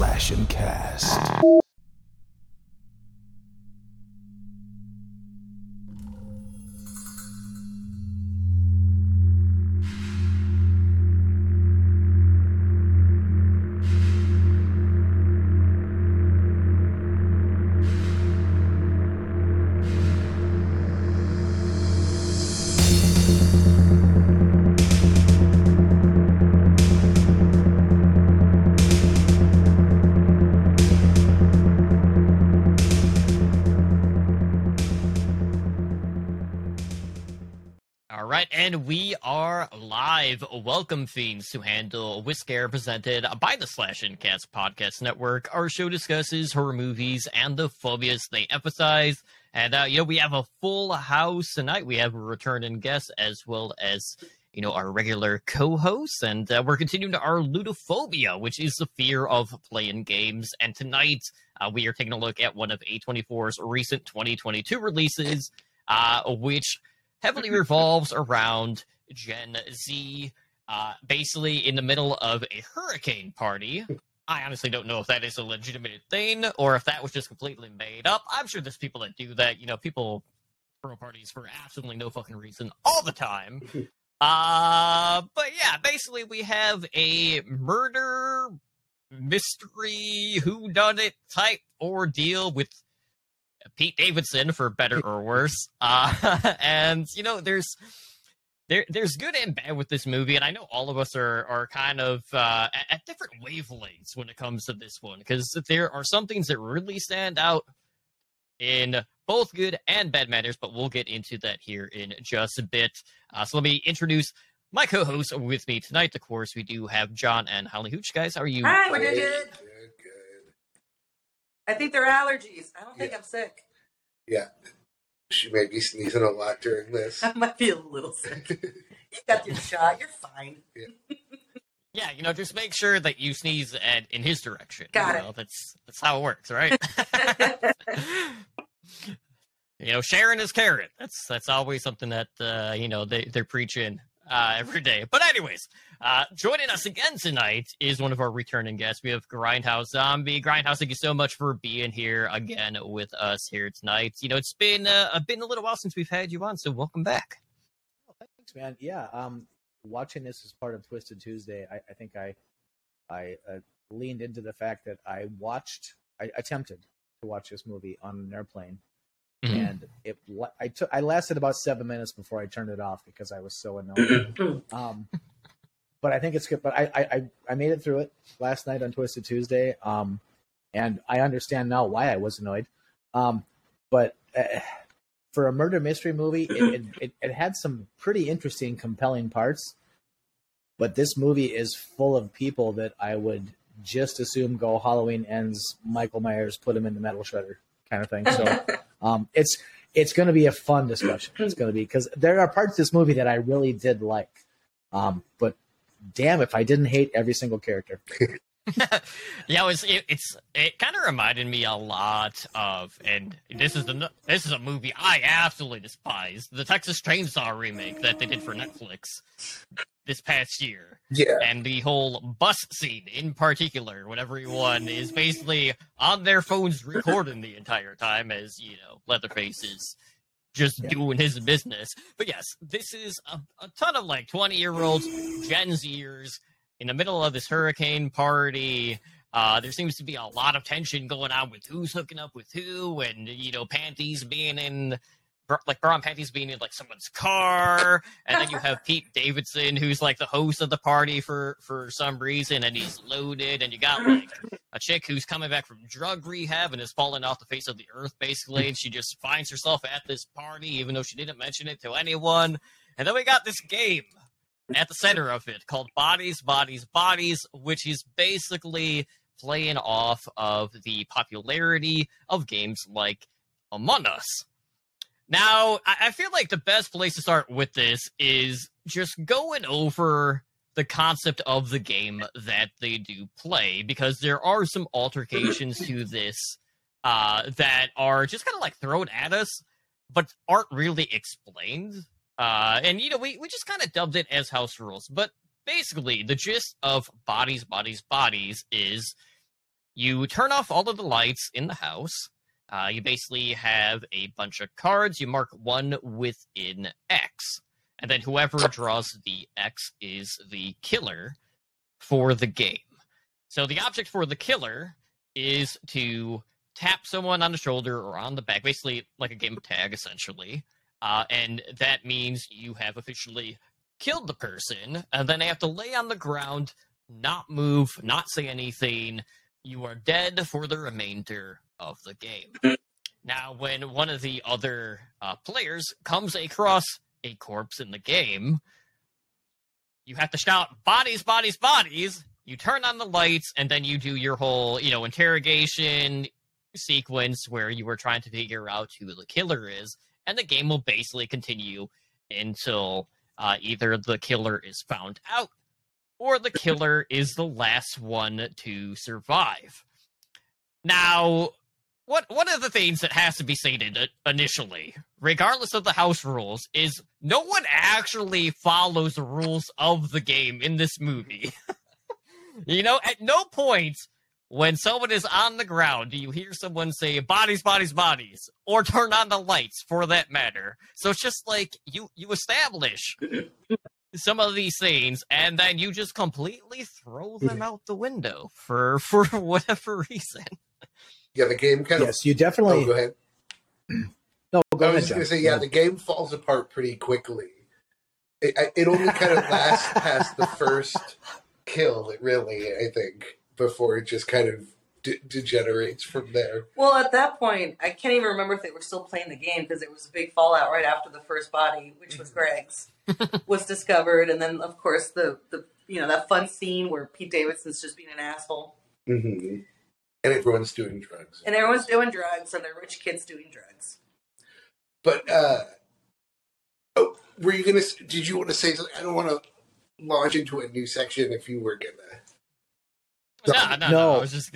Slash and Cast. Welcome, fiends, to handle Whisker presented by the Slash and Cast Podcast Network. Our show discusses horror movies and the phobias they emphasize. And uh, you know, we have a full house tonight. We have a returning guest as well as you know our regular co-hosts, and uh, we're continuing to our ludophobia, which is the fear of playing games. And tonight, uh, we are taking a look at one of A24's recent 2022 releases, uh, which heavily revolves around Gen Z, uh, basically in the middle of a hurricane party. I honestly don't know if that is a legitimate thing or if that was just completely made up. I'm sure there's people that do that. You know, people throw parties for absolutely no fucking reason all the time. Uh, but yeah, basically we have a murder mystery who done it type ordeal with Pete Davidson for better or worse. Uh, and you know, there's there there's good and bad with this movie, and I know all of us are are kind of uh, at, at different wavelengths when it comes to this one because there are some things that really stand out in both good and bad matters, but we'll get into that here in just a bit. Uh, so let me introduce my co-host with me tonight. Of course, we do have John and Holly Hooch. Guys, how are you? Hi, we're doing good. Good, good. I think they're allergies. I don't think I'm sick. Yeah. She may be sneezing a lot during this. I might feel a little sick. You got your shot. You're fine. Yeah, you know, just make sure that you sneeze at, in his direction. Got you it. know, That's that's how it works, right? you know, sharing is caring. That's that's always something that uh, you know they they're preaching uh, every day. But anyways, uh, joining us again tonight is one of our returning guests. We have Grindhouse Zombie. Grindhouse, thank you so much for being here again with us here tonight. You know, it's been uh, been a little while since we've had you on, so welcome back. Oh, thanks, man. Yeah, um, watching this as part of Twisted Tuesday, I, I think I, I uh, leaned into the fact that I watched, I attempted to watch this movie on an airplane, Mhm. and it, I took, I lasted about seven minutes before I turned it off because I was so annoyed. um, but I think it's good. But I, I, I, made it through it last night on Twisted Tuesday, um, and I understand now why I was annoyed. Um, but uh, for a murder mystery movie, it, it, it, it had some pretty interesting, compelling parts. But this movie is full of people that I would just assume go Halloween ends, Michael Myers, put him in the metal shredder kind of thing. So um, it's it's going to be a fun discussion. It's going to be because there are parts of this movie that I really did like, um, but damn if I didn't hate every single character. yeah, it was, it, it's it kind of reminded me a lot of, and this is the this is a movie I absolutely despise, the Texas Chainsaw remake that they did for Netflix this past year, Yeah. and the whole bus scene in particular, when everyone is basically on their phones recording the entire time as you know Leatherface is just Yeah. doing his business. But yes, this is a, a ton of like twenty year olds, Gen Zers in the middle of this hurricane party. Uh, there seems to be a lot of tension going on with who's hooking up with who, and you know, panties being in, like bra and panties being in like someone's car, and then you have Pete Davidson, who's like the host of the party for for some reason, and he's loaded, and you got like a chick who's coming back from drug rehab and is falling off the face of the earth basically, and she just finds herself at this party, even though she didn't mention it to anyone, and then we got this game at the center of it called Bodies, Bodies, Bodies, which is basically playing off of the popularity of games like Among Us. Now, I feel like the best place to start with this is just going over the concept of the game that they do play, because there are some altercations to this uh, that are just kind of like thrown at us, but aren't really explained. Uh, and you know, we, we just kind of dubbed it as house rules. But basically, the gist of bodies, bodies, bodies is you turn off all of the lights in the house. Uh, you basically have a bunch of cards. You mark one within X, and then whoever draws the X is the killer for the game. So the object for the killer is to tap someone on the shoulder or on the back, basically like a game of tag, essentially. Uh, and that means you have officially killed the person, and then they have to lay on the ground, not move, not say anything. You are dead for the remainder of the game. Now, when one of the other uh, players comes across a corpse in the game, you have to shout bodies, bodies, bodies. You turn on the lights, and then you do your whole, you know, interrogation sequence where you were trying to figure out who the killer is, and the game will basically continue until uh, either the killer is found out or the killer is the last one to survive. Now, what one of the things that has to be stated uh, initially, regardless of the house rules, is no one actually follows the rules of the game in this movie. you know, at no point when someone is on the ground do you hear someone say bodies, bodies, bodies, or turn on the lights for that matter. So it's just like you you establish some of these things and then you just completely throw them out the window for for whatever reason. Yeah, the game kind of. Yes, you Oh, definitely. go ahead. no, go I ahead. was gonna say, Go yeah, the game falls apart pretty quickly. It, it only kind of lasts past the first kill, really. I think before it just kind of de- degenerates from there. Well, at that point, I can't even remember if they were still playing the game because it was a big fallout right after the first body, which was Greg's, was discovered, and then of course the the you know that fun scene where Pete Davidson's just being an asshole, hmm And everyone's doing drugs. and everyone's doing drugs, and they're rich kids doing drugs. But uh oh, were you gonna? Did you want to say something? I don't want to launch into a new section. If you were gonna, No, no, no. No. I was just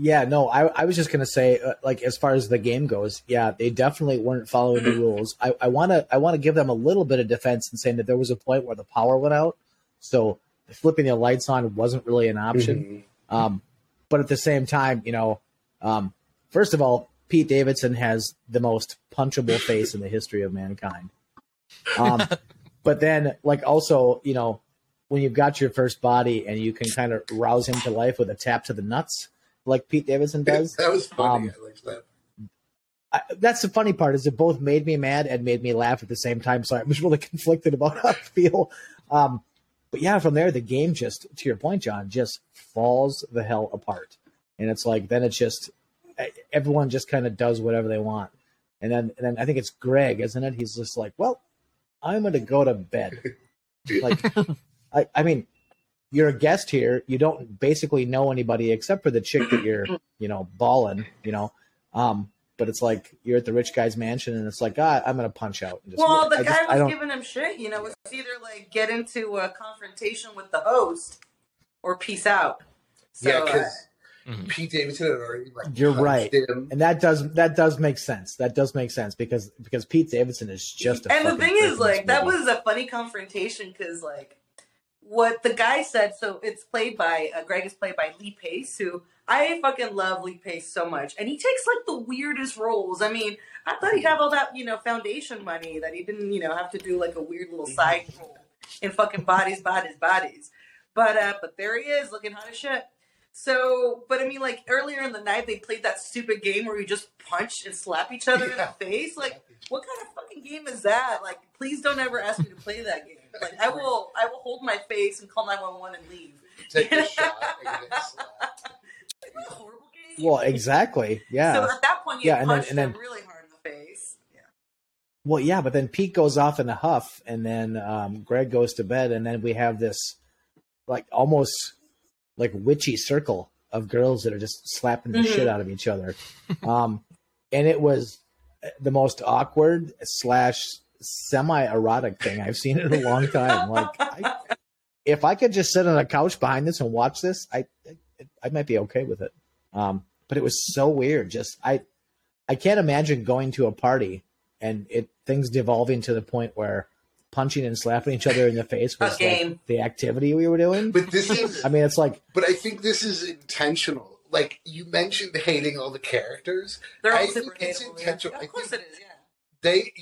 Yeah, no, I, I was just gonna say, uh, like, as far as the game goes, yeah, they definitely weren't following the rules. I, I wanna, I wanna give them a little bit of defense in saying that there was a point where the power went out, so flipping the lights on wasn't really an option. Mhm. Um, but at the same time, you know, um, first of all, Pete Davidson has the most punchable face in the history of mankind. Um, but then, like, also, you know, when you've got your first body and you can kind of rouse him to life with a tap to the nuts, like Pete Davidson does. that was funny. Um, I liked that. I, that's the funny part is it both made me mad and made me laugh at the same time. So I was really conflicted about how I feel. Um, but yeah, from there the game just to your point, John, just falls the hell apart. And it's like then it's just everyone just kind of does whatever they want. And then and then I think it's Greg, isn't it? He's just like, well, I'm going to go to bed. like, I, I mean, you're a guest here. You don't basically know anybody except for the chick that you're, you know, balling. You know, um, but it's like you're at the rich guy's mansion, and it's like, ah, I'm gonna punch out. And just, Well, the I guy just- was giving him shit. You know, it's either like get into a confrontation with the host or peace out. So, yeah, uh, because Mhm. Pete Davidson had already like You're right. him. and that does that does make sense. That does make sense because because Pete Davidson is just a and the thing is like this that was a funny confrontation because like what the guy said so it's played by uh, greg is played by lee pace who i fucking love lee pace so much and he takes like the weirdest roles i mean i thought he'd have all that you know foundation money that he didn't you know have to do like a weird little side role in fucking bodies bodies bodies but uh but there he is looking hot as shit so, but I mean, like earlier in the night, they played that stupid game where you just punch and slap each other Yeah. in the face. Like, what kind of fucking game is that? Like, please don't ever ask me to play that game. Like, I will, I will hold my face and call nine one one and leave. Take a shot and get slapped. Like, what a horrible game. well, exactly. Yeah. So at that point, you Yeah, and then- and then- him really hard in the face. Yeah. Well, yeah, but then Pete goes off in a huff, and then um, Greg goes to bed, and then we have this like almost like witchy circle of girls that are just slapping the Mhm. shit out of each other. Um, and it was the most awkward slash semi erotic thing I've seen it in a long time. Like, I, if I could just sit on a couch behind this and watch this, I I, I might be okay with it. Um, but it was so weird. Just I I can't imagine going to a party and it things devolving to the point where punching and slapping each other in the face was game. like the activity we were doing. But this is, I mean, it's like but I think this is intentional. like you mentioned hating all the characters. They're all I super think it's hateable, yeah. intentional. Of course think- it is, yeah. They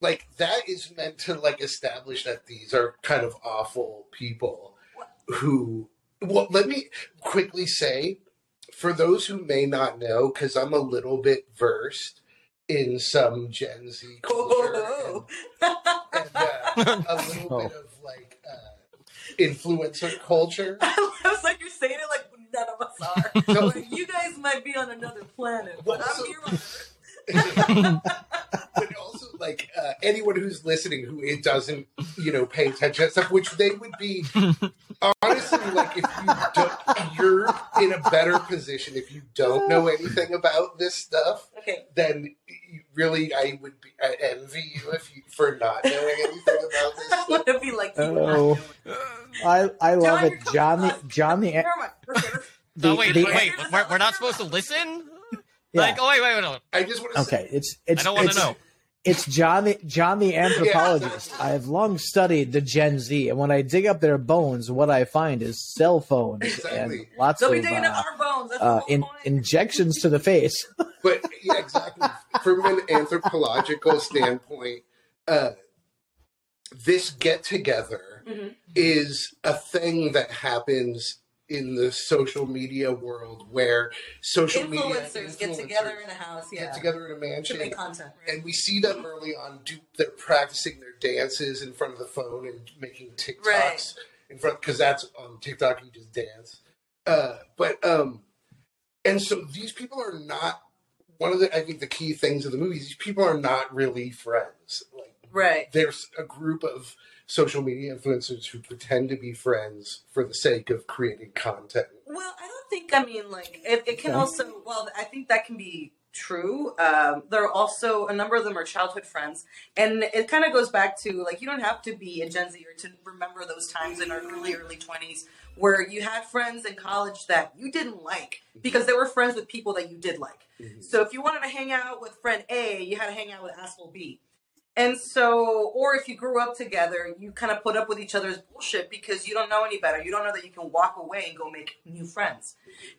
like that is meant to like establish that these are kind of awful people who well let me quickly say for those who may not know because i'm a little bit versed in some gen z culture Oh. and, and, uh, a little Oh. bit of like uh, influencer culture I was like, you're saying it like none of us are. No. Like, you guys might be on another planet, but Also- I'm here on Earth. But also like uh, anyone who's listening who it doesn't you know pay attention to stuff which they would be honestly like if you don't you're in a better position if you don't know anything about this stuff Okay. then you- really i would be I envy you if you for not knowing anything about this I stuff. want to be like you. Oh. I I love John, it. John the. John the Never mind. Okay, the, oh wait, wait, wait. We're, we're not supposed to listen. Yeah. Like, oh wait, wait, wait. No. i just want to say Okay, it's it's I don't want it's, to know. it's John the John the anthropologist. I have long studied the Gen Z, and when I dig up their bones, what I find is cell phones Exactly. and lots They'll be of digging uh, up our bones. Uh, in, injections to the face. but yeah, exactly. From an anthropological standpoint, uh, this get together Mhm. is a thing that happens in the social media world where social media Influencers get together in a house. Yeah. get together in a mansion. make content. Right? And we see them early on do they're practicing their dances in front of the phone and making TikToks Right. in front because that's on TikTok you just dance. Uh, but um, and so these people are not one of the I think the key things of the movie. These people are not really friends. Like Right. there's a group of social media influencers who pretend to be friends for the sake of creating content. Well, I don't think. I mean, like it, it can also. Well, I think that can be true. Um, there are also a number of them are childhood friends, and it kind of goes back to like you don't have to be a Gen Z or to remember those times in our early early twenties where you had friends in college that you didn't like because they were friends with people that you did like. So if you wanted to hang out with friend A, you had to hang out with asshole B. And so, or if you grew up together, you kind of put up with each other's bullshit because you don't know any better. You don't know that you can walk away and go make new friends.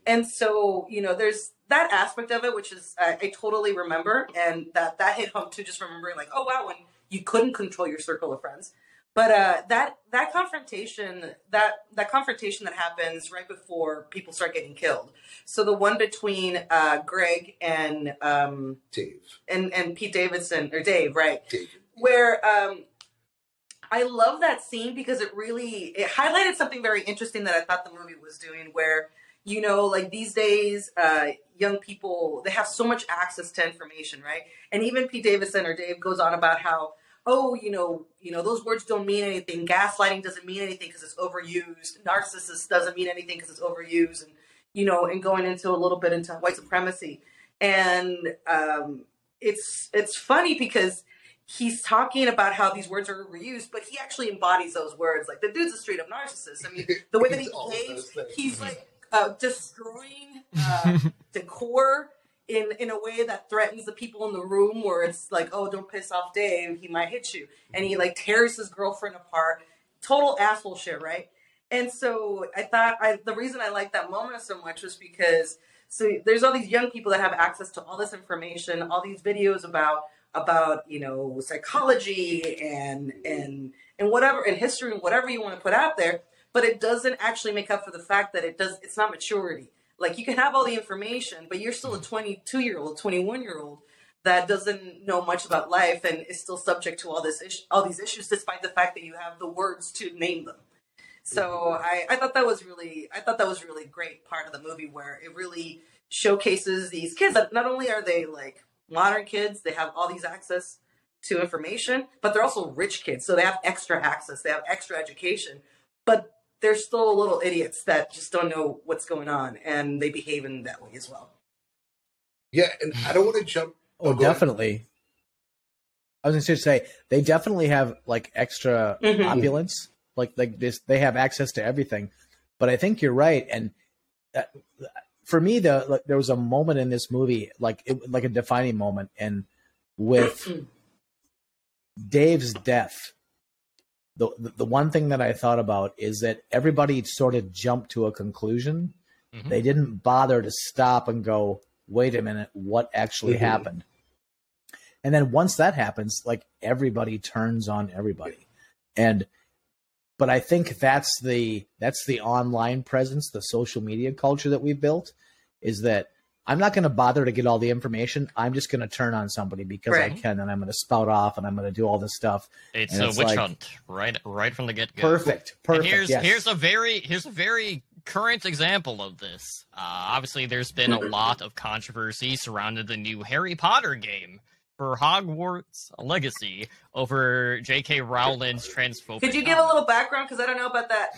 And so, you know, there's that aspect of it, which is I, I totally remember, and that that hit home too. Just remembering, like, oh wow, when you couldn't control your circle of friends. But uh, that that confrontation, that that confrontation that happens right before people start getting killed. So the one between uh, Greg and um, Dave, and and Pete Davidson or Dave, right? David, where um I love that scene because it really it highlighted something very interesting that I thought the movie was doing where you know like these days uh young people they have so much access to information right and even Pete Davidson or Dave goes on about how oh you know you know those words don't mean anything gaslighting doesn't mean anything because it's overused narcissist doesn't mean anything because it's overused and you know and going into a little bit into white supremacy and um it's it's funny because he's talking about how these words are overused, but he actually embodies those words. Like the dude's a straight up narcissist. I mean, the way that he He's all of behaves, he's like uh, destroying uh, decor in in a way that threatens the people in the room. Where it's like, oh, don't piss off Dave, he might hit you, and he like tears his girlfriend apart. Total asshole shit, right? And so I thought I the reason I liked that moment so much was because so there's all these young people that have access to all this information, all these videos about about you know psychology and and and whatever and history and whatever you want to put out there, but it doesn't actually make up for the fact that it does it's not maturity. Like you can have all the information, but you're still a 22 year old, 21 year old that doesn't know much about life and is still subject to all this is- all these issues, despite the fact that you have the words to name them. So mm-hmm. I, I thought that was really I thought that was really great part of the movie where it really showcases these kids that not only are they like modern kids, they have all these access to information, but they're also rich kids. So they have extra access, they have extra education, but they're still little idiots that just don't know what's going on and they behave in that way as well. yeah, and I don't want to jump. Oh, go ahead. definitely. I was going to say they definitely have like extra Mhm. opulence, like like this. They have access to everything, but I think you're right. And uh, for me, the like, there was a moment in this movie, like it, like a defining moment, and with Dave's death. The, the one thing that I thought about is that everybody sort of jumped to a conclusion Mhm. They didn't bother to stop and go, wait a minute, what actually Mhm. happened? And then once that happens, like everybody turns on everybody. And but I think that's the that's the online presence, the social media culture that we've built is that I'm not going to bother to get all the information. I'm just going to turn on somebody because I can, and I'm going to spout off, and I'm going to do all this stuff. It's And a it's witch like- hunt, right? Right from the get go. Perfect, perfect. And here's yes. here's a very here's a very current example of this. Uh, obviously, there's been a lot of controversy surrounding the new Harry Potter game for Hogwarts Legacy over J.K. Rowling's transphobic. Could you give a little background? Because I don't know about that.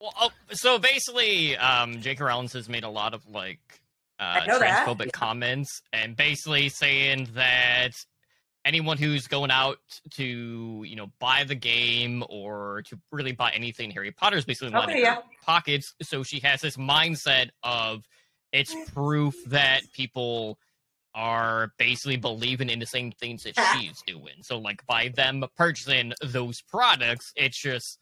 Well, oh, so basically, um, J.K. Rowling has made a lot of like uh, I know that. transphobic comments, and basically saying that anyone who's going out to you know buy the game or to really buy anything Harry Potter is basically lining Okay, yeah. pockets. So she has this mindset of it's proof that people are basically believing in the same things that she's doing. So like by them purchasing those products, it's just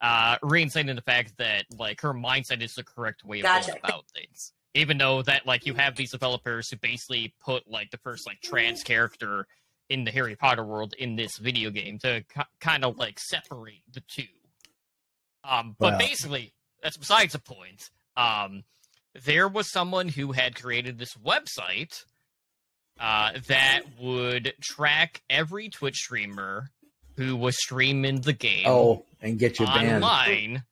uh reinstating the fact that like her mindset is the correct way of Gotcha. going about things. Even though that like you have these developers who basically put like the first like trans character in the Harry Potter world in this video game to ki kind of like separate the two. Um, but Wow. basically, that's besides the point. Um, there was someone who had created this website uh, that would track every Twitch streamer who was streaming the game oh, and get you banned. online.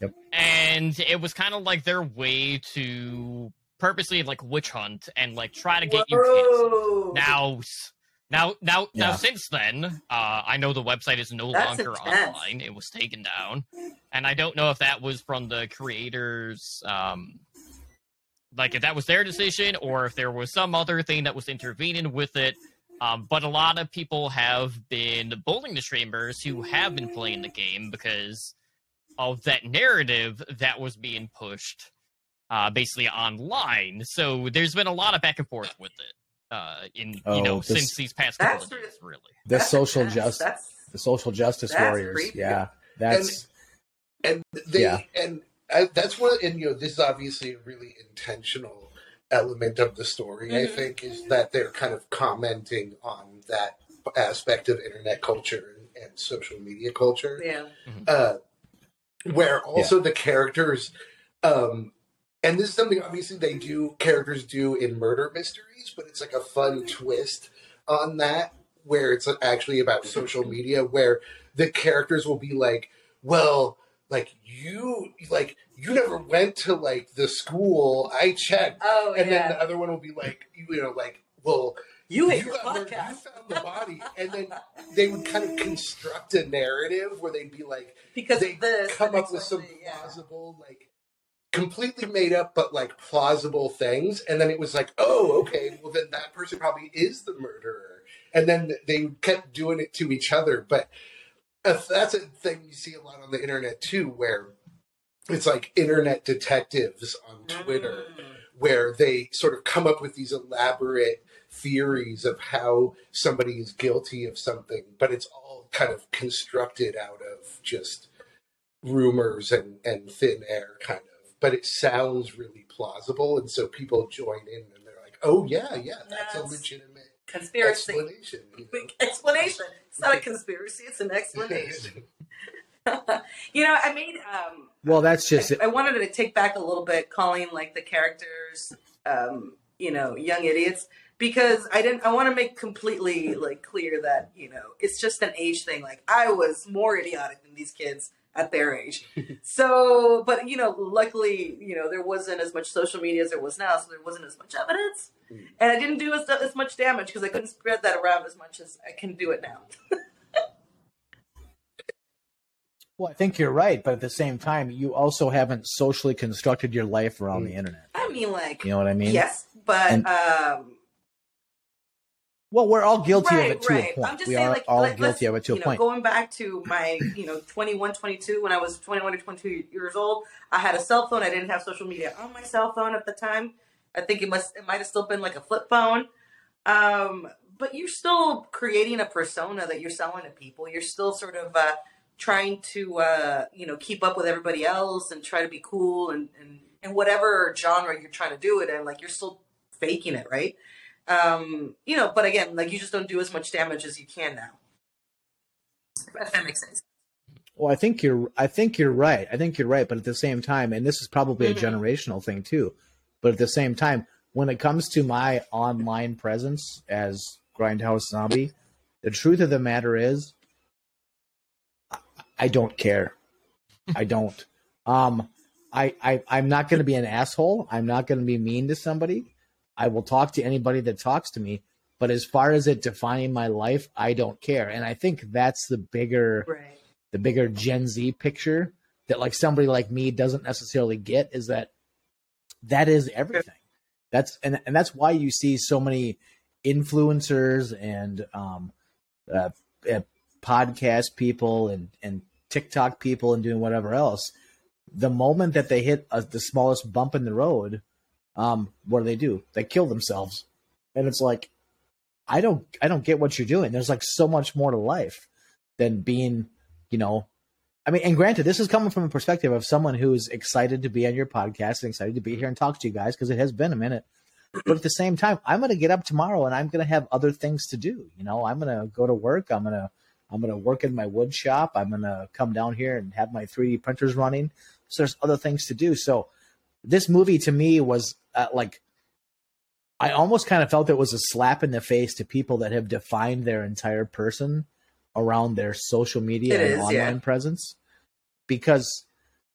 Yep. And it was kind of like their way to purposely like witch hunt and like try to get you canceled. Whoa. Now, s- now, now, now. Yeah. Since then, uh, I know the website is no That's longer intense. online. It was taken down, and I don't know if that was from the creators, um, like if that was their decision or if there was some other thing that was intervening with it. Um, but a lot of people have been bullying the streamers who have been playing the game because of that narrative that was being pushed, uh, basically online. So there's been a lot of back and forth with it. Uh, in you Oh, know this- since these past couple of days, really. The That's social justice, the social justice warriors. creepy. Yeah, that's and they Yeah. and I, that's what and you know this is obviously a really intentional element of the story i Mhm. think is that they're kind of commenting on that aspect of internet culture and, and social media culture yeah. uh, where also the characters um and this is something obviously they do characters do in murder mysteries but it's like a fun twist on that where it's actually about social media where the characters will be like well like you like you never went to like the school i checked Oh and yeah. then the other one will be like you know like well you your got you found the body and then they would kind of construct a narrative where they'd be like because they this. come up with some yeah. plausible like completely made up but like plausible things and then it was like oh okay well then that person probably is the murderer and then they kept doing it to each other but that's a thing you see a lot on the internet too where it's like internet detectives on twitter Mm. where they sort of come up with these elaborate theories of how somebody is guilty of something, but it's all kind of constructed out of just rumors and, and thin air, kind of. But it sounds really plausible, and so people join in and they're like, "Oh yeah, yeah, that's a legitimate Conspiracy. explanation." you know? Explanation. It's not a conspiracy. It's an explanation. you know, I made um, well, that's just I, I wanted to take back a little bit, calling like the characters, um, you know, young idiots, because I didn't. I want to make completely like clear that you know it's just an age thing. Like I was more idiotic than these kids at their age. so, but you know, luckily, you know, there wasn't as much social media as there was now, so there wasn't as much evidence, Mm. and I didn't do as, as much damage because I couldn't spread that around as much as I can do it now. well, I think you're right, but at the same time, you also haven't socially constructed your life around Mm. the internet. I mean, like, You know what I mean? yes, but And- um, Well, we're all guilty right, of it to right. a point. I'm just we saying, are like, all like, guilty of it to a know, point. Going back to my, you know, 21, 22, when I was 21 or 22 years old, I had a cell phone. I didn't have social media on my cell phone at the time. I think it must, it might have still been like a flip phone. Um, but you're still creating a persona that you're selling to people. You're still sort of uh, trying to uh, you know keep up with everybody else and try to be cool and and and whatever genre you're trying to do it in, like you're still faking it, right? Um, you know, but again, like you just don't do as much damage as you can now. If that makes sense. Well, I think you're. I think you're right. I think you're right. But at the same time, and this is probably a Mhm. generational thing too. But at the same time, when it comes to my online presence as Grindhouse Zombie, the truth of the matter is, I- I don't care. I don't. Um, I, I I'm not going to be an asshole. I'm not going to be mean to somebody. I will talk to anybody that talks to me. But as far as it defining my life, I don't care. And I think that's the bigger Right. the bigger Gen Z picture that like somebody like me doesn't necessarily get is that that is everything. That's and and that's why you see so many influencers and um, uh, uh, podcast people and and TikTok people and doing whatever else. The moment that they hit a, the smallest bump in the road, um, what do they do? They kill themselves, and it's like, I don't I don't get what you're doing. There's like so much more to life than being you know i mean and granted this is coming from a perspective of someone who's excited to be on your podcast and excited to be here and talk to you guys because it has been a minute. But at the same time i'm going to get up tomorrow and i'm going to have other things to do you know? I'm going to go to work. I'm going to i'm going to work in my wood shop. I'm going to come down here and have my 3d printers running. So there's other things to do. So this movie to me was uh, like i almost kind of felt it was a slap in the face to people that have defined their entire person around their social media It and is, online yeah. presence because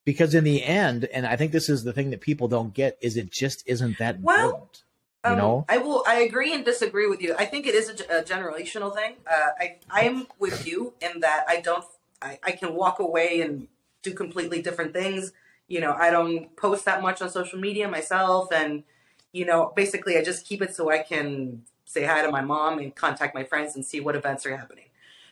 because in the end and i think this is the thing that people don't get is it just isn't that Well, important you Um, know I will. I agree and disagree with you. I think it is a, a generational thing. Uh, I I'm with you in that I don't. I, I can walk away and do completely different things. You know, I don't post that much on social media myself, and you know, basically, I just keep it so I can say hi to my mom and contact my friends and see what events are happening.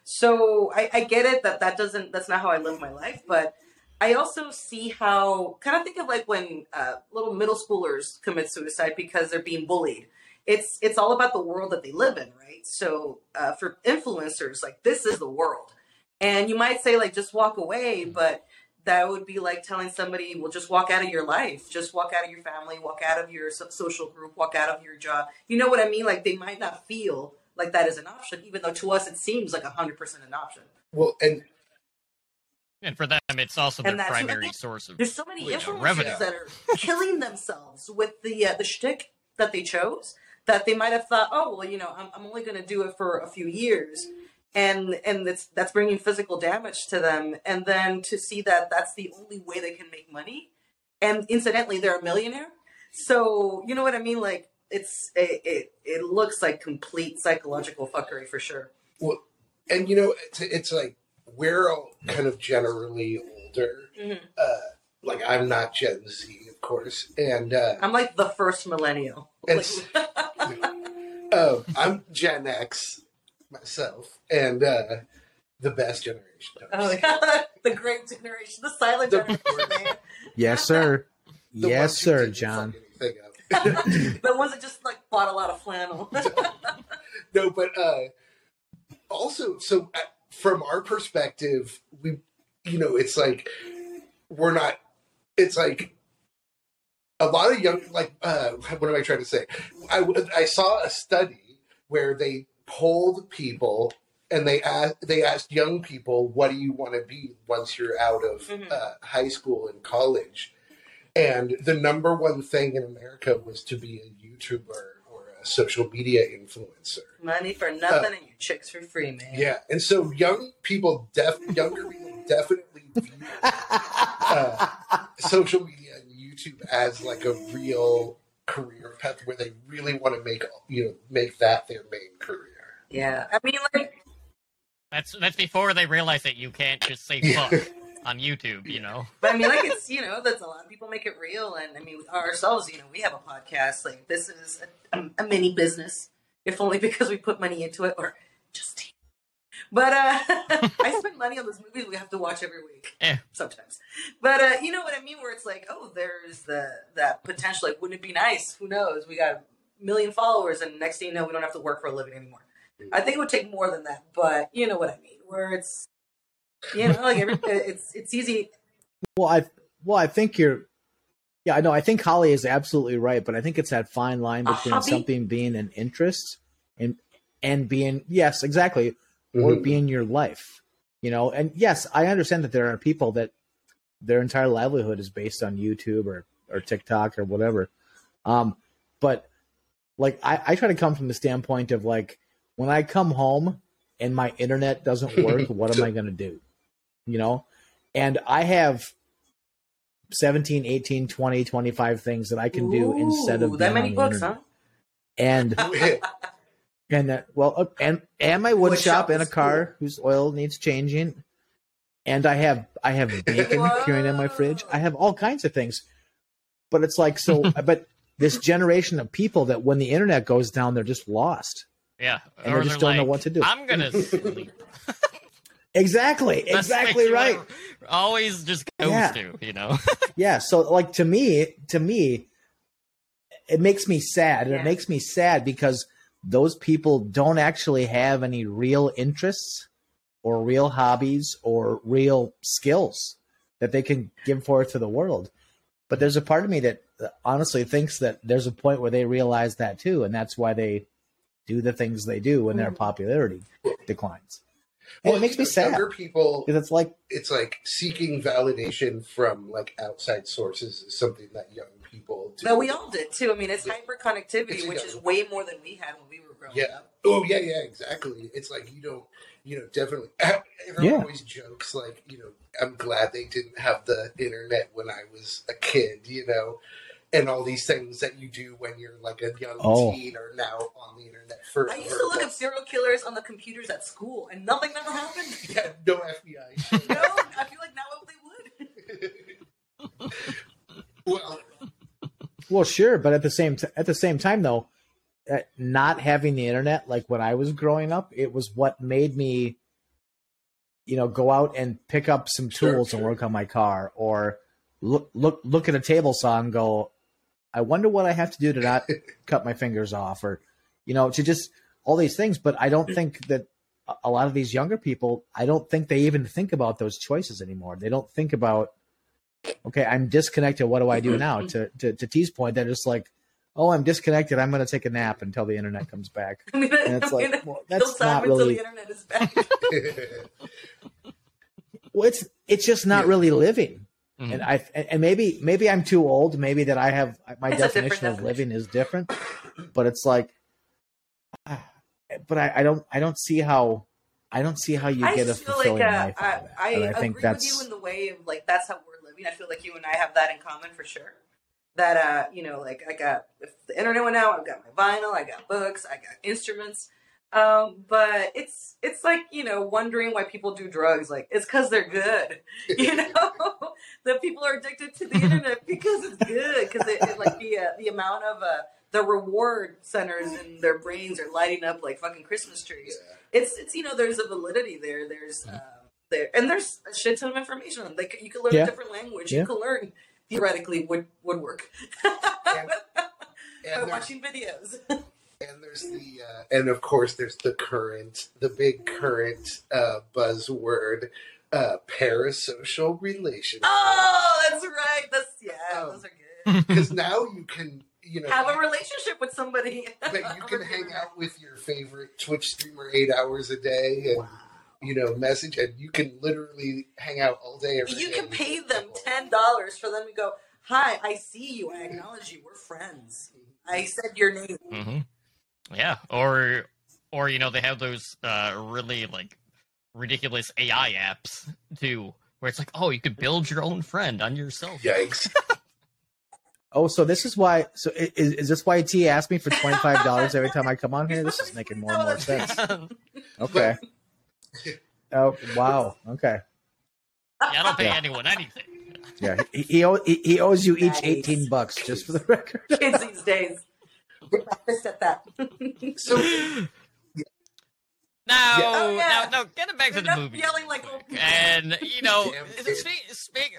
So I, I get it that that doesn't. That's not how I live my life, but. I also see how kind of think of like when uh, little middle schoolers commit suicide because they're being bullied. It's it's all about the world that they live in, right? So uh, for influencers, like this is the world, and you might say like just walk away, but that would be like telling somebody, well, just walk out of your life, just walk out of your family, walk out of your social group, walk out of your job. You know what I mean? Like they might not feel like that is an option, even though to us it seems like hundred percent an option. Well, and And for them, it's also their And that's- primary source of There's so many you know, revenue. that are killing themselves with the uh, the shtick that they chose. That they might have thought, oh well, you know, I'm, I'm only going to do it for a few years, and and that's that's bringing physical damage to them. And then to see that that's the only way they can make money, and incidentally, they're a millionaire. So you know what I mean? Like it's it it, it looks like complete psychological fuckery for sure. well and you know, it's, it's like we're all kind of generally older. Mhm. Uh, like I'm not Gen Z, of course, and uh, I'm like the first millennial. It's- uh, I'm Gen X myself, and uh, the best generation. Oh, yeah. the great generation, the silent The- generation, man. yes sir The yes sir john fuck anything the ones that just like bought a lot of flannel. no, but uh, also, so uh, from our perspective, we, you know, it's like we're not. It's like a lot of young, like, uh, what am I trying to say? I I saw a study where they polled people and they asked they asked young people, "What do you want to be once you're out of Mhm. uh, high school and college?" And the number one thing in America was to be a YouTuber or a social media influencer. Money for nothing and your chicks for free, man. Yeah, and so young people, def younger people, definitely view uh, social media and YouTube as like a real career path where they really want to make you know make that their main career. Yeah. I mean, like, That's that's before they realize that you can't just say fuck on YouTube. You know. but I mean, like, it's, you know, that's a lot of people make it real. And I mean, ourselves, you know, we have a podcast. Like, this is a, a mini business, if only because we put money into it or just. But uh, I spend money on those movies we have to watch every week. Eh. Sometimes, but uh, you know what I mean. Where it's like, oh, there's the that potential. Like, wouldn't it be nice? Who knows? We got a million followers, and next thing you know, we don't have to work for a living anymore. I think it would take more than that, but you know what I mean. Where it's You know, like every, it's it's easy. Well, I well, I think you're. Yeah, I know. I think Holly is absolutely right, but I think it's that fine line between something being an interest and and being yes, exactly, or Mhm. being your life. You know, and yes, I understand that there are people that their entire livelihood is based on YouTube or or TikTok or whatever. Um, but like I, I try to come from the standpoint of like when I come home and my internet doesn't work, what am I going to do? You know, and I have 17, 18, 20, 25 things that I can do instead of that many books, internet. huh? And and that well uh, and and my wood, Wood shop shop and a car cool. whose oil needs changing and i have i have bacon curing in my fridge i have all kinds of things but it's like so but this generation of people that when the internet goes down they're just lost Yeah, And or they just don't know what to do. I'm gonna sleep. exactly That's exactly right Always just goes Yeah. to, you know. yeah so like to me to me it makes me sad and Yeah. it makes me sad because those people don't actually have any real interests or real hobbies or real skills that they can give forth to the world but there's a part of me that uh, honestly thinks that there's a point where they realize that too and that's why they do the things they do when their Mhm. popularity declines and Well, it makes me sad Younger people, because it's like it's like seeking validation from like outside sources is something that young people do. No, we all did too. I mean, it's hyper connectivity, which is way more than we had when we were growing Yeah. up. Oh yeah, yeah, exactly. It's like you don't, you know, definitely. Everyone Yeah. always jokes like, you know, I'm glad they didn't have the internet when I was a kid, you know, and all these things that you do when you're like a young Oh. teen are now on the internet forever. I used to look up serial killers on the computers at school, and nothing ever happened. Yeah, no FBI. no, I feel like now they would. well, Well, sure, but at the same t- at the same time though, uh, not having the internet like when I was growing up, it was what made me, you know, go out and pick up some Sure, tools and sure. work on my car, or look look look at a table saw and go, I wonder what I have to do to not cut my fingers off, or you know, to just all these things. But I don't think that a- a lot of these younger people, I don't think they even think about those choices anymore. They don't think about okay, I'm disconnected. What do I do mm-hmm. now? To to, to T's point, they're just like, oh, I'm disconnected. I'm going to take a nap until the internet comes back. I mean, And it's I mean, like, well, that's time not until really. the internet is back. Well, it's it's just not Yeah. really living. Mhm. And I and maybe maybe I'm too old. Maybe that I have my It's definition of living is different. But it's like, but I, I don't I don't see how I don't see how you I get a fulfilling like uh, life out I, of that. I, And agree with you in the way of like that's how we're living. I feel like you and I have that in common for sure. That uh, you know, like I got if the internet went out, I've got my vinyl, I got books, I got instruments. Um, but it's it's like you know wondering why people do drugs. Like it's because they're good. You know, that people are addicted to the internet because it's good. Because it, it like the uh, the amount of uh, the reward centers in their brains are lighting up like fucking Christmas trees it's it's you know there's a validity there there's uh, there and there's a shit ton of information like you can learn Yeah. a different language Yeah. you can learn theoretically would woodwork And- by and watching videos and there's the uh, and of course there's the current the big current uh, buzzword uh, parasocial relationship. Oh that's right. That's yeah Um, those are good. because now you can you know have a relationship with somebody. But you can hang out with your favorite Twitch streamer eight hours a day and you know message and you can literally hang out all day every you day can pay them ten dollars for them to go hi i see you. I acknowledge you. We're friends. I said your name. Hmm Yeah, or or you know they have those uh really like ridiculous AI apps too, where it's like, oh, you could build your own friend on yourself. Yikes! Oh, so this is why. So is, is this why T asked me for twenty five dollars every time I come on here? This is making more and more sense. Okay. Oh wow. Okay. Yeah, I don't pay Yeah. anyone anything. Yeah. He he, he, he owes you each Nice. eighteen bucks just for the record. kids these days practiced at that So Now, Oh, yeah. now, now, getting back to the movie, yelling like old people. and you know, Damn kid. speak, speak,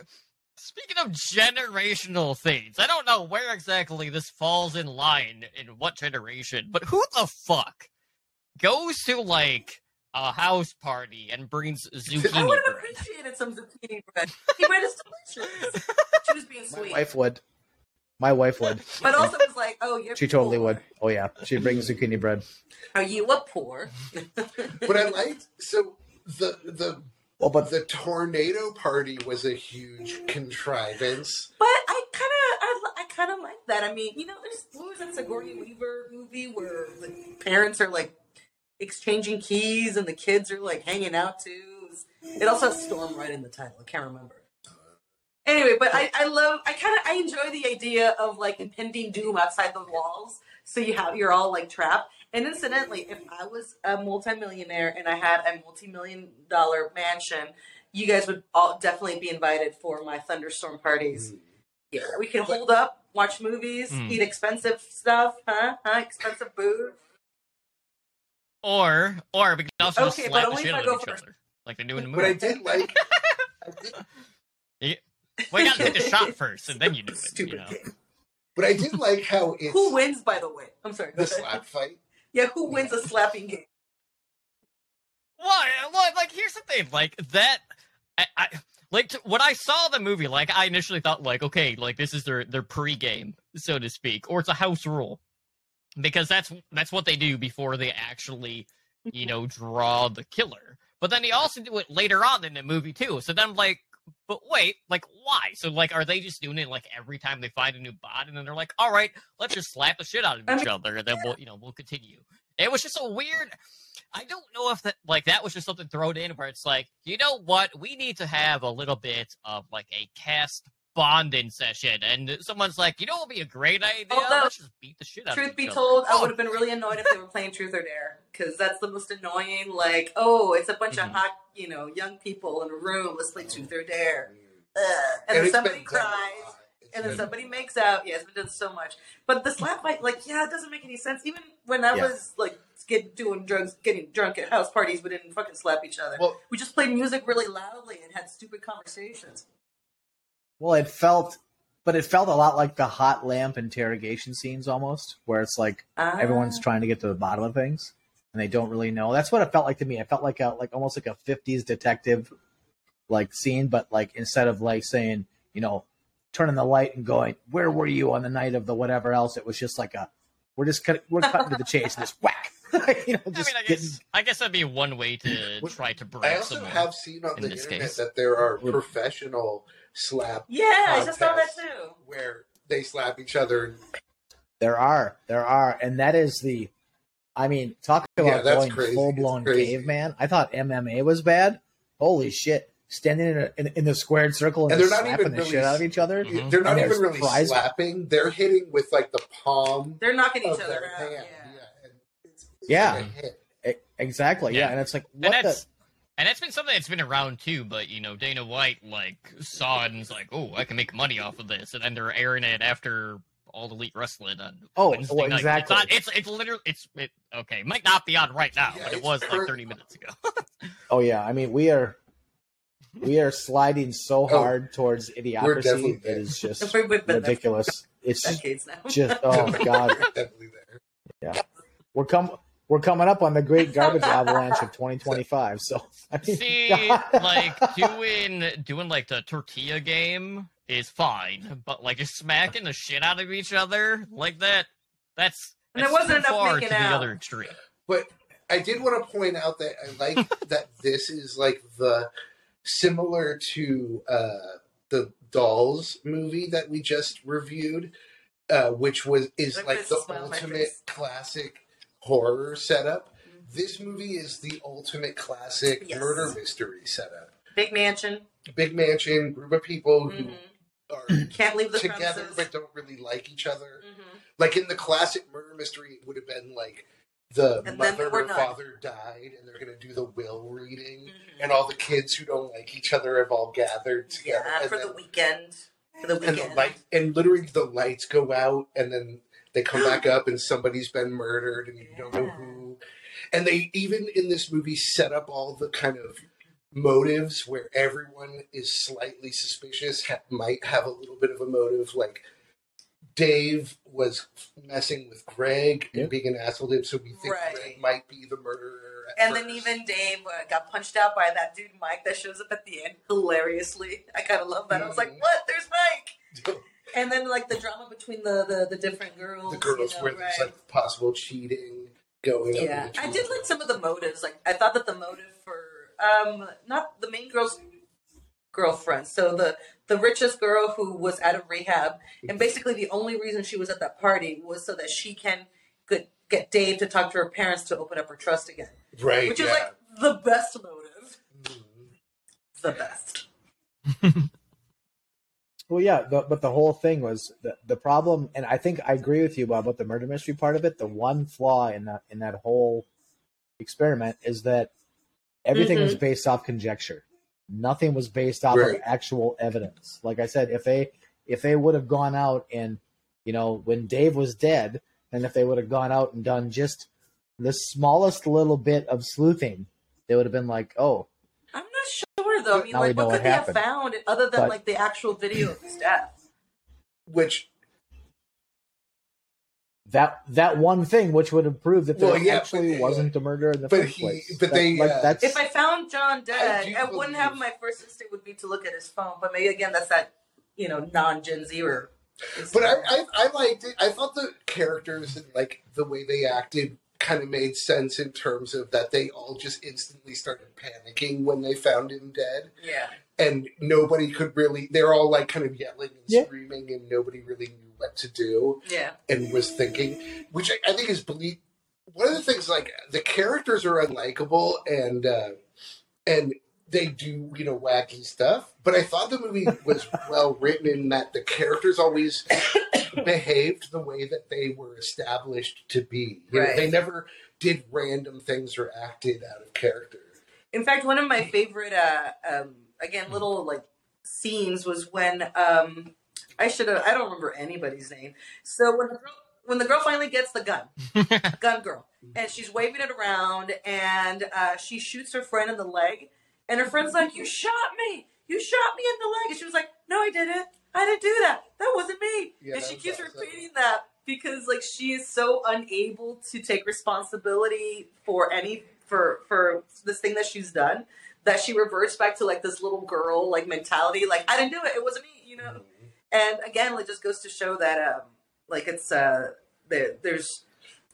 speaking of generational things, I don't know where exactly this falls in line in what generation, but who the fuck goes to like a house party and brings zucchini. I would have bread. appreciated some zucchini bread. He bread is delicious. She was being sweet. My wife would. My wife would. but also was like, "Oh, you're She totally poor. would. Oh yeah, she'd bring zucchini bread. Are you a poor?" But I liked so the the Well, but the tornado party was a huge contrivance. But I kind of, I, I kind of like that. I mean, you know, there's what was that Sigourney Weaver movie where the parents are like exchanging keys and the kids are like hanging out too. It also has Storm right in the title. I can't remember. Anyway, but I, I love, I kind of, I enjoy the idea of like impending doom outside the walls. So you have, you're all like trapped. And incidentally, if I was a multimillionaire and I had a multi-million dollar mansion, you guys would all definitely be invited for my thunderstorm parties. Yeah, we can hold up, watch movies, Mm. eat expensive stuff, huh? Huh? Expensive food. Or, or we can also just Okay, but slap the shit out of each first. other, like they do in the movie. But I movie. did like. I did, Well, you gotta take the shot first, and then you do it. Stupid you know? game. but I did like how it's Who wins, by the way? I'm sorry. the slap fight. Yeah, who wins a slapping game? What? What? Like, here's the thing. Like that. I, I like t- when I saw the movie. Like, I initially thought, like, okay, like this is their their pregame, so to speak, or it's a house rule, because that's that's what they do before they actually, you mm-hmm. know, draw the killer. But then they also do it later on in the movie too. So then I'm like, but wait, like why? So like, are they just doing it like every time they find a new bot, and then they're like, all right, let's just slap the shit out of each other, and then we'll, you know, we'll continue. It was just a weird. I don't know if that like that was just something thrown in where it's like, you know what, we need to have a little bit of like a cast bonding session, and someone's like, you know, what would be a great idea. Although, Let's just beat the shit out. of Truth be other." told, I Oh, would have been really annoyed if they were playing Truth or Dare because that's the most annoying. Like, oh, it's a bunch Mhm. of hot, you know, young people in a room. Let's play Truth or Dare. Ugh. And, And then somebody been done a cries. lot. And then somebody makes out. Yeah, it's been done so much. But the slap fight, like, yeah, it doesn't make any sense. Even when I Yeah. was like get doing drugs, getting drunk at house parties, we didn't fucking slap each other. Well, we just played music really loudly and had stupid conversations. Well, it felt, but it felt a lot like the hot lamp interrogation scenes almost, where it's like Ah. everyone's trying to get to the bottom of things and they don't really know. That's what it felt like to me. It felt like a like almost like a '50s detective like scene, but like instead of like saying, you know, turning the light and going, "Where were you on the night of the whatever else?" It was just like a, we're just cut, we're cutting to the chase and just whack, you know, I mean, I getting. guess I guess that'd be one way to try to break I also someone. have seen on in the internet case. that there are professional slap Yeah, I just saw that too. where they slap each other. There are, there are, and that is the. I mean, talk about that's going crazy. full blown caveman. I thought MMA was bad. Holy shit! Standing in, a, in, in the squared circle and, And they're not slapping even the really shit out of each other. Mhm. They're not even really prize- slapping. They're hitting with like the palm They're knocking each other out. hand. Yeah. And it's, it's Yeah. like a hit. Exactly. Yeah. Yeah. and it's like and that's the. and that's been something that's been around too. But you know, Dana White like saw it and was like, "Oh, I can make money off of this," and then they're airing it after all the elite wrestling on Oh, Wednesday well, night. exactly. It's, not, it's it's literally it's it okay. It might not be on right now, Yeah, but it it's was like thirty minutes ago. Oh yeah. I mean, we are we are sliding so oh, hard towards idiocracy. It is just We've been there ridiculous. It's for just oh god. They're definitely there. We're come we're coming up on the great garbage avalanche of 2025. So I mean, See, like doing doing like the tortilla game is fine, but like just smacking the shit out of each other like that, that's And there that's wasn't too enough far making to the out. other extreme. But I did want to point out that I like that this is like the similar to uh, the Dolls movie that we just reviewed, uh, which was is That like the a smile on my ultimate classic horror setup. Mhm. This movie is the ultimate classic Yes. murder mystery setup. Big mansion. Big mansion, group of people who hmm are Can't leave the together premises. but don't really like each other. Mhm. Like in the classic murder mystery, it would have been like the And mother or not. father died, and they're going to do the will reading, Mhm. and all the kids who don't like each other have all gathered together. Yeah, for then, the weekend. For the and the light, and literally the lights go out, and then they come back up, and somebody's been murdered, and you don't know who. And they even in this movie set up all the kind of motives where everyone is slightly suspicious, ha- might have a little bit of a motive, like. Dave was messing with Greg and being an asshole to him, so we think Right. Greg might be the murderer. at And then even Dave uh, got punched out by that dude Mike that shows up at the end hilariously. I kind of love that. I was like, Mhm. "What? There's Mike!" And then like the drama between the the, the different girls. the girls you know, where there's right? like possible cheating going on. yeah, I did like some of the motives. Like I thought that the motive for um not the main girl's girlfriend, so the the richest girl who was out of rehab, and basically the only reason she was at that party was so that she can get get Dave to talk to her parents to open up her trust again, right, which is like the best motive, Mhm. the best. Well, yeah, the, but the whole thing was the the problem, and I think I agree with you about, about the murder mystery part of it. The one flaw in that in that whole experiment is that everything was mm-hmm. based off conjecture. Nothing was based off Right. of actual evidence. Like I said, if they if they would have gone out and you know when Dave was dead, and if they would have gone out and done just the smallest little bit of sleuthing, they would have been like, oh, I'm not sure though. I mean, Now like, know what what could they have found other than But- like the actual video of his death? which that that one thing which would have proved that there Well, yeah, actually but- wasn't a murder in the but first he- place. but That- they, like, uh, that's If I found John dead, do I, wouldn't have my first instinct would be to look at his phone. But maybe again, that's that you know non Gen Z or. But I, I, I liked it. I thought the characters and like the way they acted kind of made sense in terms of that they all just instantly started panicking when they found him dead, yeah, and nobody could really. They're all like kind of yelling and Yeah. screaming, and nobody really knew what to do yeah, and was thinking, which I, I think is believe. One of the things like the characters are unlikable and uh, and they do you know wacky stuff, but I thought the movie was well written in that the characters always behaved the way that they were established to be. You know, Right. they never did random things or acted out of character. In fact, one of my favorite, uh, um, again, little like scenes was when um, I should have. I don't remember anybody's name. So when the girl, when the girl finally gets the gun, gun girl, and she's waving it around, and uh, she shoots her friend in the leg, and her friend's like, "You shot me! You shot me in the leg!" And she was like, "No, I didn't. I didn't do that. That wasn't me." Yeah, and she keeps awesome. repeating that because like she is so unable to take responsibility for any for for this thing that she's done that she reverts back to like this little girl like mentality like i didn't do it it wasn't me you know and again it just goes to show that um like it's uh there, there's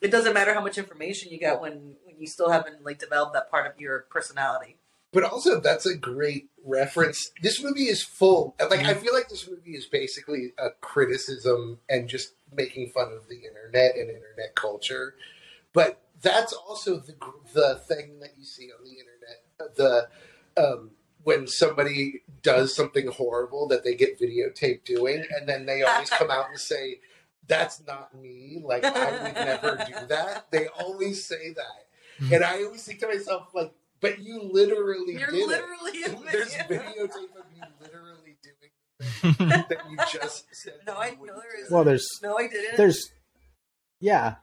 it doesn't matter how much information you got when when you still haven't like developed that part of your personality But also, that's a great reference. This movie is full. Like, Mm-hmm. I feel like this movie is basically a criticism and just making fun of the internet and internet culture. But that's also the the thing that you see on the internet. The um, when somebody does something horrible that they get videotaped doing, and then they always come out and say, "That's not me." Like I would never do that. They always say that, and I always think to myself, like, "But you literally you're did it." literally in the There's videotape of you literally doing the thing that you just said. No, I wouldn't know there do. is- well, there's no i didn't there's yeah,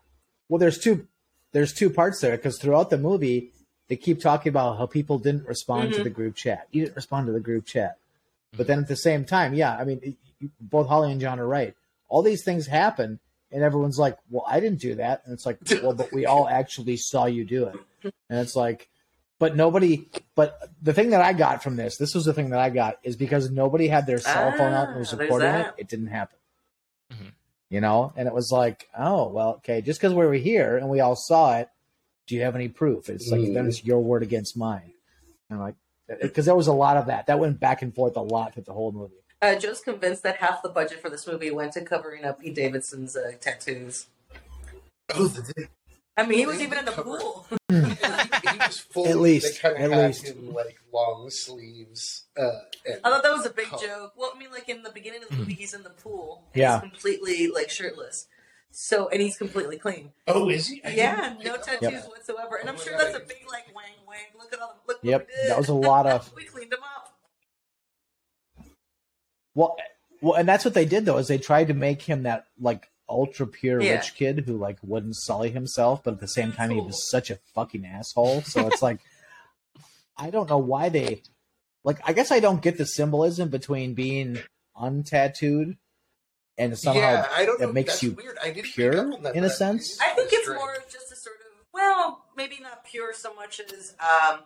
well, there's two there's two parts there because throughout the movie they keep talking about how people didn't respond to Mhm. the group chat. You didn't respond to the group chat, but then at the same time, yeah, I mean, you- both Holly and John are right. All these things happen, and everyone's like, "Well, I didn't do that," and it's like, "Well, but we all actually saw you do it," and it's like. But nobody. But the thing that I got from this, this was the thing that I got, is because nobody had their cell phone out and was Ah, recording it. It didn't happen. Mhm. You know, and it was like, oh well, okay, just because we were here and we all saw it, do you have any proof? It's like Mm. then it's your word against mine. And I'm like, because there was a lot of that. That went back and forth a lot through the whole movie. uh, joe's convinced that half the budget for this movie went to covering up pete davidson's uh, tattoos Oh, the, i mean he was even in the cover- pool he, he was full. At least, they kind at of had least. him like long sleeves. Uh, and, I thought that was a big joke. Well, I mean, like in the beginning of the movie, he's in the pool. And Yeah. He's completely like shirtless. So, and he's completely clean. oh, is he? I Yeah, no tattoos on whatsoever. And Oh I'm sure God, that's I a didn't- big like wang wang. Look at all. Look Yep, what we did. that was a lot of- we cleaned him up. Well, well, and that's what they did though, is they tried to make him that like ultra pure Yeah. rich kid who like wouldn't sully himself, but at the same time he was such a fucking asshole. So it's like, I don't know why they, like, I guess I don't get the symbolism between being untattooed and somehow yeah, I don't it know. makes That's you weird. I didn't pure, pick up on that, in a but sense? I think it's strange. more of just a sort of well, maybe not pure so much as um,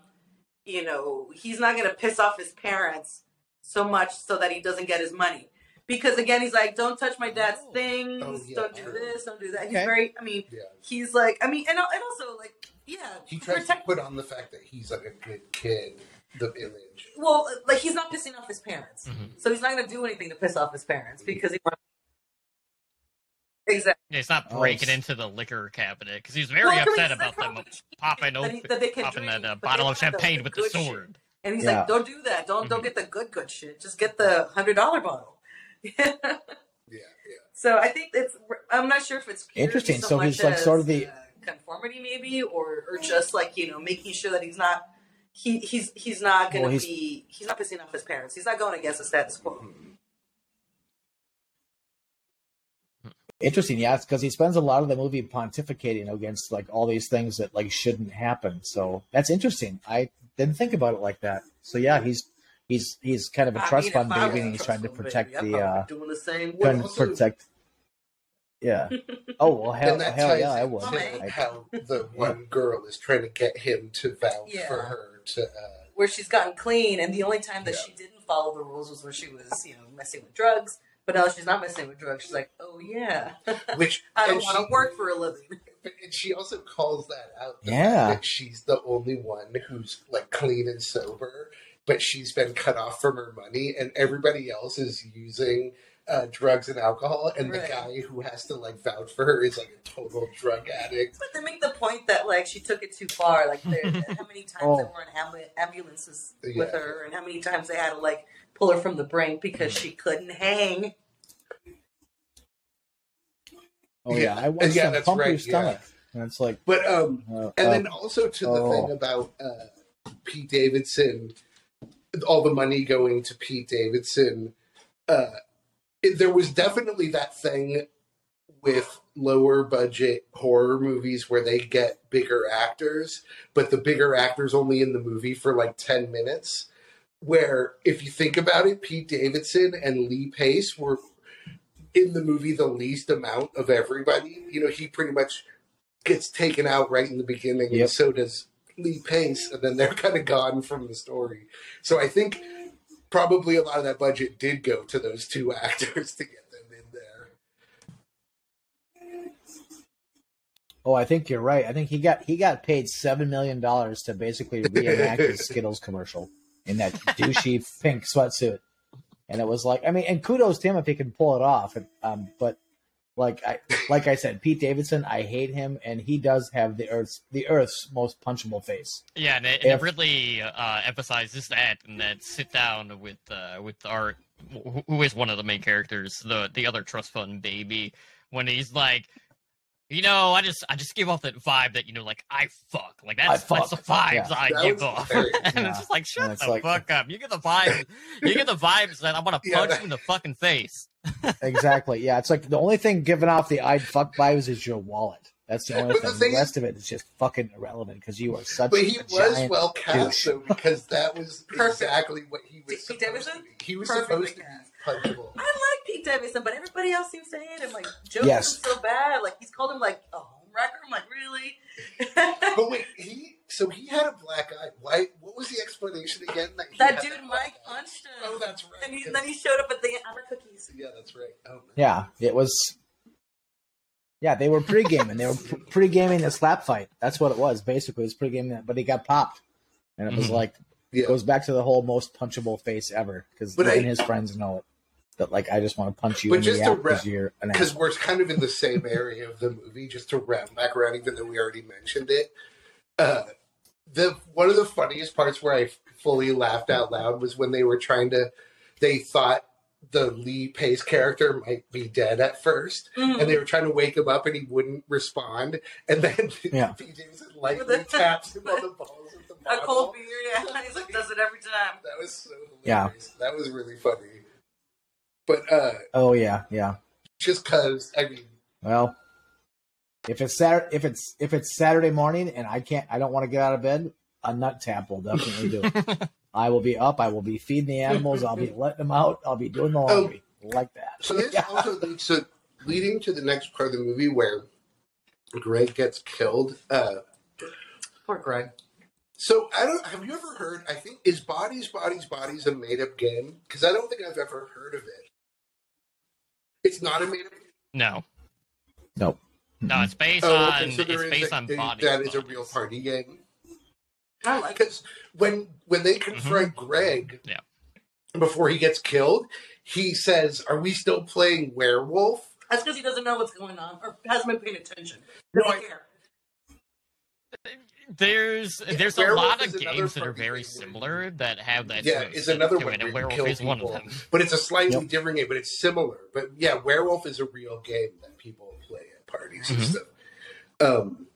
you know, he's not gonna piss off his parents so much so that he doesn't get his money. Because again, he's like, "Don't touch my dad's Oh. things. Oh, yeah. Don't do this. Don't do that." He's very. I mean, Yeah. he's like. I mean, and, and also like, yeah. He tries to protect- put on the fact that he's like a good kid, the image. well, like he's not pissing off his parents, Mhm. so he's not gonna do anything to piss off his parents because he wants. Exactly. It's not Oh, breaking s- into the liquor cabinet because he's very Well, upset about like them how- popping that, he- open, that they can popping drink, that uh, bottle of want the- champagne with the good shit. sword. And he's Yeah. like, "Don't do that. Don't don't Mhm. get the good good shit. Just get the hundred dollar bottle." Yeah, yeah. so I think it's. I'm not sure if it's Interesting. So, So he's like sort of the- uh, conformity, maybe, or or just like you know making sure that he's not. He he's he's not gonna Well, be. He's not pissing off his parents. He's not going against the status quo. Interesting, yeah, because he spends a lot of the movie pontificating against like all these things that like shouldn't happen. So that's interesting. I didn't think about it like that. So yeah, he's he's he's kind of a I trust mean, fund baby, and he's trust trying to protect baby, the uh, doing the same. Trying to also- protect. Yeah. Oh well, hell, and hell yeah, I into would. Okay. I- how the one girl is trying to get him to vouch Yeah. for her to. Uh, where she's gotten clean, and the only time that Yeah. she didn't follow the rules was when she was, you know, messing with drugs. But now she's not messing with drugs. She's like, oh yeah, which I don't want to work for a living. And she also calls that out. Yeah. fact that she's the only one who's like clean and sober, but she's been cut off from her money, and everybody else is using uh, drugs and alcohol, and Right. the guy who has to like vouch for her is like a total drug addict. But they make the point that like she took it too far. Like there, how many times Oh. there were in am- ambulances with her, and how many times they had to like pull her from the brink because she couldn't hang. oh yeah, Yeah. I want Yeah, some that's pump your right, stomach. And it's like, But um, uh, and uh, then also to the oh. thing about uh, Pete Davidson, all the money going to Pete Davidson. Uh, it, there was definitely that thing with lower budget horror movies where they get bigger actors, but the bigger actors only in the movie for like ten minutes. Where, if you think about it, Pete Davidson and Lee Pace were in the movie the least amount of everybody. You know, he pretty much gets taken out right in the beginning, Yep. and so does Pace, and then they're kind of gone from the story. So I think probably a lot of that budget did go to those two actors to get them in there. oh, I think you're right. I think he got he got paid seven million dollars to basically reenact his Skittles commercial in that douchey pink sweatsuit, and it was like, I mean, and kudos to him if he can pull it off. Um, but like I like I said, Pete Davidson, I hate him, and he does have the earth's the earth's most punchable face. Yeah, and it, and it really uh, emphasizes that and that sit down with uh, with Art, who is one of the main characters, the the other trust fund baby, when he's like, you know, I just I just give off that vibe that you know, like I fuck, like that's I that's the fuck, vibes yeah. I That give off, and Yeah. it's just like shut the like- fuck up. You get the vibes, you get the vibes that I want to Yeah, punch that- you in the fucking face. Exactly. Yeah, it's like the only thing giving off the I'd fuck vibes is your wallet. That's the only But the thing. thing The is- rest of it is just fucking irrelevant because you are such But he a was giant well cast douche. though because that was Perfect. exactly what he was Pete Davidson? to be. He was Perfectly supposed to cast. be punchable. I like Pete Davidson, but everybody else seems to hate him. Like Joe Yes. is so bad. Like he's called him like a home wrecker. I'm like, really? But wait, he so he had a black eye. Why? What was the explanation again? That, he that dude that Mike black punched him. Oh, that's right. And, he, then he showed up at the end. I'm cookies. yeah, that's right. Oh, no. Yeah, it was. Yeah, they were pre-gaming. they were pre- pre-gaming the slap fight. That's what it was. Basically, it was pre-gaming that, but he got popped, and it was Mhm. like Yeah. goes back to the whole most punchable face ever because But even I- his friends know it. That like I just want to punch you But in just the to because wrap- you're an because we're kind of in the same area of the movie. Just to wrap back around, even though we already mentioned it, uh, the one of the funniest parts where I fully laughed out loud was when they were trying to. They thought the Lee Pace character might be dead at first, Mhm. and they were trying to wake him up, and he wouldn't respond. And then Yeah. P. Lightly taps him on the balls with the a bottle. cold beer. Yeah, he's like does it every time. That was so hilarious. Yeah. That was really funny. But uh, Oh yeah, yeah. just because I mean, Well, if it's Saturday, if it's if it's Saturday morning and I can't, I don't want to get out of bed. A nut tap will definitely do it. I will be up. I will be feeding the animals. I'll be letting them out. I'll be doing the laundry like that. So this Yeah. also leads so leading to the next part of the movie where Greg gets killed. Uh, Poor Greg. So I don't. Have you ever heard? I think is bodies, bodies, bodies a made up game? Because I don't think I've ever heard of it. It's not a made up. No, Nope. No, it's based Oh, on. So it's based a, on a- bodies. that is a real party game. I like it. Because when when they mm-hmm. confront Greg, Yeah. before he gets killed, he says, "Are we still playing werewolf?" That's because he doesn't know what's going on or hasn't been paying attention. No, I- care. There's there's a lot of games that are very game where similar that have that Yeah, sort of it's set another to one it, where and you werewolf kill is one of them. But it's a slightly Yep. different game, but it's similar. But yeah, werewolf is a real game that people play at parties and Mhm. stuff. Um,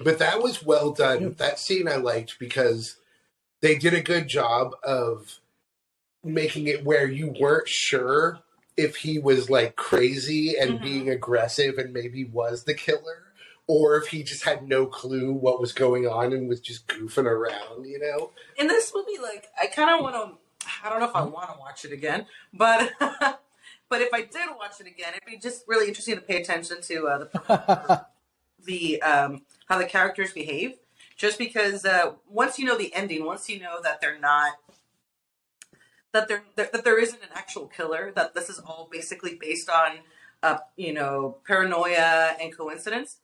but that was well done. Yep. That scene I liked because they did a good job of making it where you weren't sure if he was like crazy and Mhm. being aggressive and maybe was the killer or if he just had no clue what was going on and was just goofing around, you know? In this movie, like I kind of want to. I don't know if I want to watch it again, but but if I did watch it again, it'd be just really interesting to pay attention to uh, the the um, how the characters behave. Just because uh, once you know the ending, once you know that they're not that there that there isn't an actual killer, that this is all basically based on uh, you know paranoia and coincidence.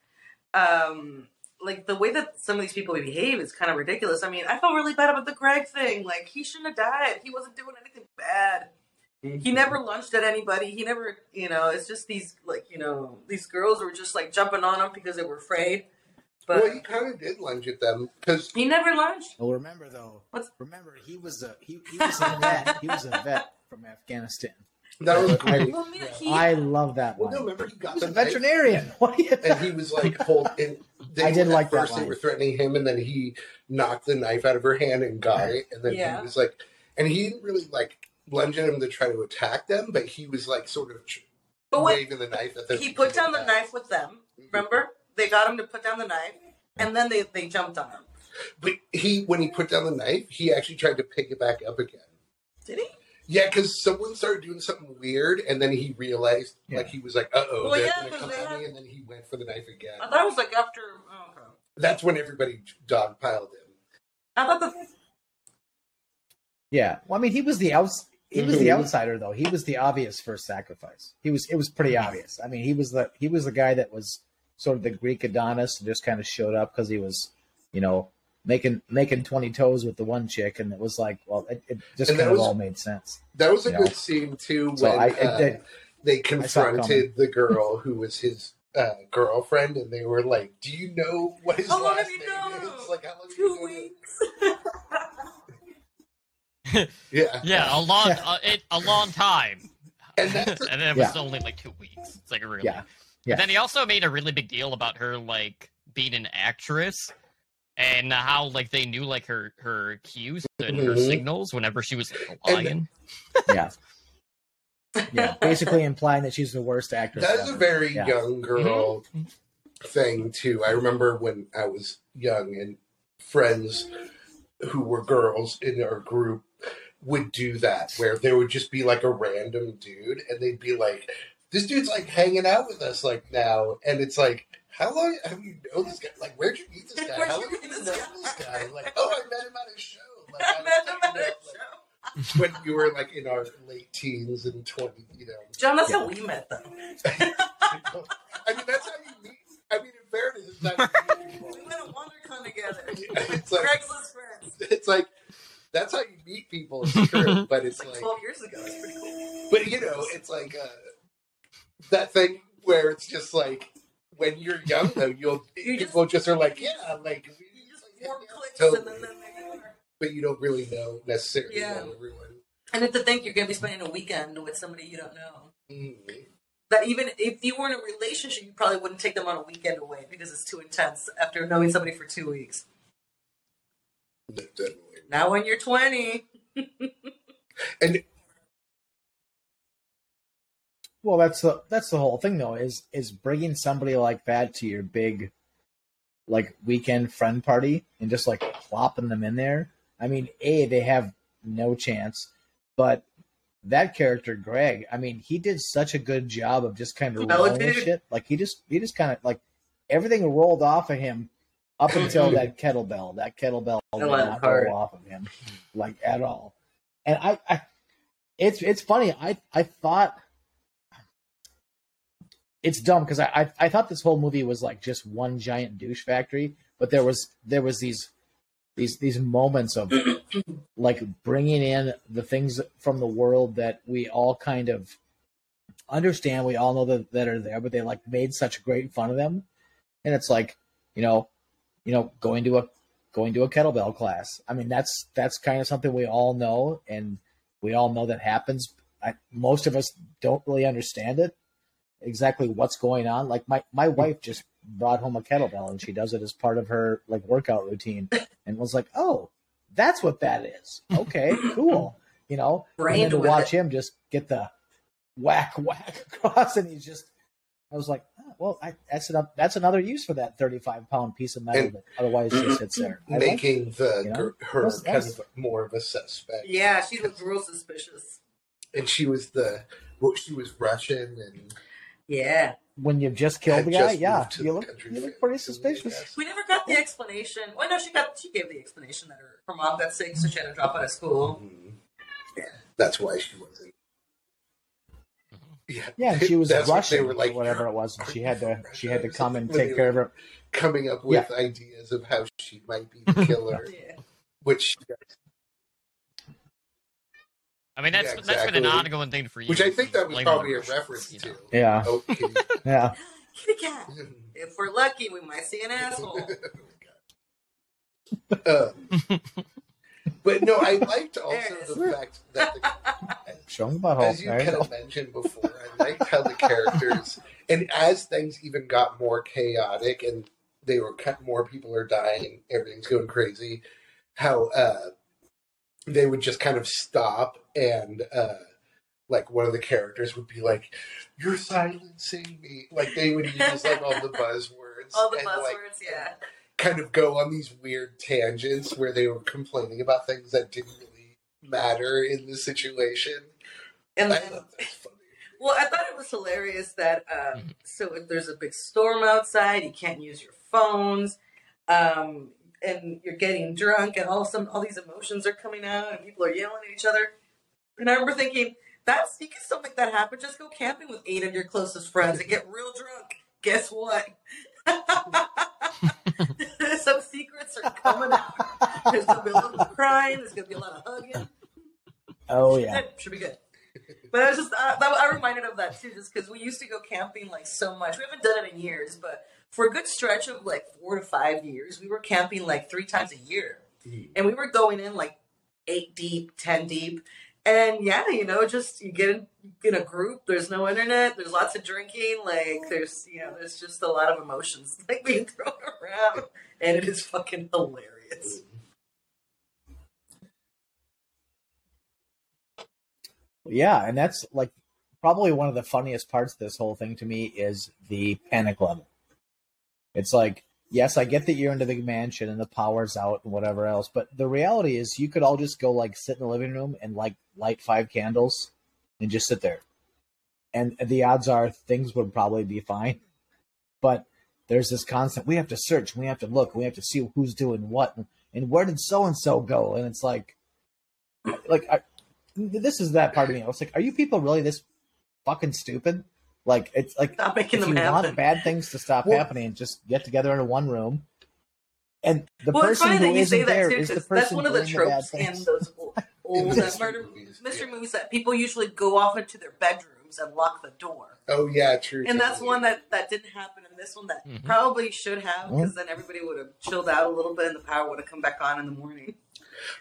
Um, like the way that some of these people behave is kind of ridiculous. I mean, I felt really bad about the Greg thing. Like he shouldn't have died. He wasn't doing anything bad. He never lunched at anybody. He never, you know, it's just these like, you know, these girls were just like jumping on him because they were afraid. But well, he kind of did lunge at them because he never lunched. Well, remember though. What's- Remember, he was a he, he was a vet. He was a vet from Afghanistan. that was I- great. Well, man, he, I love that Well, line. no, remember he he got was the a veterinarian. What you? and he was like, "Hold." And they I did were, like at that first. They were threatening him, and then he knocked the knife out of her hand and got it. And then Yeah. he was like, and he didn't really like lunge at him to try to attack them, but he was like sort of but when waving the knife at them. he put down the back. knife with them, remember? They got him to put down the knife, and then they, they jumped on him. But he, when he put down the knife, he actually tried to pick it back up again. Did he? Yeah, because someone started doing something weird, and then he realized, Yeah. like he was like, "Uh oh, Well, they're yeah, gonna 'cause come at me," and then he went for the knife again. I thought it was like after. Oh, okay. That's when everybody dogpiled him. I thought the Yeah. Well, I mean, he was the outs. He was the Mhm. outsider, though. He was the obvious first sacrifice. He was. It was pretty obvious. I mean, he was the he was the guy that was sort of the Greek Adonis and just kind of showed up because he was, you know, making making twenty toes with the one chick, and it was like, well, it, it just And that kind of all made sense. That was a Yeah. good scene too So when I- I uh, did- they confronted the girl who was his uh, girlfriend, and they were like, "Do you know what his How long last have you name known? is? Like how long have two you known him?" weeks. Yeah, Yeah, a long, Yeah. uh, it, a long time. And that's a- and then it was Yeah. only like two weeks. It's like really. Yeah. Yeah. Then he also made a really big deal about her like being an actress and how like they knew like her her cues and her Mhm. signals whenever she was like, And- lying. Yeah. Yeah. Basically implying that she's the worst actress. That's a very Yeah. young girl Mm-hmm. thing too. I remember when I was young and friends who were girls in our group would do that where there would just be like a random dude and they'd be like this dude's like hanging out with us like now and it's like how long have you known this guy like where'd you meet this guy Where'd how you long have meet you this known guy? this guy like oh I met him at a show like, I was met him at a like, show. when you were like in our late teens and 20 you know John, that's Yeah. how we met, though. I mean, that's how you meet. I mean, in fairness, it's not. how you meet We people. went to WonderCon together. It's like Craigslist friends. it's like that's how you meet people. It's true, but it's Like like, 12 years ago. It's pretty cool. but you know, it's like uh, that thing where it's just like when you're young, though, you'll You just- people just, are like, yeah, like, You just yeah, yeah, clicks totally. and then, then but you don't really know necessarily Yeah. know everyone. And then to think you're going to be spending a weekend with somebody you don't know. Mhm. That even if you were in a relationship, you probably wouldn't take them on a weekend away because it's too intense after knowing somebody for two weeks. Definitely. Now, when you're 20, And Well, that's the that's the whole thing though is is bringing somebody like that to your big like weekend friend party and just like plopping them in there. I mean, a they have no chance, but that character Greg, I mean, he did such a good job of just kind of rolling shit. Like he just he just kind of like everything rolled off of him up until that kettlebell. That kettlebell That did not go off of him, like at all. And I, I, it's it's funny. I I thought it's dumb because I, I I thought this whole movie was like just one giant douche factory, but there was there was these these these moments of like bringing in the things from the world that we all kind of understand we all know that, that are there but they like made such great fun of them and it's like you know you know going to a going to a kettlebell class. I mean that's that's kind of something we all know and we all know that happens. I, most of us don't really understand it exactly what's going on. Like my my hmm. wife just brought home a kettlebell and she does it as part of her like workout routine and was like oh that's what that is. Okay cool. You know? And then to watch it. him just get the whack whack across and he's just i was like oh, well I, that's an, that's another use for that 35 pound piece of metal And- that otherwise just sits there I like making the you know? her That's- kind that's- of more of a suspect. Yeah, she was real suspicious. And she was the she was Russian and Yeah. when you've just killed had the guy yeah you look, you look pretty suspicious. We never got the explanation. Well, no, she got she gave the explanation that her, her mom got sick, so she had to drop out of school. Mhm. Yeah, that's why she wasn't. Yeah, yeah and she was That's what russian They were like or whatever it was and she had to she had to come and take care of her coming up with ideas of how she might be the killer, Yeah. which. I mean, that's Yeah, that's been an ongoing thing for you. Which I think that was probably a the reference you to. yeah kitty. yeah Kitty cat. If we're lucky, we might see an asshole. Uh, but no, I liked also There it is. the fact that, the, show me about as you There you kind of mentioned before, I liked how the characters, and as things even got more chaotic and they were cut, more people are dying, everything's going crazy, how uh, they would just kind of stop and. Uh, like one of the characters would be like, "You're silencing me!" Like they would use like all the buzzwords, All the and, buzzwords, like, yeah. Kind of go on these weird tangents where they were complaining about things that didn't really matter in the situation. And I then, thought that was funny. well, I thought it was hilarious that um, Mhm. so if there's a big storm outside, you can't use your phones, um, and you're getting drunk, and all some all these emotions are coming out, and people are yelling at each other. And I remember thinking, that's you can still make that happen. Just go camping with eight of your closest friends and get real drunk. Guess what? Some secrets are coming out. There's gonna be a little crying. There's gonna be a lot of hugging. oh yeah. Should be good. But I was just uh, I reminded of that too, just because we used to go camping like so much. We haven't done it in years, but for a good stretch of like four to five years, we were camping like three times a year, and we were going in like eight deep, ten deep, and yeah, you know, just you get in, in a group. There's no internet. There's lots of drinking. Like there's you know, there's just a lot of emotions like being thrown around, and it is fucking hilarious. Yeah, and that's like probably one of the funniest parts of this whole thing to me is the panic level. It's like, yes, I get that you're into the mansion and the power's out and whatever else, but the reality is you could all just go like sit in the living room and like light five candles and just sit there. And the odds are things would probably be fine. But there's this constant we have to search, we have to look, we have to see who's doing what and, and where did so and so go? And it's like like I, this is that part of me. I was like, are you people really this fucking stupid? Like it's like Stop making if them you happen. want bad things to stop Well- happening, just get together in one room. And the well, it's person funny who that you say isn't that too, is the person that's one of the doing the tropes in those old, old uh, mystery murder movies, mystery yeah. movies that people usually go off into their bedrooms and lock the door. Oh yeah, true. And that's one that that didn't happen in this one that Mhm. probably should have Mm-hmm. because then everybody would have chilled out a little bit and the power would have come back on in the morning.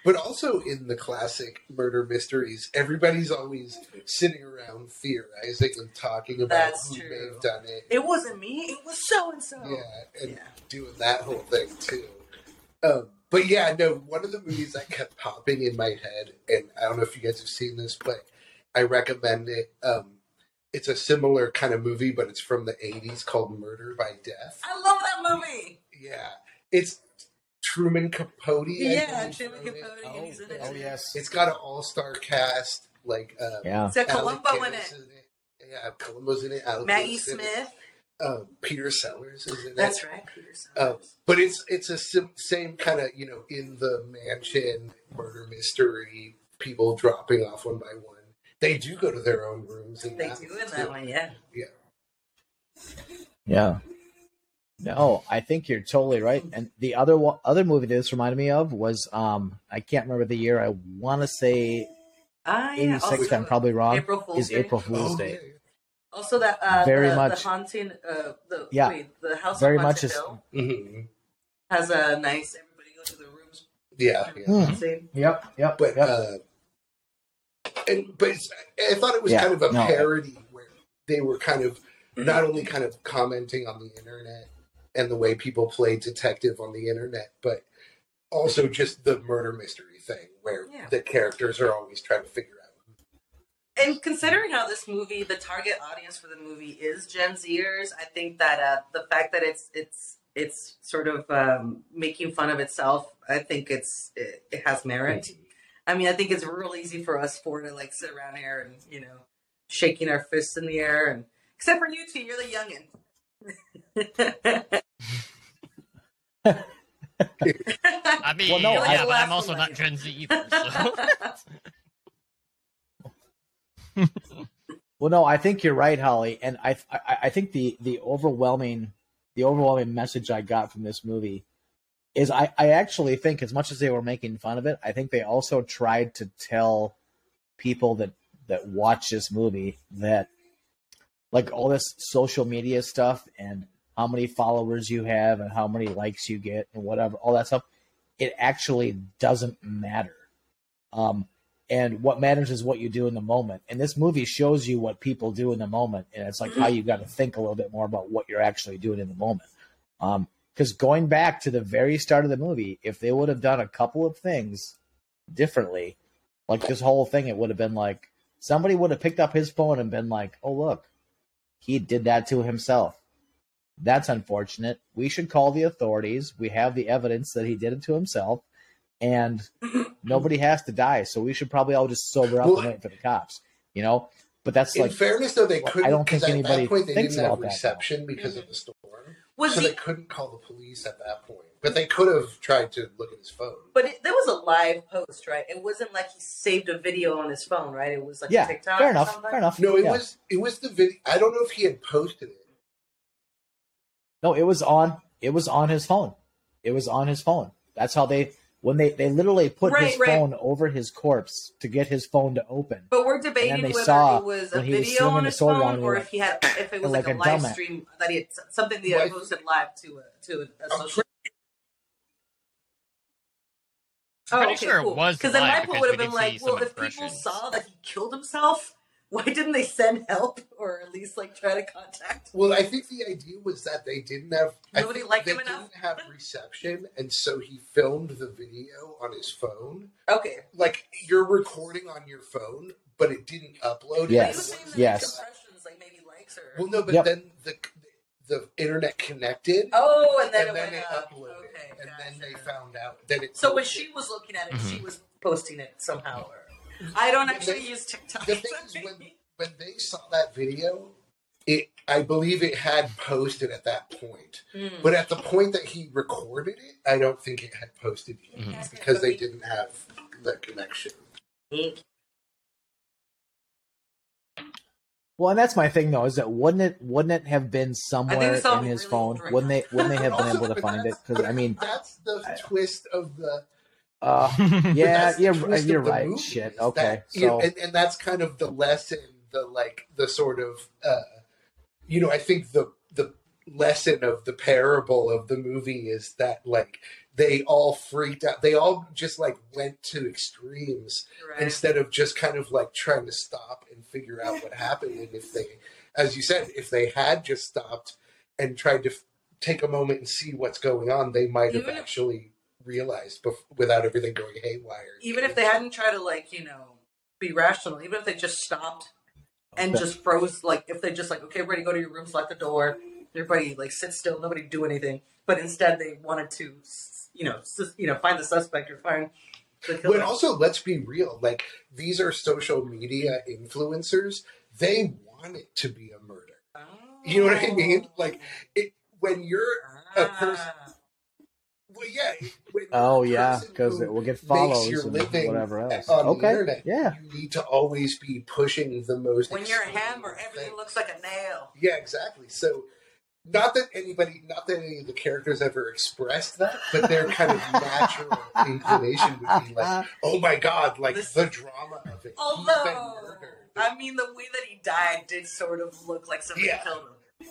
But also in the classic murder mysteries, everybody's always sitting around theorizing and talking about That's who true. may have done it. It wasn't me. It was so and so. Yeah, and Yeah. doing that whole thing too. Um, but yeah, no, one of the movies that kept popping in my head, and I don't know if you guys have seen this, but I recommend it. Um, it's a similar kind of movie, but it's from the '80s called Murder by Death. I love that movie. Yeah, it's Truman Capote. I Yeah, believe, Truman wrote it. Capote. and he's in it. oh yes, It's got an all-star cast, like um, yeah. It's got Alec Columbo in it. Yeah, Columbo's in it. Alec Maggie Guinness in it. Smith. um, Peter Sellers is in it. That's right, Peter Um, Sellers. but it's it's a sim- same kind of you know in the mansion murder mystery, people dropping off one by one. They do go to their own rooms. And they do in that one, yeah. yeah. Yeah. No, I think you're totally right. And the other one, other movie that this reminded me of was um I can't remember the year. I want to say Ah, yeah. 86. Also, I'm probably wrong. April Fool's is Day. April Fool's Oh, Day. yeah, yeah. Also, that uh, Very the, much- the haunting, uh, the Yeah. wait, the house Very much is- Hill Mhm. has a nice. Everybody go to their rooms. Yeah, yeah. Hmm. Yep, yep, but yep. uh, and but it's, I thought it was Yeah, kind of a no. parody where they were kind of not only kind of commenting on the internet and the way people play detective on the internet, but also just the murder mystery thing where Yeah. the characters are always trying to figure out. And considering how this movie, the target audience for the movie is Gen Zers, I think that uh, the fact that it's it's it's sort of um, making fun of itself, I think it's it, it has merit. I mean, I think it's real easy for us four to like sit around here and you know shaking our fists in the air, and except for you two, you're the youngin. I mean, Well, no, yeah, I, but I'm also not millennial. Gen Z either. So. Well, no, I think you're right, Holly, and I, I, I think the the overwhelming, the overwhelming message I got from this movie is I, I actually think, as much as they were making fun of it, I think they also tried to tell people that that watch this movie that, like all this social media stuff and how many followers you have and how many likes you get and whatever, all that stuff, it actually doesn't matter. Um, and what matters is what you do in the moment. And this movie shows you what people do in the moment, and it's like how you got to think a little bit more about what you're actually doing in the moment. Um, because going back to the very start of the movie, if they would have done a couple of things differently, like this whole thing, it would have been like somebody would have picked up his phone and been like, "Oh look, he did that to himself." That's unfortunate. We should call the authorities. We have the evidence that he did it to himself, and nobody has to die. So we should probably all just sober up Well- and wait for the cops. You know, but that's In like fairness, though, they Well, I couldn't. don't think because at anybody that point they thinks didn't have about that, reception because of the storm, Was so he? they couldn't call the police at that point. But they could have tried to look at his phone. But it, there was a live post, right? It wasn't like he saved a video on his phone, right? It was like yeah, a TikTok. fair enough, something. fair enough. No, it Yeah. was it was the video. I don't know if he had posted it. No, it was on. It was on his phone. It was on his phone. That's how they when they they literally put Right, his right. phone over his corpse to get his phone to open. But we're And debating they whether saw it was a when he was video swinging on the his sword around phone or if he had if it was like like, a, a live dumbass. stream that he had something that he Well, posted live to a to a, a I'm social. I'm pretty oh, sure it was Because then live my point would have been like, well, if people saw that he killed himself, why didn't they send help or at least like try to contact? Well, I think the idea was that they didn't have Nobody liked they him enough? didn't have reception, and so he filmed the video on his phone. Okay. Like you're recording on your phone, but it didn't upload. Yes, was yes. Impressions, like maybe likes or. Well, no, but Yep. then the the internet connected, oh, and then and it then went it up. uploaded, Okay, and then they found out. Then it. So when she was looking at it, she was posting it somehow. Or... I don't actually thing- use TikTok. the thing is when when they saw that video, it I believe it had posted at that point. Hmm. But at the point that he recorded it, I don't think it had posted yet Mhm. because they didn't have the connection. Well, and that's my thing though, is that wouldn't it wouldn't it have been somewhere in his really phone? right Wouldn't they wouldn't they have been able to find it? Because I mean, that's the I- twist of the uh, but yeah, you're you're right. movie, Shit. Okay, that- you know, so and, and that's kind of the lesson, the like the sort of uh you know, I think the the lesson of the parable of the movie is that like they all freaked out. They all just like went to extremes Right. instead of just kind of like trying to stop and figure out what happened. And if they, as you said, if they had just stopped and tried to f- take a moment and see what's going on, they might have if- actually realized bef- without everything going haywire. Even if they hadn't tried to like you know be rational, even if they just stopped and Okay. just froze, like if they just like okay, everybody go to your rooms, lock the door, everybody like sit still, nobody do anything, but instead they wanted to, you know, sus- you know, find the suspect or find the killer. But also, let's be real. Like these are social media influencers. They want it to be a murder. Oh. You know what I mean? Like it when you're a person. Ah. Well, yeah. when Oh yeah, because it will get makes follows your and whatever else. on the okay, internet, yeah. you need to always be pushing the most. When you're a hammer, everything thing. looks like a nail. Yeah, exactly. So, not that anybody, not that any of the characters ever expressed that, but their kind of natural inclination would be like, "Oh my god!" Like This- the drama of it. He's been Although. I mean, the way that he died did sort of look like somebody Yeah. killed him.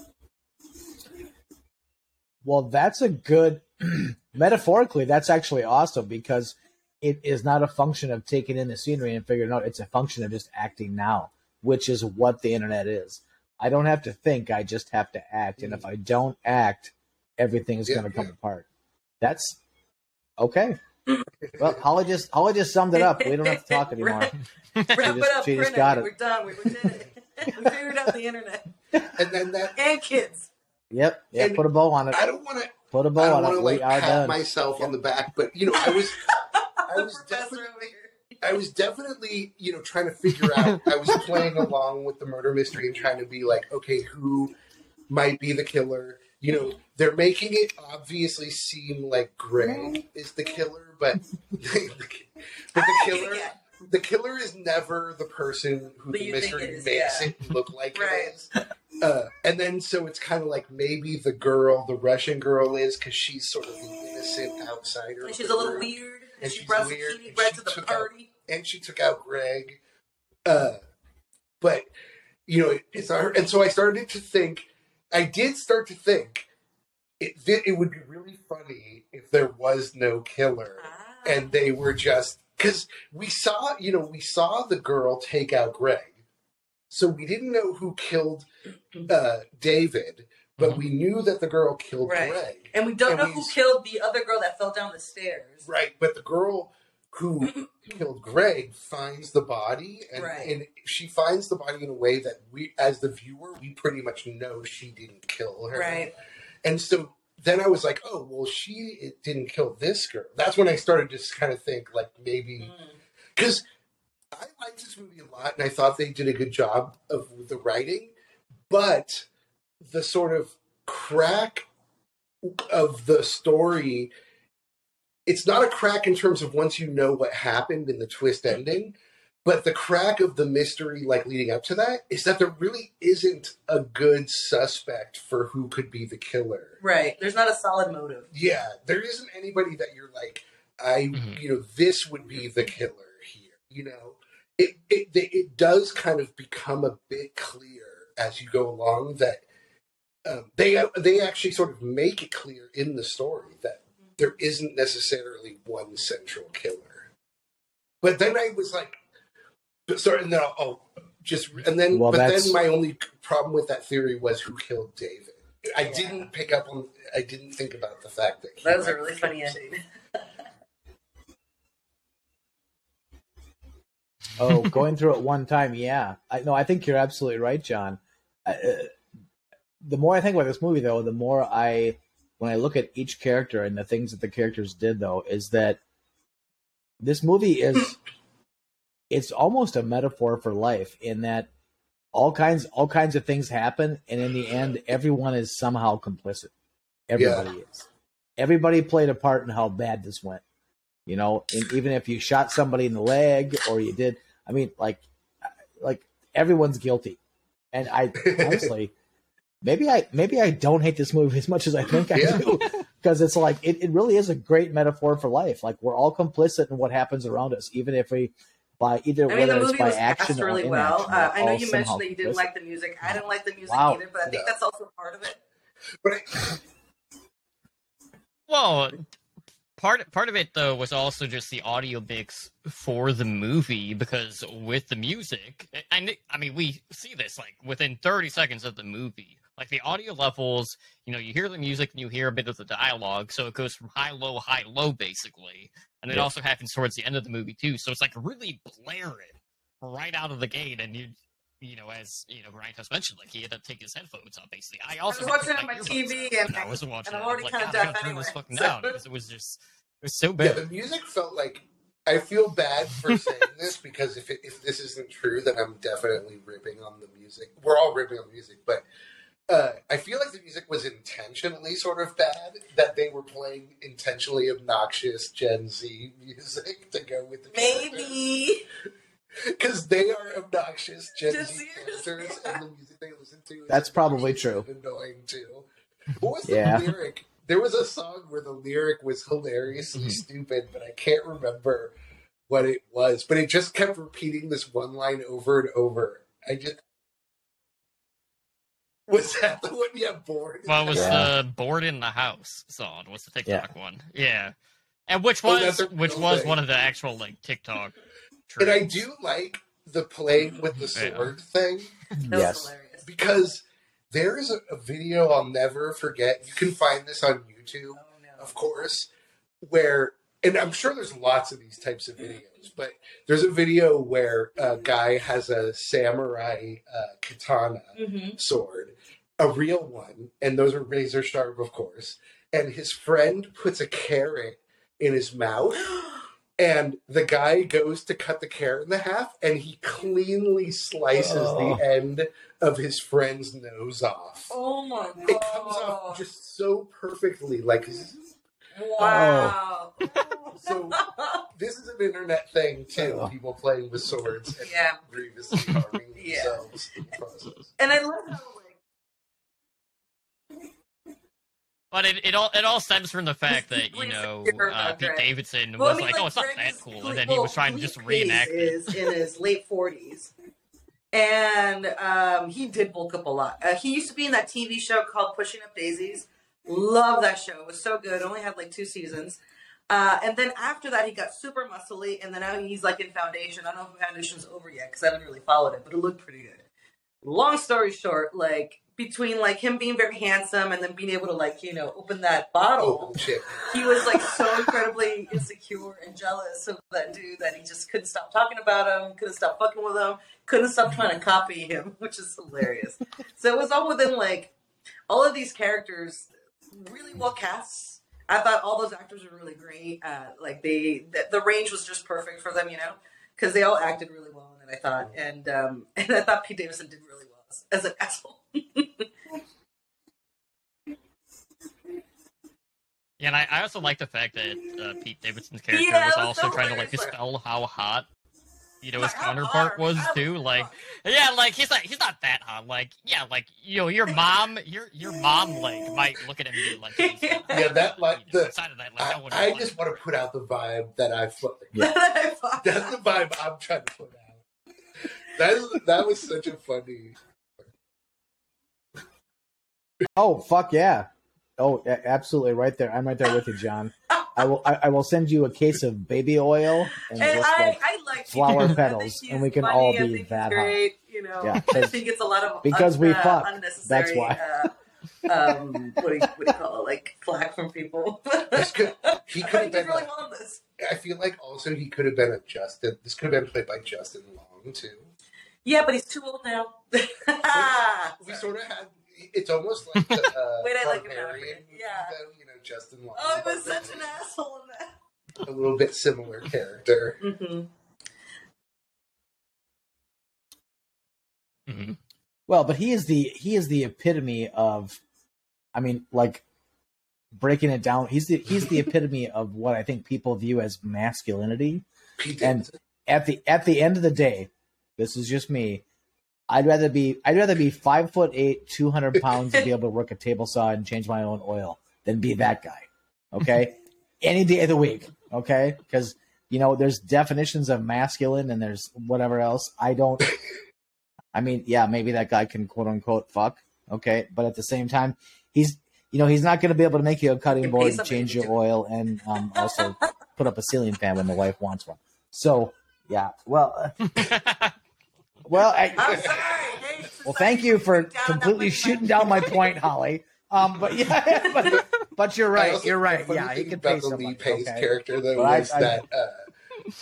Well, that's a good metaphorically. That's actually awesome because it is not a function of taking in the scenery and figuring out. It's a function of just acting now, which is what the internet is. I don't have to think. I just have to act, and if mm. I don't act, everything is Yeah, going to come yeah. apart. That's okay. Mm. Well, Holly just Holly just summed it up. We don't have to talk anymore. Wrap She it up, she just print got it. it. We're done. We, we did it. we figured out the internet and then that and kids. Yep. Yeah. And Put a bow on it. I don't want to. Put a I bow on it. to We like are pat done. myself on the back, but you know, I was, I The was professor definitely. I was definitely, you know, trying to figure out. I was playing along with the murder mystery and trying to be like, okay, who might be the killer? You know, they're making it obviously seem like Gray is the killer, but but the killer, the killer is never the person who That the mystery it is, makes yeah. it look like Right. it is. Uh, and then so it's kind of like maybe the girl, the Russian girl, is because she's sort of the innocent outsider. And she's a little weird. And she brought weird, zucchini and bread she to the took out- party. And she took out Greg. Uh, but you know, it's our, and so I started to think. I did start to think it it would be really funny if there was no killer Ah. and they were just because we saw you know we saw the girl take out Greg, so we didn't know who killed uh, David, but we knew that the girl killed Right. Greg. and we don't and know we- who killed the other girl that fell down the stairs. Right, but the girl who killed Greg finds the body, and, Right. and she finds the body in a way that we, as the viewer, we pretty much know she didn't kill her. Right. And so then I was like, oh, well, she it didn't kill this girl. That's when I started to just kind of think, like, maybe. Mm. Because I liked this movie a lot, and I thought they did a good job of the writing, but the sort of crack of the story it's not a crack in terms of once you know what happened in the twist ending but the crack of the mystery like leading up to that is that there really isn't a good suspect for who could be the killer Right. There's not a solid motive. yeah there isn't anybody that you're like i Mhm. you know this would be the killer here you know it, it it does kind of become a bit clear as you go along that um, they they actually sort of make it clear in the story that there isn't necessarily one central killer. But then I was like, but sorry, and then I'll, I'll just and then Well, but that's- then my only problem with that theory was who killed David. I didn't pick up on. I didn't think about the fact that That was a really funny himself. ending. Oh, going through it one time, yeah. I no, I think you're absolutely right, John. I, uh, the more I think about this movie, though, the more I, when I look at each character and the things that the characters did, though, is that this movie is, it's almost a metaphor for life in that all kinds, all kinds of things happen, and in the end, everyone is somehow complicit. Everybody is. Everybody played a part in how bad this went. You know, and even if you shot somebody in the leg or you did, I mean, like, like everyone's guilty. And I honestly, maybe I maybe I don't hate this movie as much as I think I Yeah. do, because it's like it, it really is a great metaphor for life. Like we're all complicit in what happens around us, even if we by either I mean, the whether it's movie by was action cast really or well. Uh, I know you mentioned that you didn't complicit. like the music. I didn't like the music Wow. either, but I think No. that's also part of it. But Well, part part of it though was also just the audio mix for the movie because with the music, and I mean we see this like within 30 seconds of the movie. Like the audio levels, you know, you hear the music and you hear a bit of the dialogue, so it goes from high low high low basically, and it Yeah. also happens towards the end of the movie too. So it's like really blaring right out of the gate, and you. You know, as you know, Ryan has mentioned, like he had to take his headphones off. Basically, I I also was watching it on my TV, in and, I wasn't watching and. I'm already like, kind of oh, God, I deaf gotta turn this anyway. fucking so- down because it was just it was so bad. yeah, the music felt like. I feel bad for saying this because if it, if this isn't true, then I'm definitely ripping on the music. We're all ripping on the music, but uh, I feel like the music was intentionally sort of bad. That they were playing intentionally obnoxious Gen Z music to go with the Maybe. because they are obnoxious Gen Gen Z Zers, characters, yeah. and the music they listen to. Is That's probably true. Annoying too. What was the Yeah. lyric? There was a song where the lyric was hilariously Mhm. stupid, but I can't remember what it was. But it just kept repeating this one line over and over. I just was that the one? you Yeah, bored. Well, it was Yeah. the "Bored in the House" song. Was the Yeah. TikTok one? Yeah, and oh, which Oh, was that's a which was thing. one of the actual like TikTok. and I do like the playing with the Yeah. sword thing. That was yes. hilarious. because there is a, a video I'll never forget. You can find this on YouTube, Oh, no. of course, where, and I'm sure there's lots of these types of videos, but there's a video where a guy has a samurai uh, katana Mhm. sword, a real one, and those are razor sharp, of course. And his friend puts a carrot in his mouth, and the guy goes to cut the carrot in the half, and he cleanly slices Oh. the end of his friend's nose off. Oh my god. It comes off just so perfectly, like Wow. so. This is an internet thing too. Oh. People playing with swords and Yeah. grievously harming Yeah. themselves in the process. and I love how like But it, it all it all stems from the fact that you know uh, Pete Davidson Well, I was mean, like, "Oh, it's not Greg that is- cool," and then he was trying to Lee just Pace reenact it. Is in his late forties, and um, he did bulk up a lot. Uh, he used to be in that TV show called Pushing Up Daisies. Love that show. It was so good. Only had like two seasons. Uh, and then after that, he got super muscly, and then now he's like in Foundation. I don't know if Foundation's over yet because I haven't really followed it, but it looked pretty good. Long story short, like between like him being very handsome and then being able to like you know open that bottle Oh shit! he was like so incredibly insecure and jealous of that dude that he just couldn't stop talking about him, couldn't stop fucking with him, couldn't stop trying to copy him, which is hilarious. so it was all within like all of these characters really well cast. I thought all those actors were really great. Uh, like they, the, the range was just perfect for them, you know, because they all acted really well in it. I thought, and um, and I thought Pete Davidson did really well as, as an asshole. Yeah, and I, I also like the fact that uh, Pete Davidson's character Yeah, was was also so trying to like dispel how hot you know his Like, counterpart hard? was How too. Like, hard? yeah, like he's like he's not that hot. Like, yeah, like you know your mom, your your mom like might look at him and be like, "He's not Yeah, that, like, you know, the- outside of that, like, I, that would I just want to put out the vibe that I felt. I That's the vibe I'm trying to put out. That is that was such a funny. Oh fuck yeah! Oh, absolutely, right there. I'm right there with you, John. I will. I, I will send you a case of baby oil and And just I, like I like flower Pete Davidson. I petals, and we can funny. all be think he's that hot. great, You know, Yeah, I 'cause- think it's a lot of because we uh, fuck. That's why. Uh, um, what do you, what do you call it? Like flack from people. This could he could have been. really well in this. I feel like also he could have been a Justin. This could have been played by Justin Long too. Yeah, but he's too old now. We sort of had. It's almost like the uh, Wait, I like him now. Barbarian movie, Yeah. though, you know, Justin Long. oh, I was such an asshole in that. a little bit similar character. Mm-hmm. Mhm. Well, but he is the he is the epitome of, I mean, like breaking it down. He's the he's the epitome of what I think people view as masculinity. And- At the at the end of the day, this is just me. I'd rather be I'd rather be five foot eight, two hundred pounds, and be able to work a table saw and change my own oil than be that guy. Okay, any day of the week. Okay, because you know there's definitions of masculine and there's whatever else. I don't. I mean, yeah, maybe that guy can quote unquote fuck. Okay, but at the same time, he's you know he's not going to be able to make you a cutting Can board, and change your oil, and um, also put up a ceiling fan when the wife wants one. So yeah, well, uh, well, I, I'm sorry. Hey, well, thank you for completely shooting down my point, Holly. Um, but yeah, but, but you're right. also- You're right. the Yeah, he thing can pay the. Lee Pace okay? character though But was I- that uh,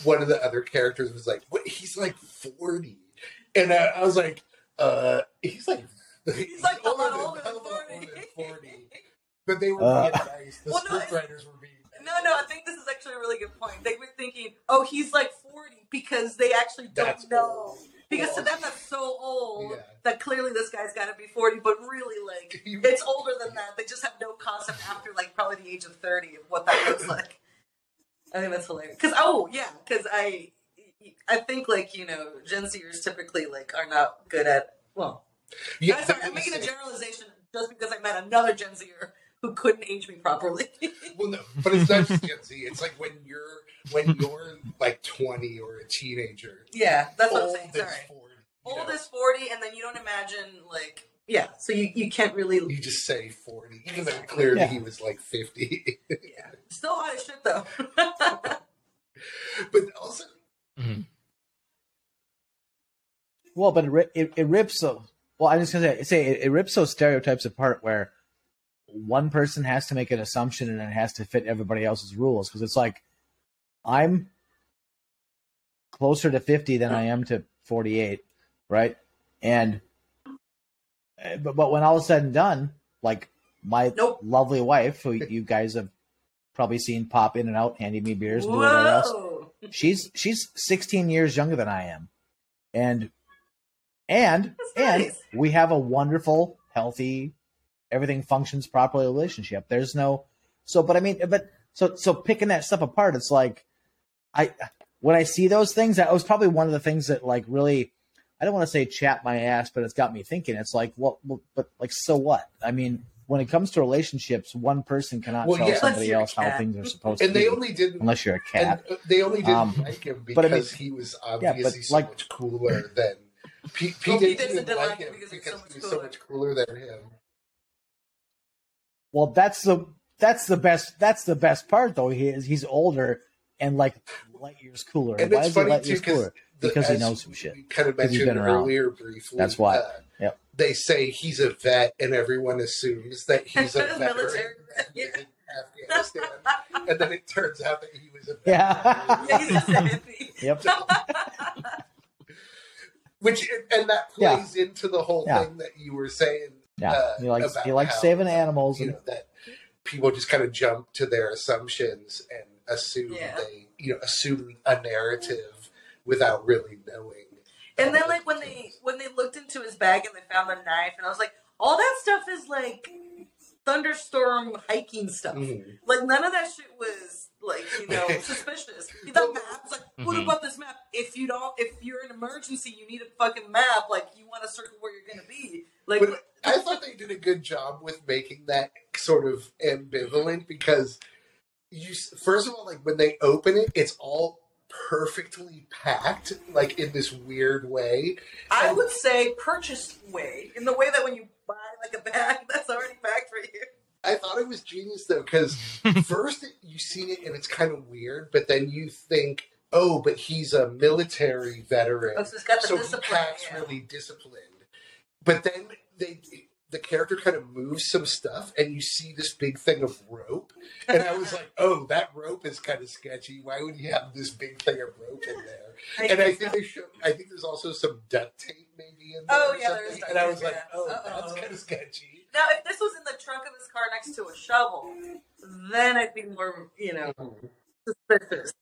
one of the other characters was like, "What? He's like 40. and I, I was like, uh, "He's like." He's like a lot than- older than hell of a lot 40. older than 40. But they were Uh. being nice. The Well, no, scriptwriters were being nice. No, no, I think this is actually a really good point. They were thinking, oh, he's like 40 because they actually don't That's know. old. Because to them that's so old Yeah. that clearly this guy's got to be 40, but really like it's older than that. They just have no concept after like probably the age of 30 of what that looks like. I think that's hilarious. Cause oh yeah, cause I, I think like you know Gen Zers typically like are not good at well. Yeah, I'm sorry, I'm making a generalization just because I met another Gen Zer who couldn't age me properly. Well, no, but it's not just Gen Z. It's like when you're when you're like 20 or a teenager. yeah, that's what I'm saying. as Sorry, 40. old know? is 40, and then you don't imagine like yeah, so you you can't really You just say 40, even though clearly Yeah. he was like 50. yeah. Still hot as shit though. but also, Mhm. Well, but it, it, it rips so. Well, I'm just gonna say, say it, it rips those stereotypes apart where one person has to make an assumption and it has to fit everybody else's rules because it's like I'm closer to 50 than I am to 48, right? And uh, but but when all is said and done, like my Nope. lovely wife, who you guys have probably seen pop in and out, handing me beers and doing whatever else she's she's 16 years younger than I am, and and That's and nice. we have a wonderful, healthy, everything functions properly relationship. There's no so, but I mean, but so so picking that stuff apart, it's like I when I see those things, that was probably one of the things that like really. I don't want to say chap my ass, but it's got me thinking. It's like, well, well but like, so what? I mean, when it comes to relationships, one person cannot Well, tell yeah. Somebody else how things are supposed and to be. And they be, only didn't. unless you're a cat. And uh, they only didn't Um, like him but I because mean- he was Yeah, obviously but, so like- much cooler than Pete. Well, Pete Pete didn't, didn't like like him him because because so he much was so much cooler than him. Well, that's the that's the best that's the best part though. He is he's older and like light years cooler. And Why it's is he light too years because cooler? Because he knows some shit. We kind of 'Cause he's mentioned been around. earlier briefly. That's why. uh, Yep. They say he's a vet, and everyone assumes that he's a veteran Military vet, yeah. in Afghanistan. and then it turns out that he was a vet. Yeah. Yeah, he's a. Yep. Which and that Yeah. plays into the whole Yeah. thing that you were saying. Yeah. uh, he likes he likes how, saving animals You and know that people just kind of jump to their assumptions and assume Yeah. they you know assume a narrative without really knowing. And then like when they when they looked into his bag and they found the knife, and I was like, all that stuff is like thunderstorm hiking stuff. Mhm. Like none of that shit was like you know suspicious. The map's like, what Mhm. about this map? If you don't, if you're in an emergency, you need a fucking map. Like you want to circle where you're gonna be. Like But I thought they did a good job with making that sort of ambivalent because you first of all like when they open it, it's all perfectly packed like in this weird way. I would say purchased way in the way that when you buy like a bag that's already packed for you. I thought it was genius though because first you see it and it's kind of weird, but then you think, oh, but he's a military veteran, Oh, so it's got the so discipline. he acts yeah. really disciplined. But then they, the character kind of moves some stuff, and you see this big thing of rope, and I was like, oh, that rope is kind of sketchy. Why would you have this big thing of rope in there? And I think they show. I think there's also some duct tape maybe in there. Oh, yeah, there is something. duct And I was like, oh, Uh-oh. that's kind of sketchy. Now, if this was in the trunk of his car next to a shovel, then I'd be more, you know, suspicious.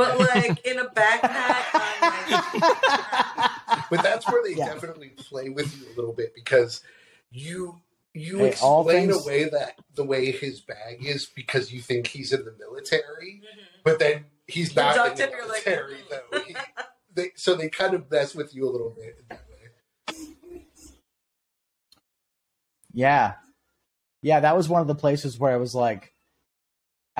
But like in a backpack, But that's where they Yeah. definitely play with you a little bit because you you Hey, all explain things- away that the way his bag is because you think he's in the military, Mhm. but then he's The not in the tape, you're like, military "Mm." though. He- they, so they kind of mess with you a little bit in that way. Yeah. Yeah, that was one of the places where I was like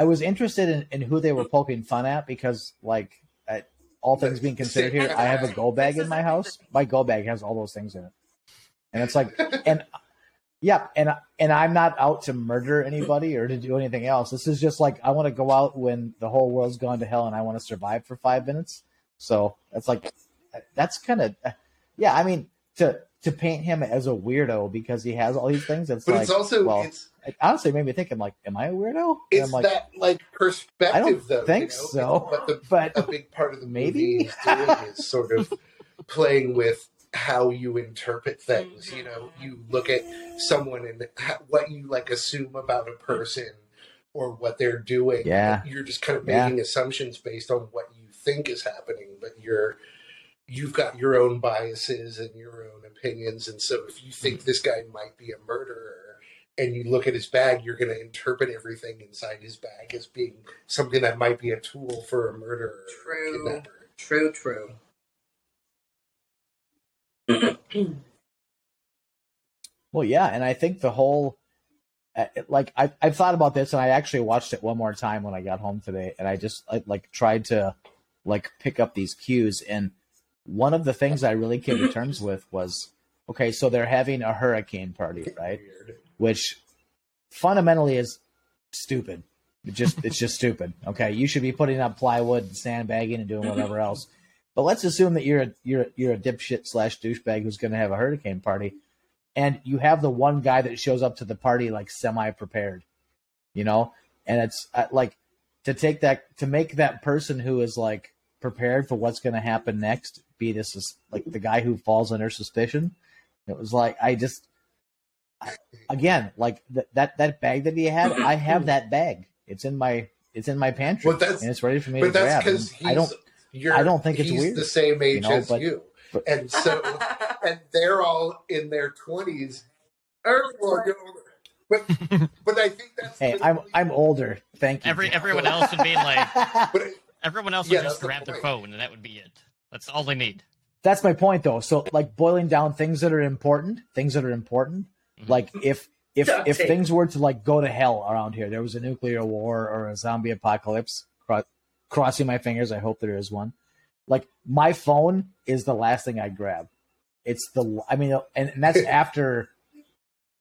I was interested in, in who they were mm. poking fun at because like I, all things being considered here, I have a go bag in my house. My go bag has all those things in it. And it's like and yeah, and and I'm not out to murder anybody or to do anything else. This is just like I want to go out when the whole world's gone to hell and I want to survive for 5 minutes. So, that's like that's kind of yeah, I mean to to paint him as a weirdo because he has all these things, it's But like it's also well, it's it honestly made me think. I'm like, am I a weirdo? And it's I'm like, that like perspective I don't though. think you know? so. But the but a big part of the Maybe? movie is doing is sort of playing with how you interpret things. You know, mm-hmm. you look at someone and ha- what you like assume about a person or what they're doing. Yeah. you're just kind of Yeah. making assumptions based on what you think is happening, but you're you've got your own biases and your own opinions, and so if you think mm. this guy might be a murderer, and you look at his bag, you're going to interpret everything inside his bag as being something that might be a tool for a murderer. or a True. kidnapper. True, true. Well, yeah, and I think the whole, uh, like, I I've thought about this, and I actually watched it one more time when I got home today, and I just I, like tried to, like, pick up these cues, and one of the things I really came to terms with was, okay, so they're having a hurricane party, right? Which fundamentally is stupid. It just it's just stupid. Okay, you should be putting up plywood and sandbagging and doing whatever else. But let's assume that you're a you're you're a dipshit slash douchebag who's going to have a hurricane party, and you have the one guy that shows up to the party like semi prepared, you know, and it's uh, like to take that to make that person who is like prepared for what's going to happen next be this is like the guy who falls under suspicion. It was like I just I- again like th- that that bag that he had. I have that bag. It's in my it's in my pantry Well, that's- and it's ready for me But to that's grab. And I don't. You're, I don't think it's he's weird, the same age know, as but- you, but- and so and they're all in their twenties. Early Well, twenties. but but I think that's Hey, I'm I'm older. Thank you. Every everyone else would be like, But everyone else Yeah, would just that's the grab their phone, and that would be it. That's all they need. That's my point, though. So, like boiling down things that are important, things that are important. Mhm. Like if if Duct if tape. things were to like go to hell around here, there was a nuclear war or a zombie apocalypse. Cro- crossing my fingers, I hope there is one. Like my phone is the last thing I grab. It's the I mean, and, and that's after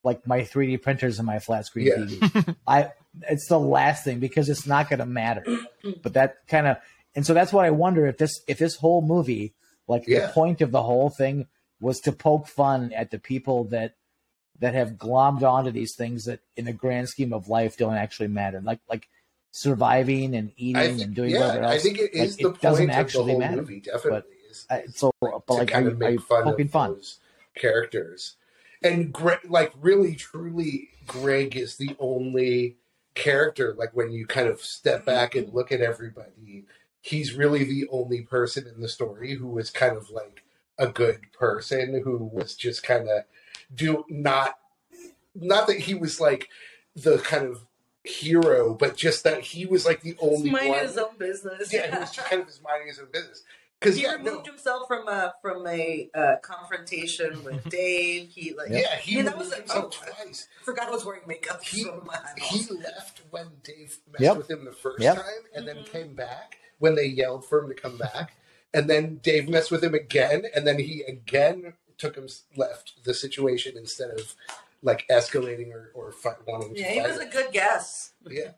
like my 3D printers and my flat screen Yeah. TV. I it's the last thing because it's not going to matter. But that kind of and so that's what I wonder if this if this whole movie like Yeah. the point of the whole thing was to poke fun at the people that that have glommed onto these things that in the grand scheme of life don't actually matter. Like like surviving and eating and doing yeah, whatever else. I think it like, the it doesn't point of the actually whole matter. movie. Definitely is, I, so, but to like, kind are, of make fun of fun? those characters. And Gre- like really, truly, Greg is the only character. Like when you kind of step back and look at everybody, he's really the only person in the story who was kind of like a good person who was just kind of do not not that he was like the kind of hero, but just that he was like the He's only minding one. his own business. Yeah, he was just kind of just minding his own business. Because he yeah, removed no, himself from a from a uh, confrontation with Dave. He like yeah, he Yeah, that removed was a- himself oh. twice. forgot I was wearing makeup. He- so He left when Dave messed Yep. with him the first Yep. time, and then Mhm. came back when they yelled for him to come back. And then Dave messed with him again, and then he again took him left the situation instead of like escalating or, or fight, wanting to yeah, he fight. was a good guess. yeah,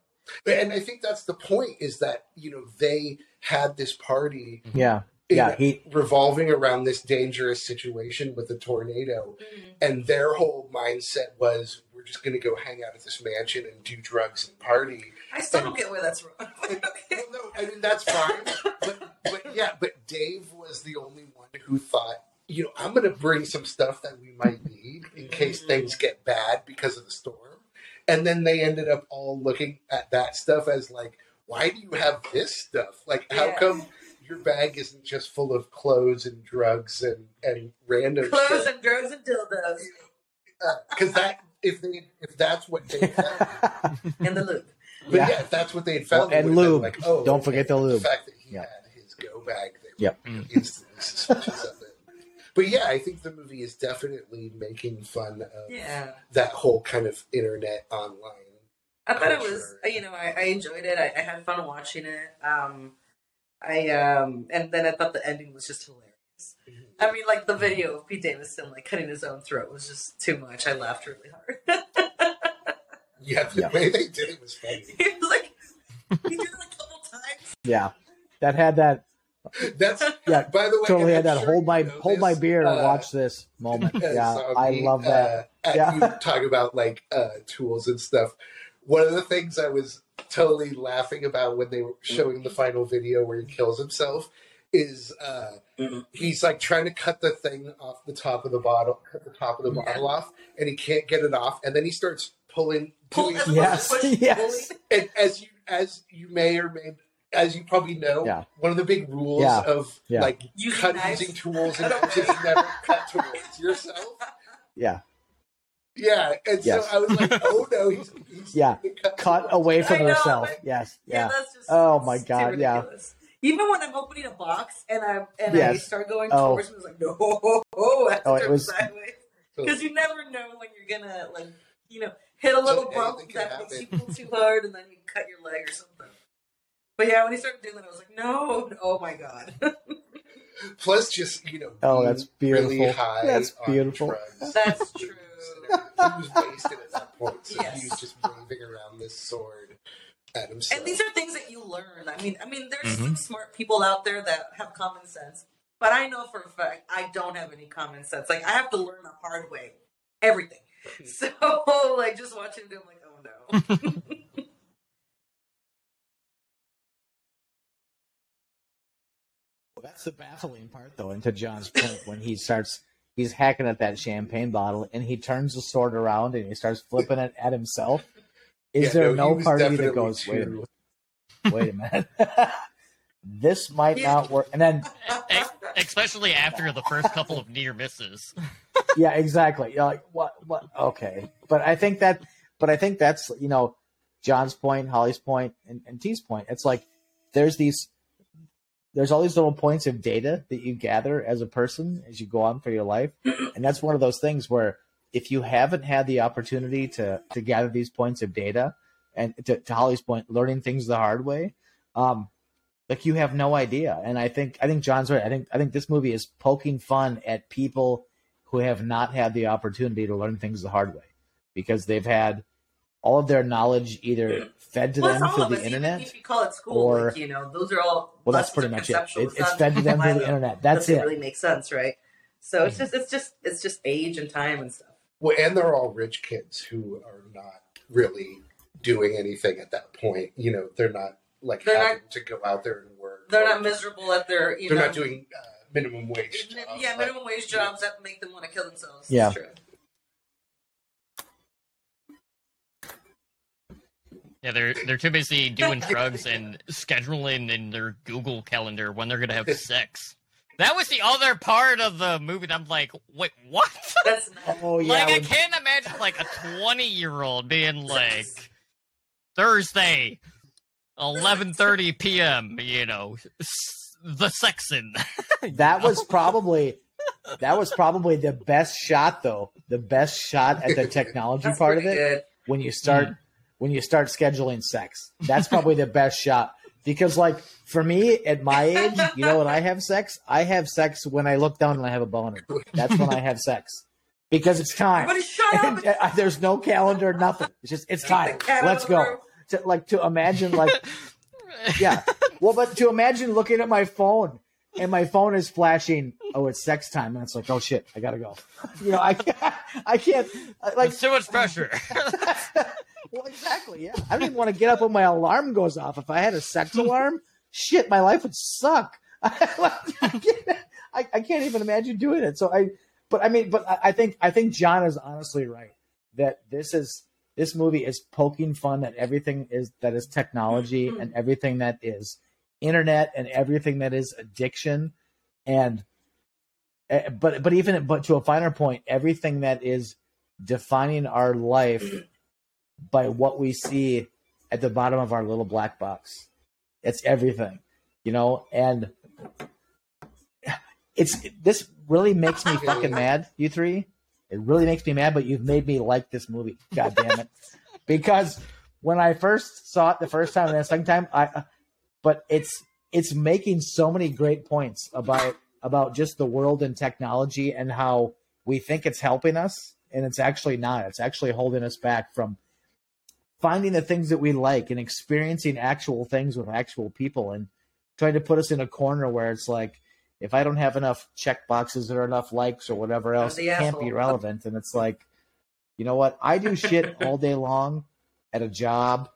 and I think that's the point is that you know they had this party mm-hmm. Yeah, yeah. He revolving around this dangerous situation with the tornado, mm-hmm. and their whole mindset was we're just going to go hang out at this mansion and do drugs and party. I still don't get where that's wrong. Well, no, I mean that's fine, but but yeah, but Dave was the only one who thought, you know, I'm going to bring some stuff that we might need in case Mhm. things get bad because of the storm, and then they ended up all looking at that stuff as like, why do you have this stuff? Like, how Yeah. come? Your bag isn't just full of clothes and drugs and, and random Clothes shit. and drugs and dildos Because that if they if that's what they found, in the loop. But Yeah. yeah, if that's what they had found, Well, and lube. Like, oh, Don't okay. forget the lube. The fact that he Yeah. had his go bag, they Yep. instantly suspicious of it. But yeah, I think the movie is definitely making fun of Yeah, that whole kind of internet online. I thought it was. You know, I, I enjoyed it. I, I had fun watching it. Um, I um, and then I thought the ending was just hilarious. I mean, like the video of Pete Davidson like cutting his own throat was just too much. I laughed really hard. Yeah, the Yeah. way they did it was funny. he was like, he did it a couple times. yeah, that had that. That's Yeah, by the way, totally had I'm that sure hold my know hold my beer and uh, watch this moment. Yeah, so I love that. Uh, Yeah. you talk about like uh, tools and stuff. One of the things I was totally laughing about when they were showing the final video where he kills himself is uh, Mhm. he's like trying to cut the thing off the top of the bottle, cut the top of the Yeah. bottle off, and he can't get it off, and then he starts pulling. pulling, doing- as Yes, opposed to push- yes. and as you as you may or may as you probably know, Yeah. one of the big rules Yeah. of Yeah. like Using cut knives. using tools and Cut knives is never cut towards yourself. Yeah, Yeah, and Yes. so I was like, oh no, he's, he's Yeah. cut, cut away from I know, yourself. right? Yes, Yeah, yeah. that's just. Oh my God, yeah. Even when I'm opening a box and I and I start going Oh. towards me, it's like no, oh, oh, oh, I have oh, to Oh, it was- because you never know when you're gonna like you know hit a little So bump anything can that makes you pull too hard and then you cut your leg or something. But yeah, when he started doing that, I was like, no, no, oh my god, Plus, just you know, Oh, being that's beautiful. Really high That's beautiful. that's true. he was wasted at that point, so he was just waving around this sword at himself. And these are things that you learn. I mean, I mean, there's Mhm. some smart people out there that have common sense, but I know for a fact I don't have any common sense. Like I have to learn the hard way, everything. So, like, just watching him, like, oh no. that's the baffling part, though. And to John's point, when he starts, he's hacking at that champagne bottle, and he turns the sword around and he starts flipping it at himself. Is Yeah, there he no was part of you that definitely goes, "Wait a minute, wait a minute, this might Yeah. not work"? And then, especially after the first couple of near misses. yeah, exactly. You're like, what? What? Okay, but I think that, but I think that's you know, John's point, Holly's point, and, and T's point. It's like there's these, there's all these little points of data that you gather as a person as you go on for your life, and that's one of those things where if you haven't had the opportunity to to gather these points of data, and to, to Holly's point, learning things the hard way, um, like you have no idea. And I think I think John's right. I think I think this movie is poking fun at people who have not had the opportunity to learn things the hard way because they've had all of their knowledge either fed to Well, them through the us, internet. if you call it school, or- like, you know, those are all. Well, that's pretty much it. it it's fed to them through the internet. That's it. really makes sense, right? So it's just, it's just, it's just age and time and stuff. Well, and they're all rich kids who are not really doing anything at that point. You know, they're not like They're having to go out there and work. They're or not miserable at their, you They're know, not doing uh, minimum wage. jobs, yeah, like- minimum wage jobs that make them want to kill themselves. Yeah. It's true. Yeah, they're they're too busy doing drugs and scheduling in their Google calendar when they're gonna have sex. That was the other part of the movie. And I'm like, wait, what? That's not. Oh yeah, like, I when- can't imagine like a 20 year old being like Thursday, 11:30 p.m. You know, the sexing. that was probably that was probably the best shot though. The best shot at the technology part of it. good. when you start mm. When you start scheduling sex. That's probably the best shot because like for me at my age, you know when I have sex, I have sex when I look down and I have a boner. That's when I have sex because it's time. Everybody shut up. And, uh, there's no calendar, nothing. It's just it's time. the cat out Let's go. To, like to imagine like yeah. Well, but to imagine looking at my phone and my phone is flashing, oh, it's sex time, and it's like, oh shit, I gotta go. You know, I can't, I can't, like, There's too much pressure. well, exactly, yeah. I don't even want to get up when my alarm goes off. If I had a sex alarm, shit, my life would suck. I, can't, I, can't even imagine doing it. So I, but I mean, but I, think, I think John is honestly right that this is this movie is poking fun at everything is that is technology and everything that is internet and everything that is addiction and eh, but but even but to a finer point everything that is defining our life by what we see at the bottom of our little black box. It's everything you know? And it's this really makes me fucking mad you three. It really makes me mad but you've made me like this movie god damn it because when i first saw it the first time and the second time i but it's it's making so many great points about about just the world and technology and how we think it's helping us and it's actually not. It's actually holding us back from finding the things that we like and experiencing actual things with actual people and trying to put us in a corner where it's like if i don't have enough check boxes or enough likes or whatever else it can't be relevant. And it's like you know what? I do shit all day long at a job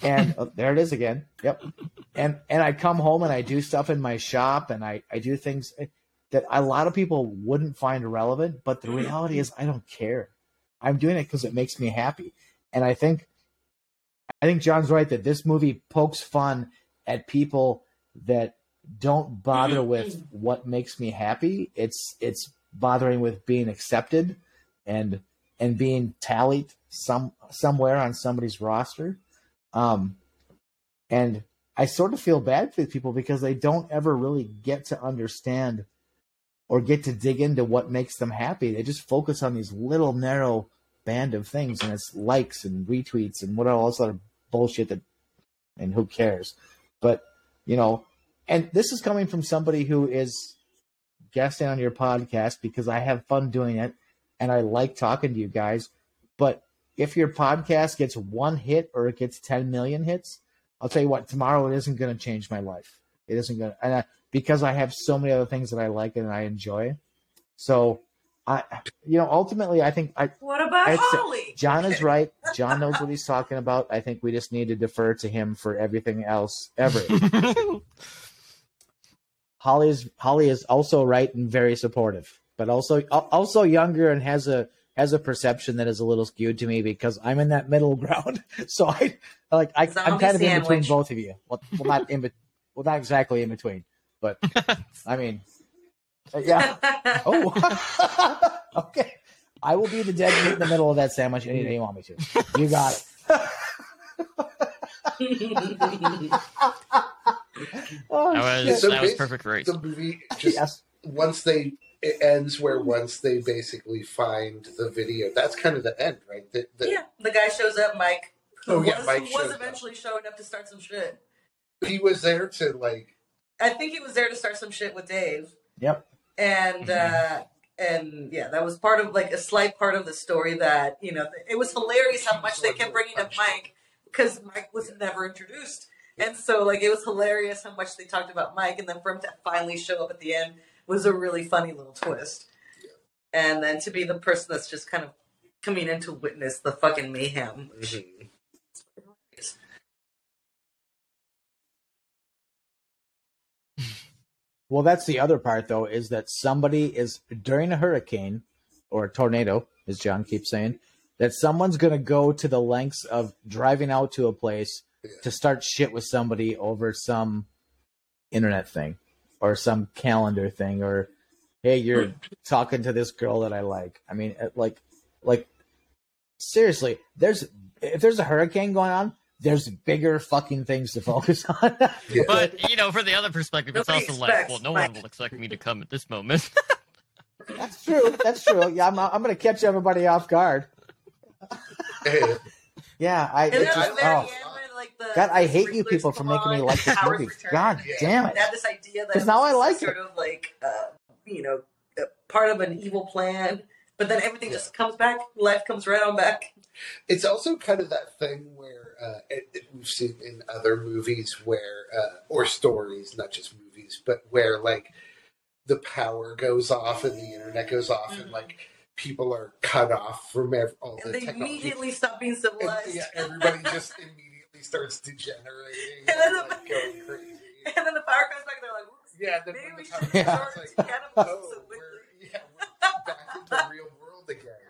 and oh, there it is again. Yep. And and i come home and i do stuff in my shop and i i do things that a lot of people wouldn't find relevant but the reality is i don't care. I'm doing it because it makes me happy. And i think i think john's right that this movie pokes fun at people that don't bother with what makes me happy. It's it's bothering with being accepted and and being tallied some somewhere on somebody's roster. Um, and I sort of feel bad for these people because they don't ever really get to understand or get to dig into what makes them happy. They just focus on these little narrow band of things, and it's likes and retweets and what all this other bullshit that, and who cares? But you know, and this is coming from somebody who is guesting on your podcast because I have fun doing it and I like talking to you guys. But if your podcast gets one hit or it gets 10 million hits, I'll tell you what, tomorrow it isn't going to change my life. It isn't going to, and because I have so many other things that I like and I enjoy. So, I, you know, ultimately, I think I, What about I'd say- Holly? John is right. John knows what he's talking about. I think we just need to defer to him for everything else ever. Holly is Holly is also right and very supportive, but also also younger and has a has a perception that is a little skewed to me because I'm in that middle ground. So I like I, I'm kind of in between both of you. Well, well not in bet well not exactly in between, but I mean, Uh, yeah. Oh, okay. I will be the dead meat in the middle of that sandwich any day you want me to. You got it. Oh, That was So that was perfect race. The movie just yes. once they it ends where once they basically find the video. That's kind of the end, right? The, the, yeah, the guy shows up, Mike. Who Oh, yeah, was, Mike who shows was up. eventually showing up to start some shit. He was there to like. I think he was there to start some shit with Dave. Yep. And uh and yeah that was part of like a slight part of the story that you know it was hilarious how much they kept bringing up mike because mike was never introduced. And so like it was hilarious how much they talked about mike and then for him to finally show up at the end was a really funny little twist. And then to be the person that's just kind of coming in to witness the fucking mayhem Well, that's the other part, though, is that somebody is during a hurricane or a tornado, as John keeps saying, that someone's going to go to the lengths of driving out to a place to start shit with somebody over some internet thing or some calendar thing or hey, you're talking to this girl that I like. I mean, like, like seriously, there's if there's a hurricane going on, there's bigger fucking things to focus on. Yeah. But you know, for the other perspective, it's Nobody also like, well, no one will expect me to come at this moment. That's true. That's true. Yeah, I'm, I'm going to catch everybody off guard. Yeah, I and then just oh like the God, I hate you people for making me like this movie. return. God Yeah. damn it! They had this idea that 'Cause it now I like sort it. of like uh, you know part of an evil plan, but then everything just comes back. Life comes right on back. it's also kind of that thing where uh, it, it- we've seen in other movies where uh, or stories not just movies but where like the power goes off and the internet goes off and like people are cut off from ev- all the And they technology immediately stop being And, civilized. yeah everybody just immediately starts degenerating And then and, the- like, going crazy and then the power comes back, and they're like, "Whoops, yeah then maybe when we the should Yeah. resort comes, to like, oh so we're, yeah, we're back in the real world again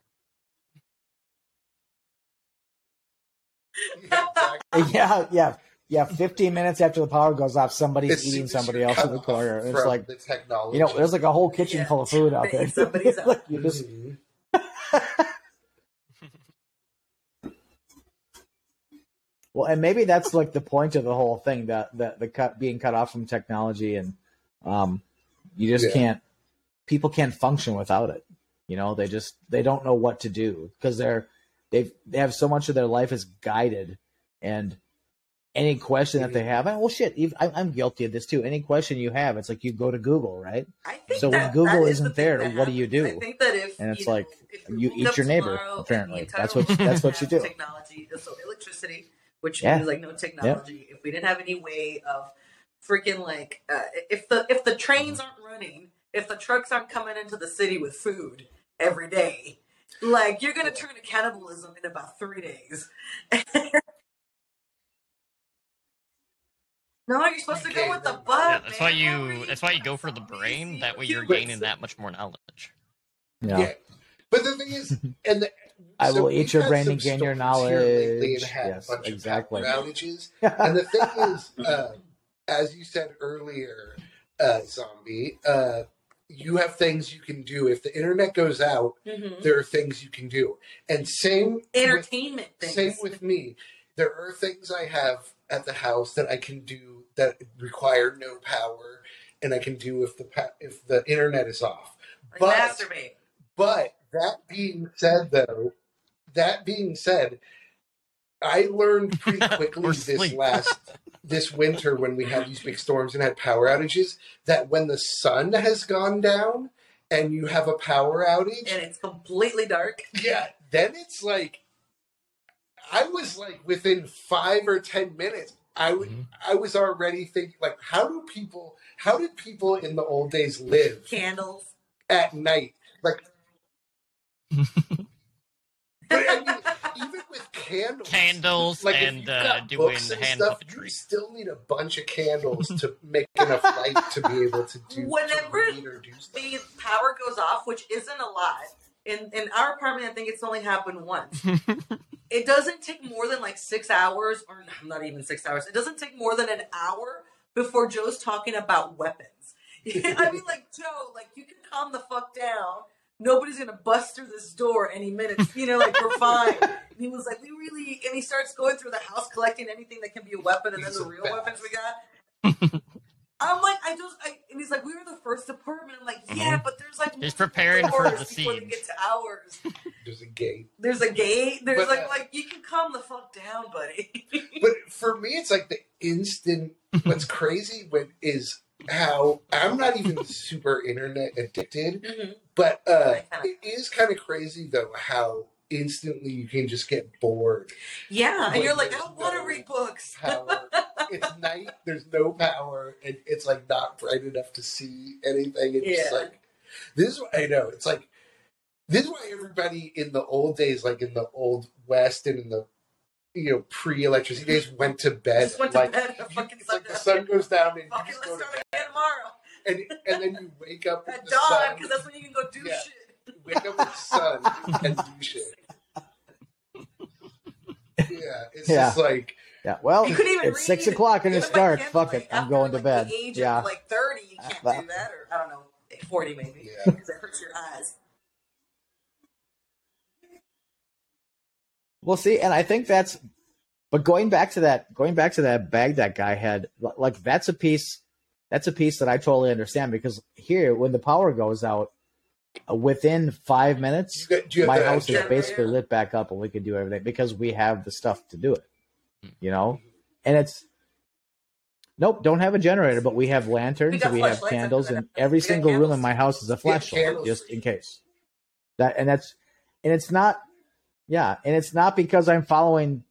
yeah, exactly. Yeah, yeah, yeah. Fifteen minutes after the power goes off, somebody's As soon eating as somebody else in the corner. And it's like the technology. you know, there's like a whole kitchen Yeah. full of food out there. eat somebody's. Like, you just Mhm. well, and maybe that's like the point of the whole thing that that the cut being cut off from technology, and um, you just Yeah. can't. People can't function without it. You know, they just they don't know what to do because they're they've they have so much of their life is guided, and any question that they have, and well, shit, I'm guilty of this too. Any question you have, it's like you go to Google, right? I think So when Google that is isn't the there, what do you do? I think that if And it's you know, like, if you eat your neighbor, apparently. That's what- that's what you do. Technology, so electricity, which Yeah. means like no technology. If we didn't have any way of freaking like, uh, if the if the trains aren't running, if the trucks aren't coming into the city with food every day, like you're gonna turn to cannibalism in about three days. no, you're supposed to go with the butt. yeah, that's why man. Why you that's why you go for the brain. That way you're gaining that much more knowledge. Yeah. Yeah. But the thing is, and the, I so will eat your brain and gain your storms here lately knowledge. and Yes, exactly. Of outages. And the thing is, uh, as you said earlier, uh, zombie, uh, you have things you can do. If the internet goes out, Mhm. there are things you can do. And same entertainment things. same with me. There are things I have at the house that I can do that require no power, and I can do if the if the internet is off. like but- masturbate. But that being said, though, that being said, I learned pretty quickly this last this winter when we had these big storms and had power outages that when the sun has gone down and you have a power outage, And it's completely dark. yeah, then it's like I was like within five or ten minutes. I would, Mhm. I was already thinking like, how do people, how did people in the old days live Candles. at night? Like, but I mean, even with candles, Candles like if and you've uh, got doing books and hand stuff, you still need a bunch of candles to make enough light to be able to do Whenever to do stuff. the power goes off, which isn't a lot. In in our apartment, I think it's only happened once. it doesn't take more than like six hours, or not even six hours. It doesn't take more than an hour before Joe's talking about weapons. I mean, like Joe, like you can calm the fuck down. Nobody's gonna bust through this door any minute. You know, like we're fine. And he was like, we really, and he starts going through the house collecting anything that can be a weapon, and then the real badass. weapons we got. I'm like, I just, I, and he's like, we were the first apartment. I'm like, yeah, but there's like Mm-hmm. He's preparing for doors the before they siege. get to ours. There's a gate. There's a gate. There's But, like, uh, like you can calm the fuck down, buddy. But for me, it's like the instant. What's crazy when is how I'm not even super internet addicted, Mhm. But uh, it is kind of crazy though how instantly you can just get bored. Yeah, and you're like, I don't want to read books. Power. it's night. There's no power, and it's like not bright enough to see anything. It's just Yeah. like this is what I know. It's like this is why everybody in the old days, like in the old west and in the you know pre-electricity days, went to bed. Just went to like, bed. you- like the sun goes down and you just go to bed, and and then you wake up at the dawn because that's when you can go do Yeah. shit. Wake up with the sun and do shit. Yeah, it's Yeah. just like Yeah. Well, You couldn't even it's six read. o'clock and Even it's dark. Fuck it. I'm after, going to like, bed. The age Yeah. of like 30, you can't Uh, do that, or I don't know, 40 maybe, Yeah. because it hurts your eyes. Well, see, and I think that's, but going back to that, going back to that bag that guy had, like that's a piece, that's a piece that I totally understand because here, when the power goes out, uh, within five minutes, you got, do you my house is basically lit back up and we can do everything because we have the stuff to do it. You know, and it's nope, don't have a generator, but we have lanterns, We we have candles, and and we got every single room in my house is a flashlight just in case. That and that's and it's not, yeah, and it's not because I'm following.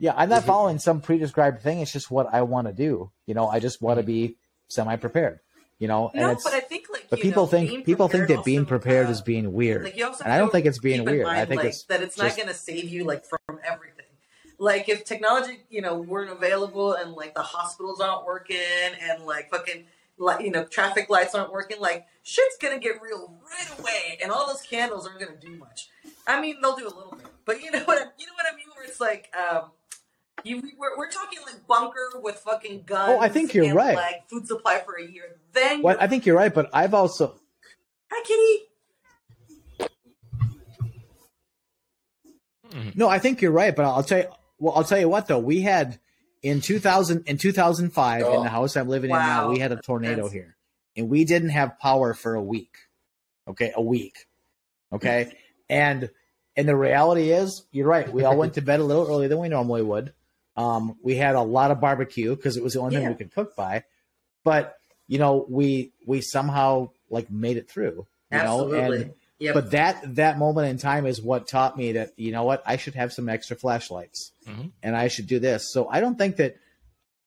Yeah, I'm not Mhm. following some pre-described thing. It's just what I want to do. You know, I just want to be semi-prepared. You know, and no, it's but I think like but people know, think people think that being prepared uh, is being weird, Like you also and I don't think it's being weird. I think like, it's that it's not going to save you like from everything. Like if technology, you know, weren't available and like the hospitals aren't working and like fucking like you know traffic lights aren't working, like shit's gonna get real right away, and all those candles aren't gonna do much. I mean, they'll do a little bit, but you know what? I, you know what I mean? Where it's like, um, you we're, we're talking like bunker with fucking guns. Oh, I think you're and, right. Like food supply for a year. Then Well, I think you're right, but I've also hi kitty. Mhm. no, I think you're right, but I'll tell you. Well, I'll tell you what though. We had in 2000 in 2005 in Oh. the house I'm living in now. We had a tornado That's- here, and we didn't have power for a week. Okay, a week. Okay, and and the reality is, you're right. We all went to bed a little earlier than we normally would. Um, we had a lot of barbecue because it was the only thing we could cook by. But you know, we we somehow like made it through. You know, Absolutely. and Yep. but that that moment in time is what taught me that you know what I should have some extra flashlights Mhm. and I should do this. So I don't think that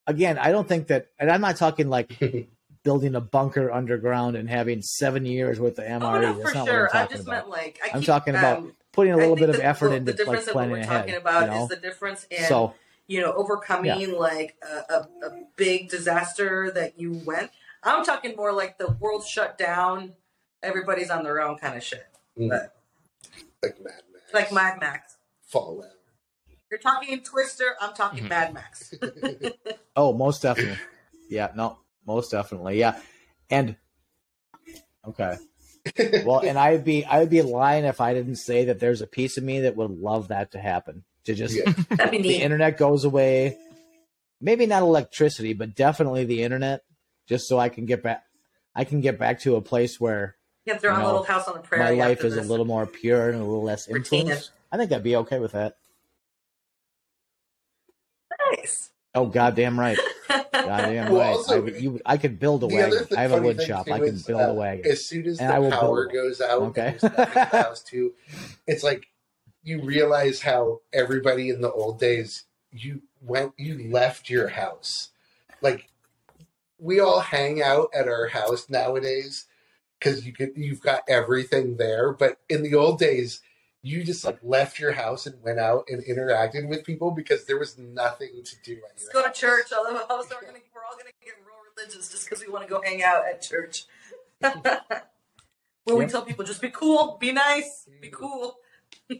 again, I don't think that and I'm not talking like building a bunker underground and having seven years worth of MRE. Oh, no, That's for not sure. what I'm I talking just about. meant like I I'm keep, talking about um, Putting a little think bit of effort the, into the difference like of what planning we're ahead. talking about you know? is the difference in so you know overcoming like a, a, a big disaster that you went. I'm talking more like the world shut down, everybody's on their own kind of shit, Mm, but like Mad Max, like Mad Max. Fallout. You're talking Twister. I'm talking Mhm. Mad Max. oh, most definitely. Yeah, no, most definitely. Yeah. And okay. Well, and I'd be I'd be lying if I didn't say that there's a piece of me that would love that to happen. To just Yeah. The internet goes away. Maybe not electricity, but definitely the internet, just so I can get back I can get back to a place where You have their you own know, little house on the prairie. my life after is a little more pure and a little less Routine. influenced. I think I'd be okay with that. nice. Oh, goddamn right. Goddamn Well, right. also, I, would, you, I could build a wagon. I have a funny wood shop. I can build uh, a wagon. As soon as And the I power build goes out, Okay. and there's nothing in the house too. It's like you realize how everybody in the old days you went, you left your house. Like we all hang out at our house nowadays because you could, you've got everything there. But in the old days, you just like left your house and went out and interacted with people because there was nothing to do. At Let's your go to church. I love how we're, gonna, we're all going to get real religious just because we want to go hang out at church. Where we tell people just be cool, be nice, be mm. cool.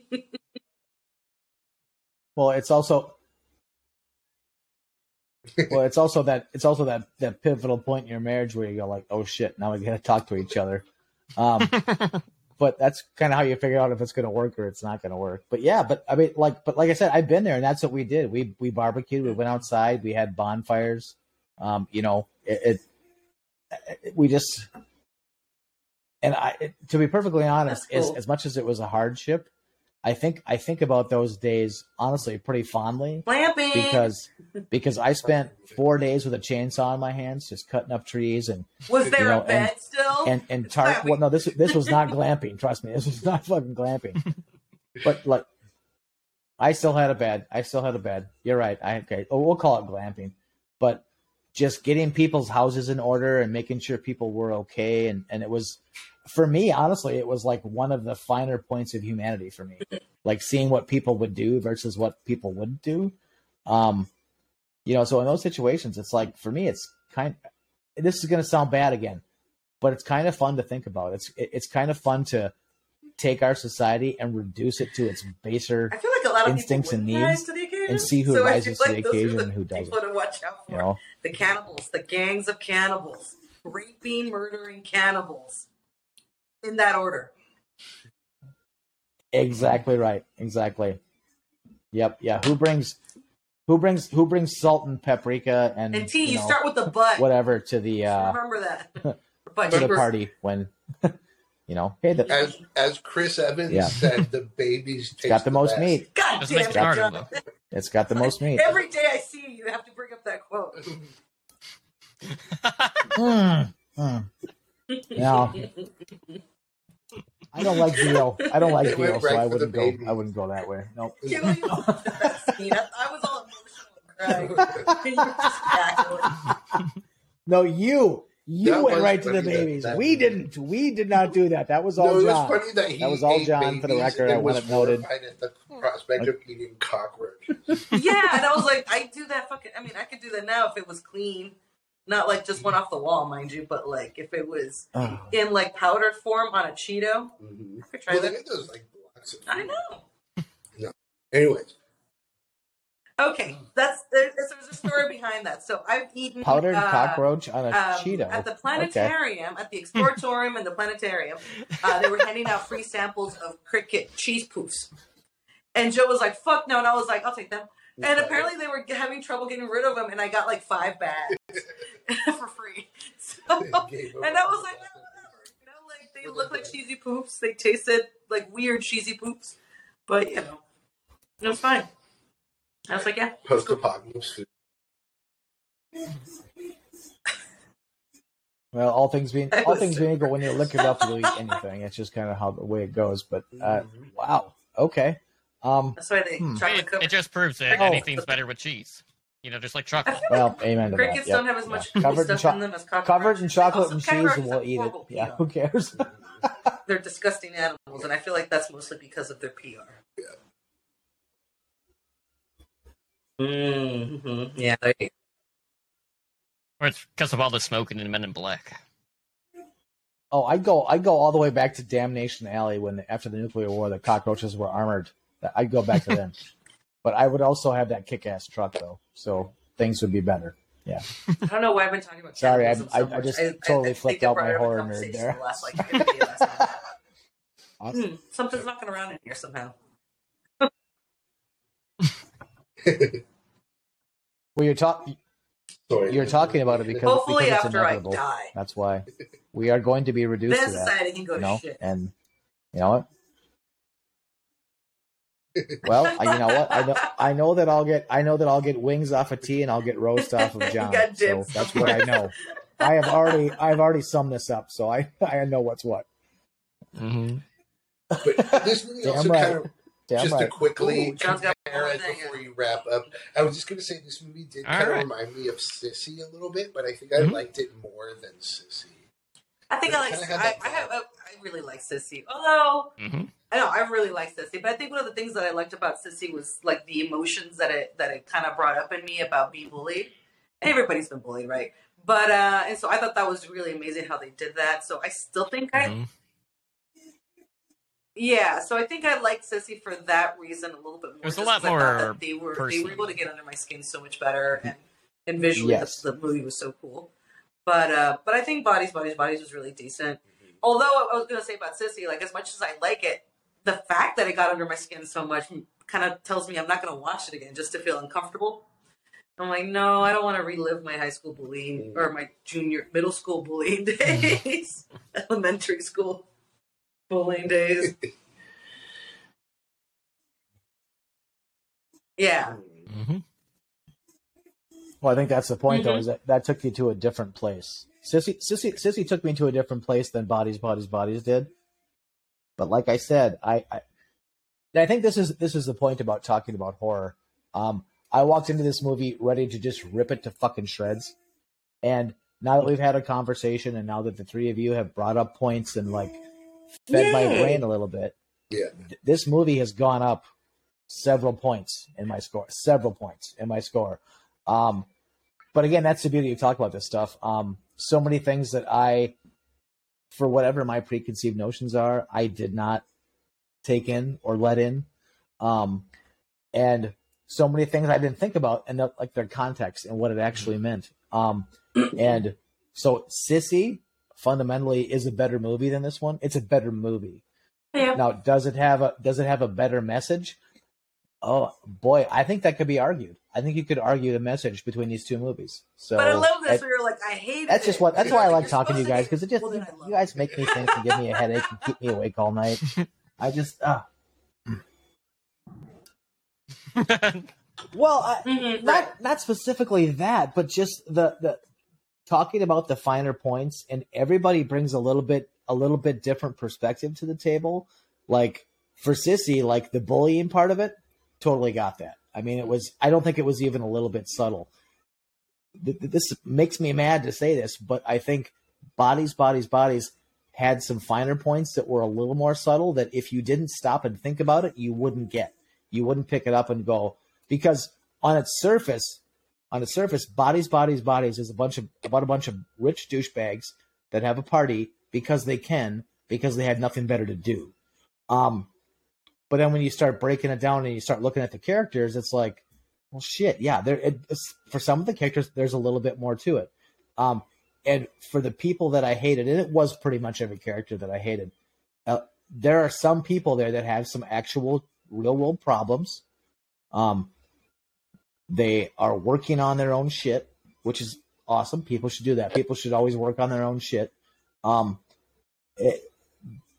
Well, it's also well, it's also that it's also that that pivotal point in your marriage where you go like, oh shit, now we got to talk to each other. Um, but that's kind of how you figure out if it's going to work or it's not going to work. But yeah, but I mean, like, but like I said, I've been there, and that's what we did. We we barbecued, we went outside, we had bonfires. Um, you know, it, it, it we just and I it, to be perfectly honest, That's as as much as it was a hardship, I think I think about those days honestly pretty fondly Glamping. because because I spent four days with a chainsaw in my hands, just cutting up trees and was there you know, a bed still? and and tar. Well, no, this this was not glamping. Trust me, this was not fucking glamping. But like, I still had a bed. I still had a bed. You're right. I okay. Oh, we'll call it glamping, but just getting people's houses in order and making sure people were okay, and and it was for me honestly, it was like one of the finer points of humanity for me, like seeing what people would do versus what people wouldn't do. Um, you know, so in those situations, it's like for me, it's kind. This is going to sound bad again, but it's kind of fun to think about. It's it, it's kind of fun to take our society and reduce it to its baser. I feel like a lot of instincts and needs to the occasion. and see who so rises feel to the occasion the and who doesn't. to watch out for. You know, The cannibals, the gangs of cannibals, raping, murdering cannibals, in that order. exactly right. Exactly. Yep. Yeah. Who brings who brings who brings salt and paprika and, And T, you, you know, start with the butt. whatever to the uh, Remember that. Butt to the party when you know hey the, As as Chris Evans Yeah. said, the babies taste got the most best. meat. God That's damn it, Martin, John. It's got the most meat. Every day I see you, you have to bring up that quote. Mm, mm. No, I don't like veal. I don't like It went veal, so I wouldn't go. babies. I wouldn't go that way. Nope. Can we that? I, I was all emotional and crying. you were just cackling. No, you you That went right to the funny that- babies. that- we didn't. We did not do that. That was all no, it was John. funny that he That was all ate John for the record. I and want was it noted. at the prospect of eating cockroach. Yeah, and I was like, I do that fucking. I mean, I could do that now if it was clean, not like just one off the wall, mind you, but like if it was Oh, in like powdered form on a Cheeto. Mm-hmm. I could try Well, that. those like blocks I know. Anyways, Okay, that's there's, there's a story behind that. So I've eaten powdered uh, cockroach on a um, Cheeto. At the planetarium, at the exploratorium and the planetarium, uh, they were handing out free samples of cricket cheese poofs. And Joe was like, fuck no. And I was like, I'll take them. And apparently they were having trouble getting rid of them, and I got like five bags for free. So, and gave up. I was like, "Oh, whatever. You know, like they look like cheesy poofs. They tasted like weird cheesy poofs, but you know, it was fine. I was like, yeah, post-apocalypse food. Well, all things being all things so being equal, when you're look up, you'll eat anything. It's just kind of how the way it goes. But uh, wow, okay. Um, that's why they Hmm. try to It, it just proves that Oh. anything's better with cheese. You know, just like chocolate. well, amen to. Crickets Yep, don't have as yeah. much covered in stuff cho- in them as cockroaches. covered in chocolate Also, and cheese, and we'll eat it. horrible Yeah, who cares? They're disgusting animals, and I feel like that's mostly because of their PR. Yeah. Mm-hmm. Yeah, there Or it's because of all the smoking in Men in Black. Oh, I go, I go all the way back to Damnation Alley when after the nuclear war, the cockroaches were armored. I'd go back to them, but I would also have that kick-ass truck though, so things would be better. Yeah. I don't know why I've been talking about. Sorry, I- cannibalism I- so I just think totally I flipped out my it up in horror nerd there. The last like 50 last. Awesome. Hmm, something's knocking around in here somehow. Well, you're talking Sorry. you're talking about it because Hopefully, because it's after I inevitable. die, That's why we are going to be reduced then to that. society can go You to know, shit. and you know what? Well, you know what? I know I know that I'll get I know that I'll get wings off of T and I'll get roast off of John. so that's what I know. I have already I've already summed this up, so I I know what's what. Mm-hmm. But this movie also right. kind of Damn just right. to quickly Ooh, John's got compare one it before you wrap up. I was just going to say this movie did All kind of remind me of Sissy a little bit, but I think I Mhm. liked it more than Sissy. I think It I like. kinda I, I have. vibe. I really like Sissy. Although Mm-hmm. I know I really like Sissy, but I think one of the things that I liked about Sissy was like the emotions that it that it kind of brought up in me about being bullied. And everybody's been bullied, right? But uh and so I thought that was really amazing how they did that. So I still think I Mhm. yeah. So I think I liked Sissy for that reason a little bit more. It was a just lot 'cause I thought more that they were they were able to get under my skin so much better and and visually Yes. the, the movie was so cool. But uh but I think Bodies Bodies Bodies was really decent although I was gonna say about Sissy, like as much as I like it, the fact that it got under my skin so much kind of tells me I'm not gonna watch it again just to feel uncomfortable. I'm like, no, I don't want to relive my high school bullying or my junior, middle school bullying days, elementary school bullying days. Yeah, Mm-hmm. Well, I think that's the point, though, Mhm. is that that took you to a different place. Sissy, Sissy, Sissy took me to a different place than Bodies, Bodies, Bodies did. But like I said, I, I, and I think this is this is the point about talking about horror. Um, I walked into this movie ready to just rip it to fucking shreds, and now that we've had a conversation, and now that the three of you have brought up points and like fed my brain a little bit, Yeah. th- this movie has gone up several points in my score. Several points in my score. Um, but again, that's the beauty of talking about this stuff. Um, so many things that I, for whatever my preconceived notions are, I did not take in or let in. Um, and so many things I didn't think about and that, like their context and what it actually meant. Um, and so Sissy fundamentally is a better movie than this one. It's a better movie. yeah. Now, does it have a does it have a better message? Oh boy, I think that could be argued. I think you could argue the message between these two movies. So but I love this. I- where you're like, I hate that's just what. That's why I like talking to you guys because it just Well, you, then I love you guys make me think and give me a headache and keep me awake all night. I just ah well, I, Mhm, not not specifically that, but just the the talking about the finer points, and everybody brings a little bit a little bit different perspective to the table. Like for Sissy, like the bullying part of it, totally got that. I mean, it was. I don't think it was even a little bit subtle. Th- th- This makes me mad to say this, but I think bodies, bodies, bodies had some finer points that were a little more subtle. That if you didn't stop and think about it, you wouldn't get. You wouldn't pick it up and go because on its surface, on its surface, bodies, bodies, bodies is a bunch of about a bunch of rich douchebags that have a party because they can because they had nothing better to do. Um, but then when you start breaking it down and you start looking at the characters, it's like, well, shit, yeah. There, it, for some of the characters, there's a little bit more to it. Um, and for the people that I hated, and it was pretty much every character that I hated. Uh, there are some people there that have some actual real world problems. Um, they are working on their own shit, which is awesome. People should do that. People should always work on their own shit. Um, it,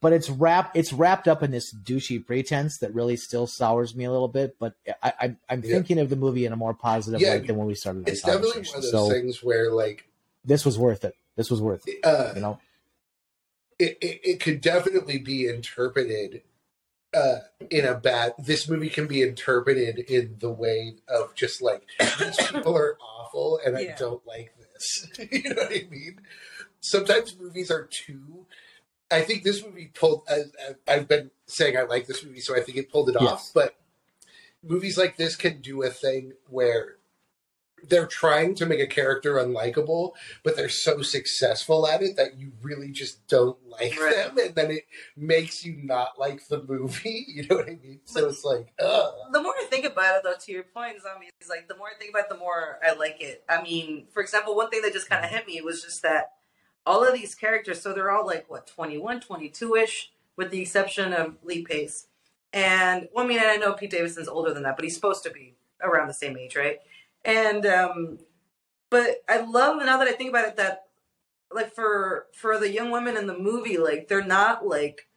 but it's wrapped it's wrapped up in this douchey pretense that really still sours me a little bit. But I, I I'm Yeah. thinking of the movie in a more positive Yeah, light than when we started. It's definitely one of those So things where, like, this was worth it. This was worth it. uh, You know. it, it, it could definitely be interpreted uh, in a bad. This movie can be interpreted in the way of just like these people are awful, and I don't like this. you know what I mean? Sometimes movies are too. I think this movie pulled. As, as I've been saying, I like this movie, so I think it pulled it off. But movies like this can do a thing where they're trying to make a character unlikable, but they're so successful at it that you really just don't like Right. them, and then it makes you not like the movie. You know what I mean? So it's like, ugh. the more I think about it, though, to your point, zombies, like the more I think about it, the more I like it. I mean, for example, one thing that just kind of hit me was just that all of these characters, so they're all like, what, 21, 22 ish, with the exception of Lee Pace. And, well, I mean, I know Pete Davidson's older than that, but he's supposed to be around the same age, right? And, um, but I love now that I think about it that, like, for for the young women in the movie, like, they're not like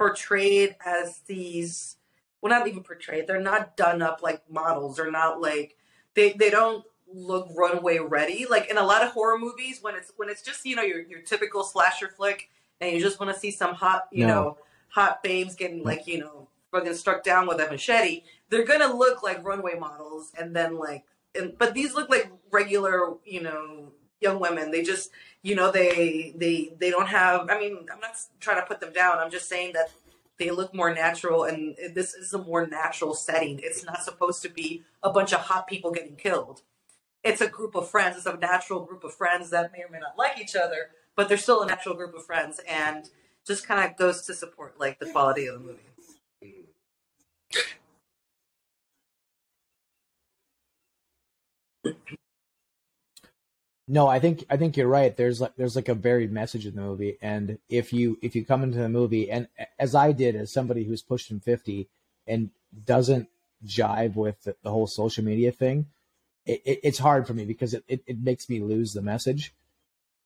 portrayed as these well not even portrayed they're not done up like models they're not like they they don't look runway ready. Like in a lot of horror movies when it's when it's just you know your, your typical slasher flick and you just want to see some hot you No. know hot babes getting like you know fucking struck down with a machete they're gonna look like runway models and then like and, but these look like regular you know young women. They just you know they they they don't have i mean i'm not trying to put them down. I'm just saying that they look more natural and this is a more natural setting. It's not supposed to be a bunch of hot people getting killed it's a group of friends it's a natural group of friends that may or may not like each other but they're still a natural group of friends and just kind of goes to support like the quality of the movie No, I think I think you're right. There's like there's like a buried message in the movie, and if you if you come into the movie, and as I did, as somebody who's pushing fifty and doesn't jive with the, the whole social media thing, it, it, it's hard for me because it, it, it makes me lose the message.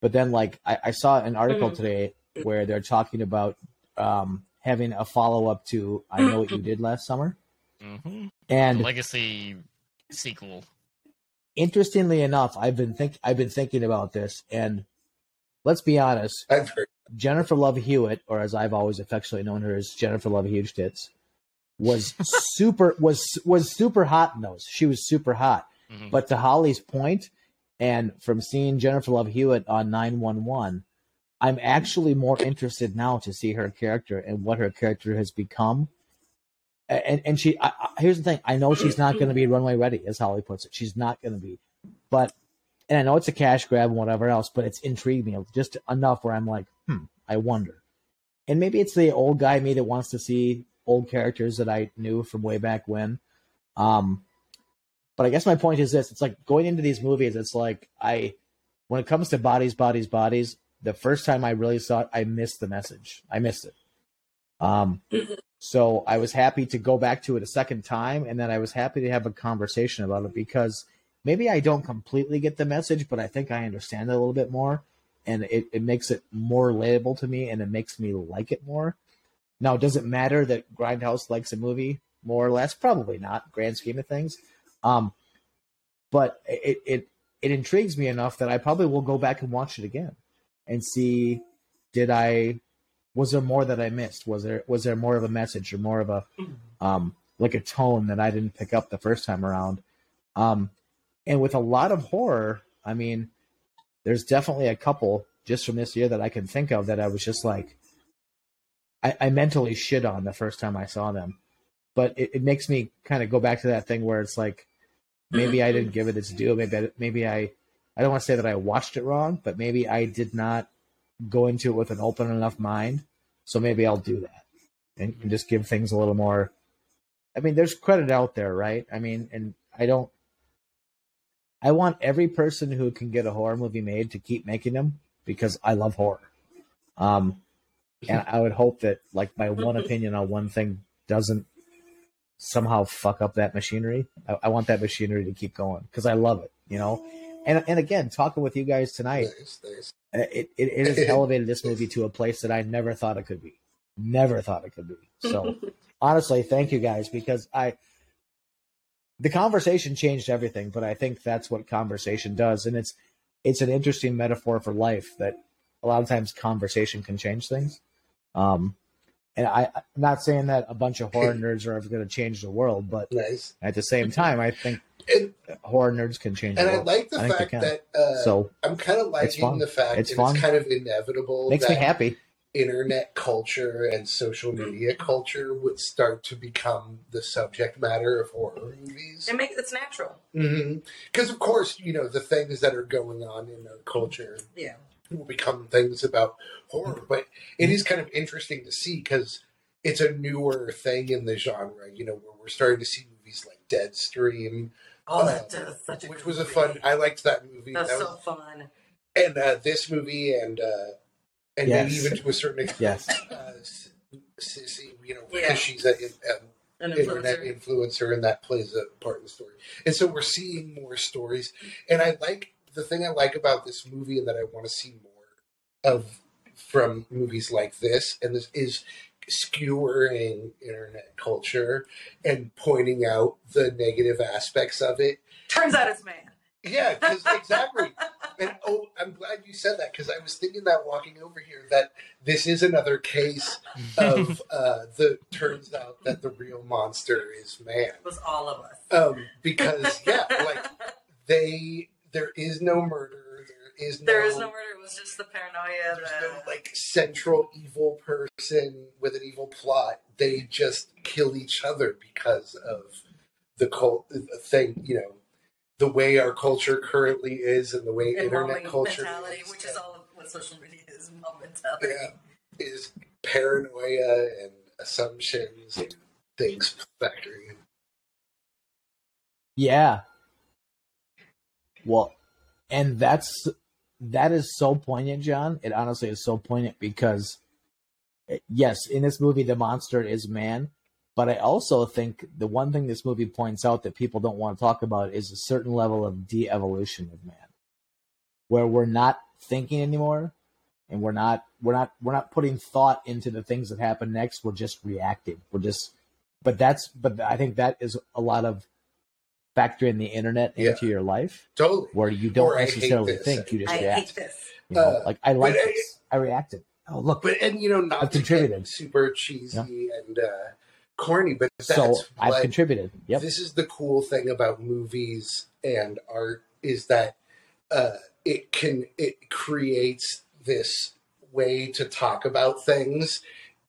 But then, like I, I saw an article Mhm. today where they're talking about um, having a follow up to "I Know What You Did Last Summer," hmm and Legacy sequel. interestingly enough, I've been think I've been thinking about this, and let's be honest, I've heard. Jennifer Love Hewitt, or as I've always affectionately known her as Jennifer Love Huge Tits, was super was was super hot in those. She was super hot. Mhm. But to Holly's point, and from seeing Jennifer Love Hewitt on nine one one, I'm actually more interested now to see her character and what her character has become. And and she I, I, here's the thing: I know she's not going to be runway ready, as Holly puts it. She's not going to be, but and I know it's a cash grab and whatever else, but it's intrigued me just enough where I'm like, hmm, I wonder. And maybe it's the old guy me that wants to see old characters that I knew from way back when. Um, but I guess my point is this: it's like going into these movies. It's like I, when it comes to bodies, bodies, bodies. The first time I really saw it, I missed the message. I missed it. Um, so I was happy to go back to it a second time, and then I was happy to have a conversation about it because maybe I don't completely get the message, but I think I understand it a little bit more, and it, it makes it more relatable to me, and it makes me like it more. Now, does it matter that Grindhouse likes a movie more or less? Probably not, grand scheme of things. Um, but it, it it intrigues me enough that I probably will go back and watch it again and see did I was there more that I missed? Was there was there more of a message or more of a um like a tone that I didn't pick up the first time around? Um and with a lot of horror, I mean, there's definitely a couple just from this year that I can think of that I was just like I, I mentally shit on the first time I saw them. But it, it makes me kind of go back to that thing where it's like maybe I didn't give it its due. Maybe I, maybe I I don't want to say that I watched it wrong, but maybe I did not go into it with an open enough mind. So maybe I'll do that and, and just give things a little more. I mean, there's credit out there, right? I mean, and I don't. I want every person who can get a horror movie made to keep making them because I love horror. Um, and I would hope that like my one opinion on one thing doesn't somehow fuck up that machinery. I, I want that machinery to keep going because I love it, you know. And and again, talking with you guys tonight, Nice, nice. uh, it, it, it has elevated this movie to a place that I never thought it could be. Never thought it could be. So honestly, thank you guys because I the conversation changed everything, but I think that's what conversation does. And it's it's an interesting metaphor for life that a lot of times conversation can change things. Um and I, I'm not saying that a bunch of horror nerds are ever going to change the world, but Nice. at the same time, I think And, horror nerds can change and the I world. like the I think they fact that uh, so I'm kind of It's liking fun. the fact It's fun. it's kind of inevitable makes that me happy. internet culture and social media culture would start to become the subject matter of horror movies. It makes it's natural. Because, of course, you know, the things that are going on in our culture Yeah. Will become things about horror. But it is kind of interesting to see because it's a newer thing in the genre, you know, where we're starting to see movies like Deadstream, Oh, Uh, that's such a which was a movie. fun. I liked that movie. That's That so fun. and uh, this movie, and uh, and Yes. maybe even to a certain extent, Yes. uh, Sissy, you know, because Yeah. she's an um, An internet influencer. influencer, and that plays a part in the story. And so we're seeing more stories, and I like the thing I like about this movie, and that I want to see more of from movies like this, and this is skewering internet culture and pointing out the negative aspects of it. Turns out it's man. Yeah, because exactly. And oh, I'm glad you said that because I was thinking that walking over here that this is another case of uh, the turns out that the real monster is man. It was all of us. Um, because yeah, like they there is no murder. There is no, there is no murder. It was just the paranoia. there's The, no like central evil person with an evil plot. They just kill each other because of the cult the thing. You know, the way our culture currently is, and the way and internet culture mentality, is, which is all of what social media is. Mom mentality. yeah, is paranoia and assumptions and things factoring in. Yeah. Well, and that's that is so poignant, John. It honestly is so poignant because eh, yes, in this movie the monster is man, but I also think the one thing this movie points out that people don't want to talk about is a certain level of de-evolution of man. Where we're not thinking anymore and we're not we're not we're not putting thought into the things that happen next, we're just reacting. We're just but that's but I think that is a lot of factoring the internet Yeah. into your life Totally. where you don't Or I hate necessarily think, you just I react. hate this. You know, Uh, like I like but I- this. I reacted. Oh look, But and you know, not I've contributed. super cheesy and uh, corny, but that's so I've what contributed. Yep. this is the cool thing about movies and art is that uh, it can it creates this way to talk about things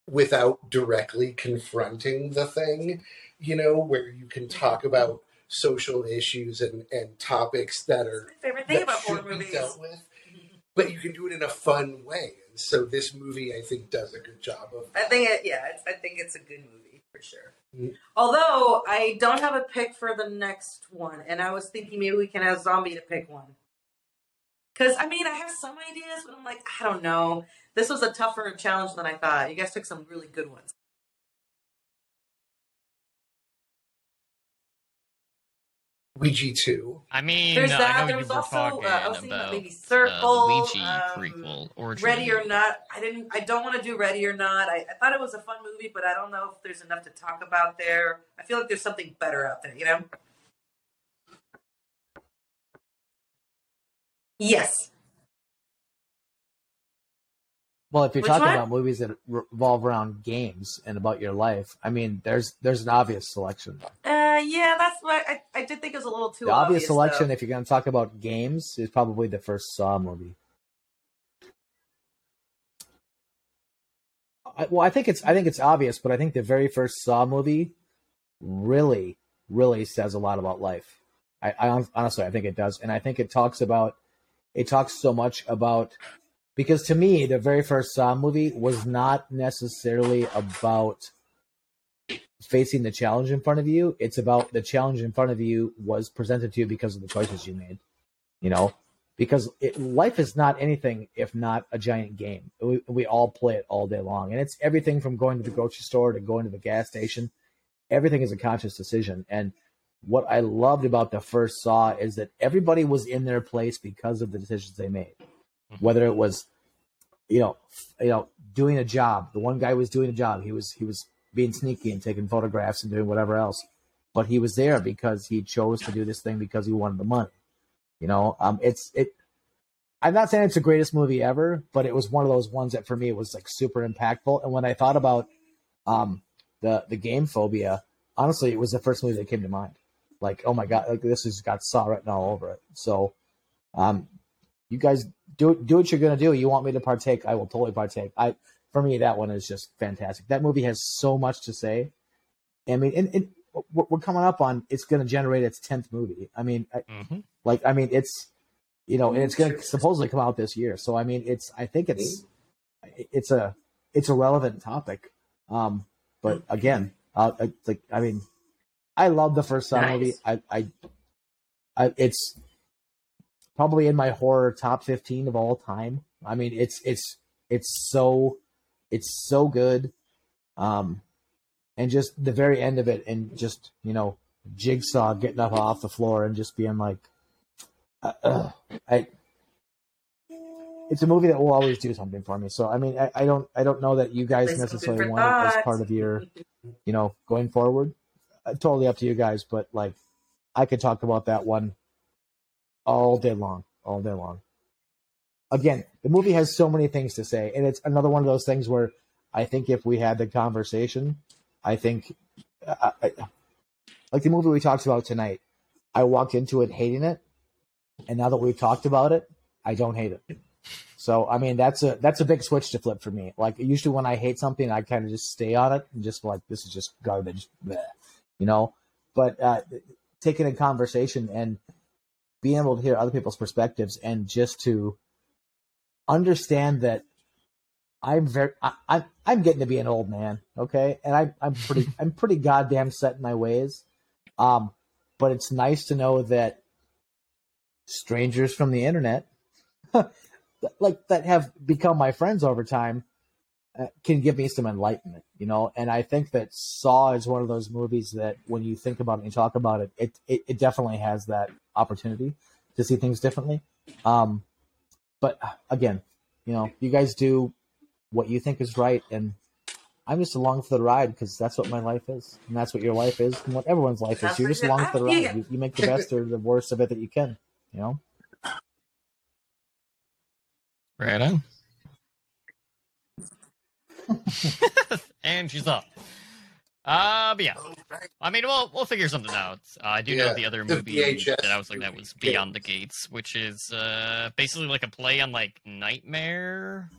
without directly confronting the thing. You know, where you can talk about social issues and, and topics that are favorite thing that about horror movies. dealt with, but you can do it in a fun way. And so this movie, I think, does a good job of. I think it. Yeah, it's, I think it's a good movie for sure. Mm. Although I don't have a pick for the next one, and I was thinking maybe we can have Zombie to pick one. Because I mean, I have some ideas, but I'm like, I don't know. This was a tougher challenge than I thought. You guys took some really good ones. Ouija 2. I mean, There's I that. know There you was were also, talking uh, I was thinking about about maybe uh, Circle, the Ouija um, prequel or Ready or not, I didn't. I don't want to do Ready or Not. I, I thought it was a fun movie, but I don't know if there's enough to talk about there. I feel like there's something better out there. You know? Yes. Well, if you're Which talking one? about movies that revolve around games and about your life, I mean, there's there's an obvious selection. Uh, yeah, that's what I, I did think it was a little too the obvious, obvious selection, though. if you're going to talk about games, is probably the first Saw movie. I, well, I think it's I think it's obvious, but I think the very first Saw movie really, really says a lot about life. I, I honestly, I think it does, and I think it talks about it talks so much about because to me, the very first Saw movie was not necessarily about facing the challenge in front of you. It's about the challenge in front of you was presented to you because of the choices you made. You know, because it, life is not anything if not a giant game. We, we all play it all day long, and it's everything from going to the grocery store to going to the gas station. Everything is a conscious decision, and what I loved about the first Saw is that everybody was in their place because of the decisions they made. Whether it was, you know, you know, doing a job. The one guy was doing a job. He was he was being sneaky and taking photographs and doing whatever else, but he was there because he chose to do this thing because he wanted the money. You know, um, it's it. I'm not saying it's the greatest movie ever, but it was one of those ones that for me was like super impactful. And when I thought about um, the the game phobia, honestly, it was the first movie that came to mind. Like, oh my god, like this has got Saw written all over it. So, um, you guys do do what you're gonna do. You want me to partake? I will totally partake. I for me, that one is just fantastic. That movie has so much to say. I mean, and, and we're we're coming up on it's going to generate its tenth movie. I mean, I, Mhm. like I mean, it's you know, and it's going to supposedly come out this year. So I mean, it's I think it's it's a it's a relevant topic. Um, but again, uh, it's like I mean, I love the first Saw Nice. movie. I, I, I, it's probably in my horror top fifteen of all time. I mean, it's it's it's so it's so good. Um, and just the very end of it, and just you know, Jigsaw getting up off the floor and just being like, uh, uh, I. It's a movie that will always do something for me. So I mean, I, I don't, I don't know that you guys some necessarily want it as part of your, you know, going forward. Uh, totally up to you guys, but like, I could talk about that one all day long, all day long. Again, the movie has so many things to say, and it's another one of those things where I think if we had the conversation, I think, I, I, like the movie we talked about tonight, I walked into it hating it, and now that we've talked about it, I don't hate it. So I mean that's a that's a big switch to flip for me. Like usually when I hate something, I kind of just stay on it and just like this is just garbage, you know. But uh, taking a conversation and being able to hear other people's perspectives and just to understand that I'm very I, I'm I'm getting to be an old man, okay, and I I'm pretty I'm pretty goddamn set in my ways. Um, but it's nice to know that strangers from the internet, like that have become my friends over time, can give me some enlightenment, you know. And I think that Saw is one of those movies that when you think about it and you talk about it, it it, it definitely has that opportunity to see things differently. Um, but uh, again, you know, you guys do what you think is right, and I'm just along for the ride because that's what my life is, and that's what your life is, and what everyone's life is. You're just along for the ride. You, you make the best or the worst of it that you can. You know. Right on. and she's up. Uh, but yeah. I mean, we'll we'll figure something out. Uh, I do know the other the movie VHS that I was like that was movie. Beyond the Gates, which is uh basically like a play on like Nightmare,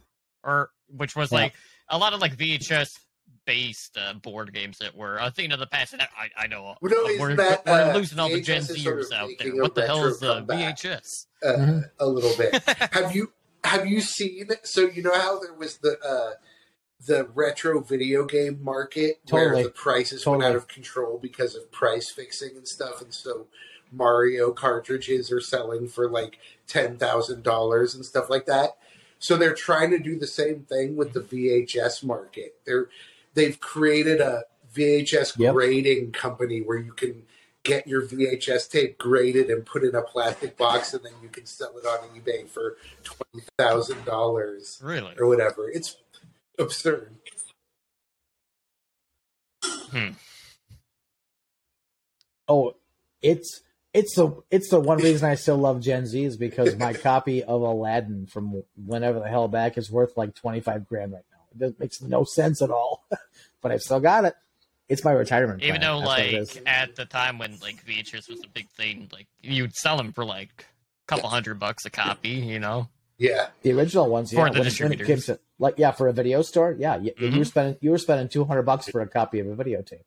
or which was Yeah. like a lot of like VHS based uh, board games that were a thing of the past. And I I know Well, no, uh, we're, that, we're uh, losing all the Gen is sort Zers of out there. What the hell is the. VHS? uh, Mhm. a little bit. have you have you seen? So you know how there was the uh, the retro video game market Totally. where the prices went out of control because of price fixing and stuff, and so Mario cartridges are selling for like ten thousand dollars and stuff like that. So they're trying to do the same thing with the VHS market. They're they've created a VHS Yep. grading company where you can get your VHS tape graded and put in a plastic box, and then you can sell it on eBay for twenty thousand dollars Really? or whatever. It's absurd. Hmm. Oh, it's it's the it's the one reason I still love Gen Z is because my copy of Aladdin from whenever the hell back is worth like twenty five grand right now. It makes no sense at all, but I still got it. It's my retirement. Even plan. though, That's what it is. like, at the time when like VHS was a big thing, like you'd sell them for like a couple hundred bucks a copy, you know. Yeah, the original ones, For yeah, the when, it- distributors. came like yeah, for a video store, yeah, you, you Mhm. were spending you were spending two hundred bucks for a copy of a videotape,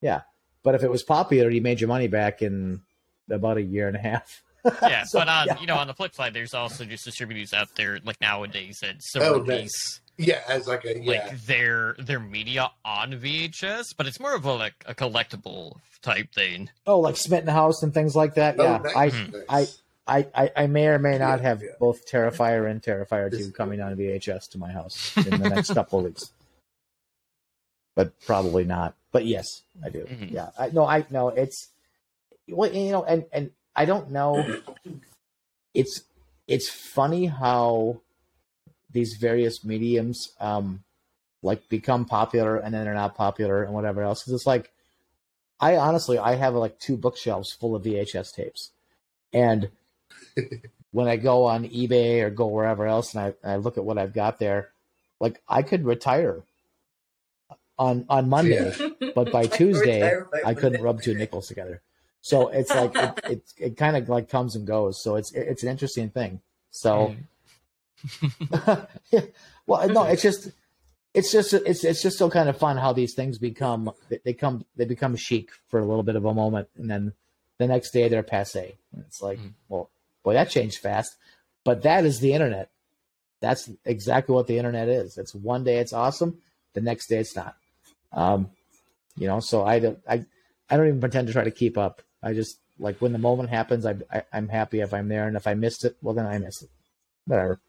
yeah. But if it was popular, you made your money back in about a year and a half. Yeah, So, but on yeah. you know on the flip side, there's also just distributors out there like nowadays that still Oh, release yeah, as like a yeah. like their their media on VHS, but it's more of a like a collectible type thing. Oh, like Smitten House and things like that. Oh, Yeah, nice, Mhm. nice. I, I, I may or may not have yeah. both Terrifier and Terrifier 2 coming on VHS to my house in the next couple of weeks. But probably not. But yes, I do. Mhm. Yeah. I no I know it's well, you know, and and I don't know it's it's funny how these various mediums um like become popular and then they're not popular and whatever else. 'Cause it's like I honestly I have like two bookshelves full of VHS tapes. And when I go on eBay or go wherever else and I, I look at what I've got there, like I could retire on on Monday, but by Tuesday I couldn't rub two nickels together. So it's like it it, it kind of like comes and goes. So it's it's an interesting thing. So Mm. well, no, it's just it's just it's it's just still kind of fun how these things become they- they come they become chic for a little bit of a moment and then the next day they're passe. It's like, Mhm. well, boy, that changed fast. But that is the internet. That's exactly what the internet is. It's one day it's awesome, the next day it's not. Um, you know, so I don't I I don't even pretend to try to keep up. I just like when the moment happens, I, I I'm happy if I'm there, and if I missed it, well then I missed it. Whatever.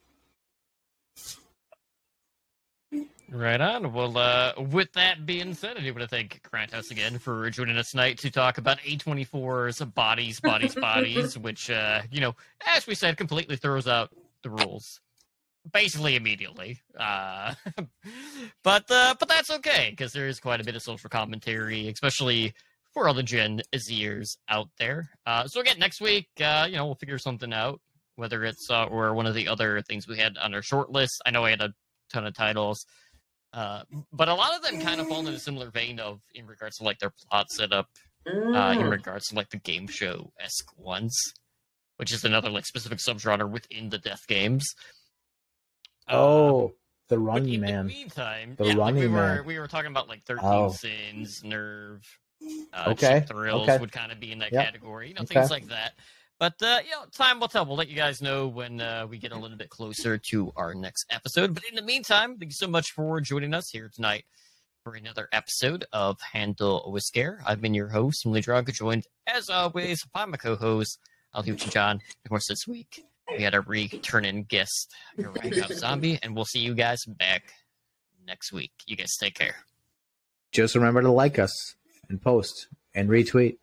Right on. Well, uh, with that being said, I do want to thank Granthouse again for joining us tonight to talk about A24's Bodies, Bodies, Bodies, which, uh, you know, as we said, completely throws out the rules. Basically immediately. Uh, but, uh, but that's okay, because there is quite a bit of social commentary, especially for all the Gen Zers out there. Uh, so again, next week, uh, you know, we'll figure something out, whether it's, uh, or one of the other things we had on our short list. I know I had a ton of titles. Uh, but a lot of them kind of fall in a similar vein of in regards to like their plot setup, uh, in Mm. regards to like the game show esque ones, which is another like specific subgenre within the death games. Uh, Oh, the but running in man. the meantime, The yeah, like we Running were Man. we were talking about like Thirteen Oh. Sins, Nerve, uh, Okay, Thrills okay. would kind of be in that Yep. category, you know, Okay. things like that. But uh, you know, time will tell. We'll let you guys know when uh, we get a little bit closer to our next episode. But in the meantime, thank you so much for joining us here tonight for another episode of Handle with Scare. I've been your host, Emily Drunk, joined as always by my co-host, Alhuchi John. Of course, this week we had a returning guest, Rank Zombie, and we'll see you guys back next week. You guys take care. Just remember to like us and post and retweet.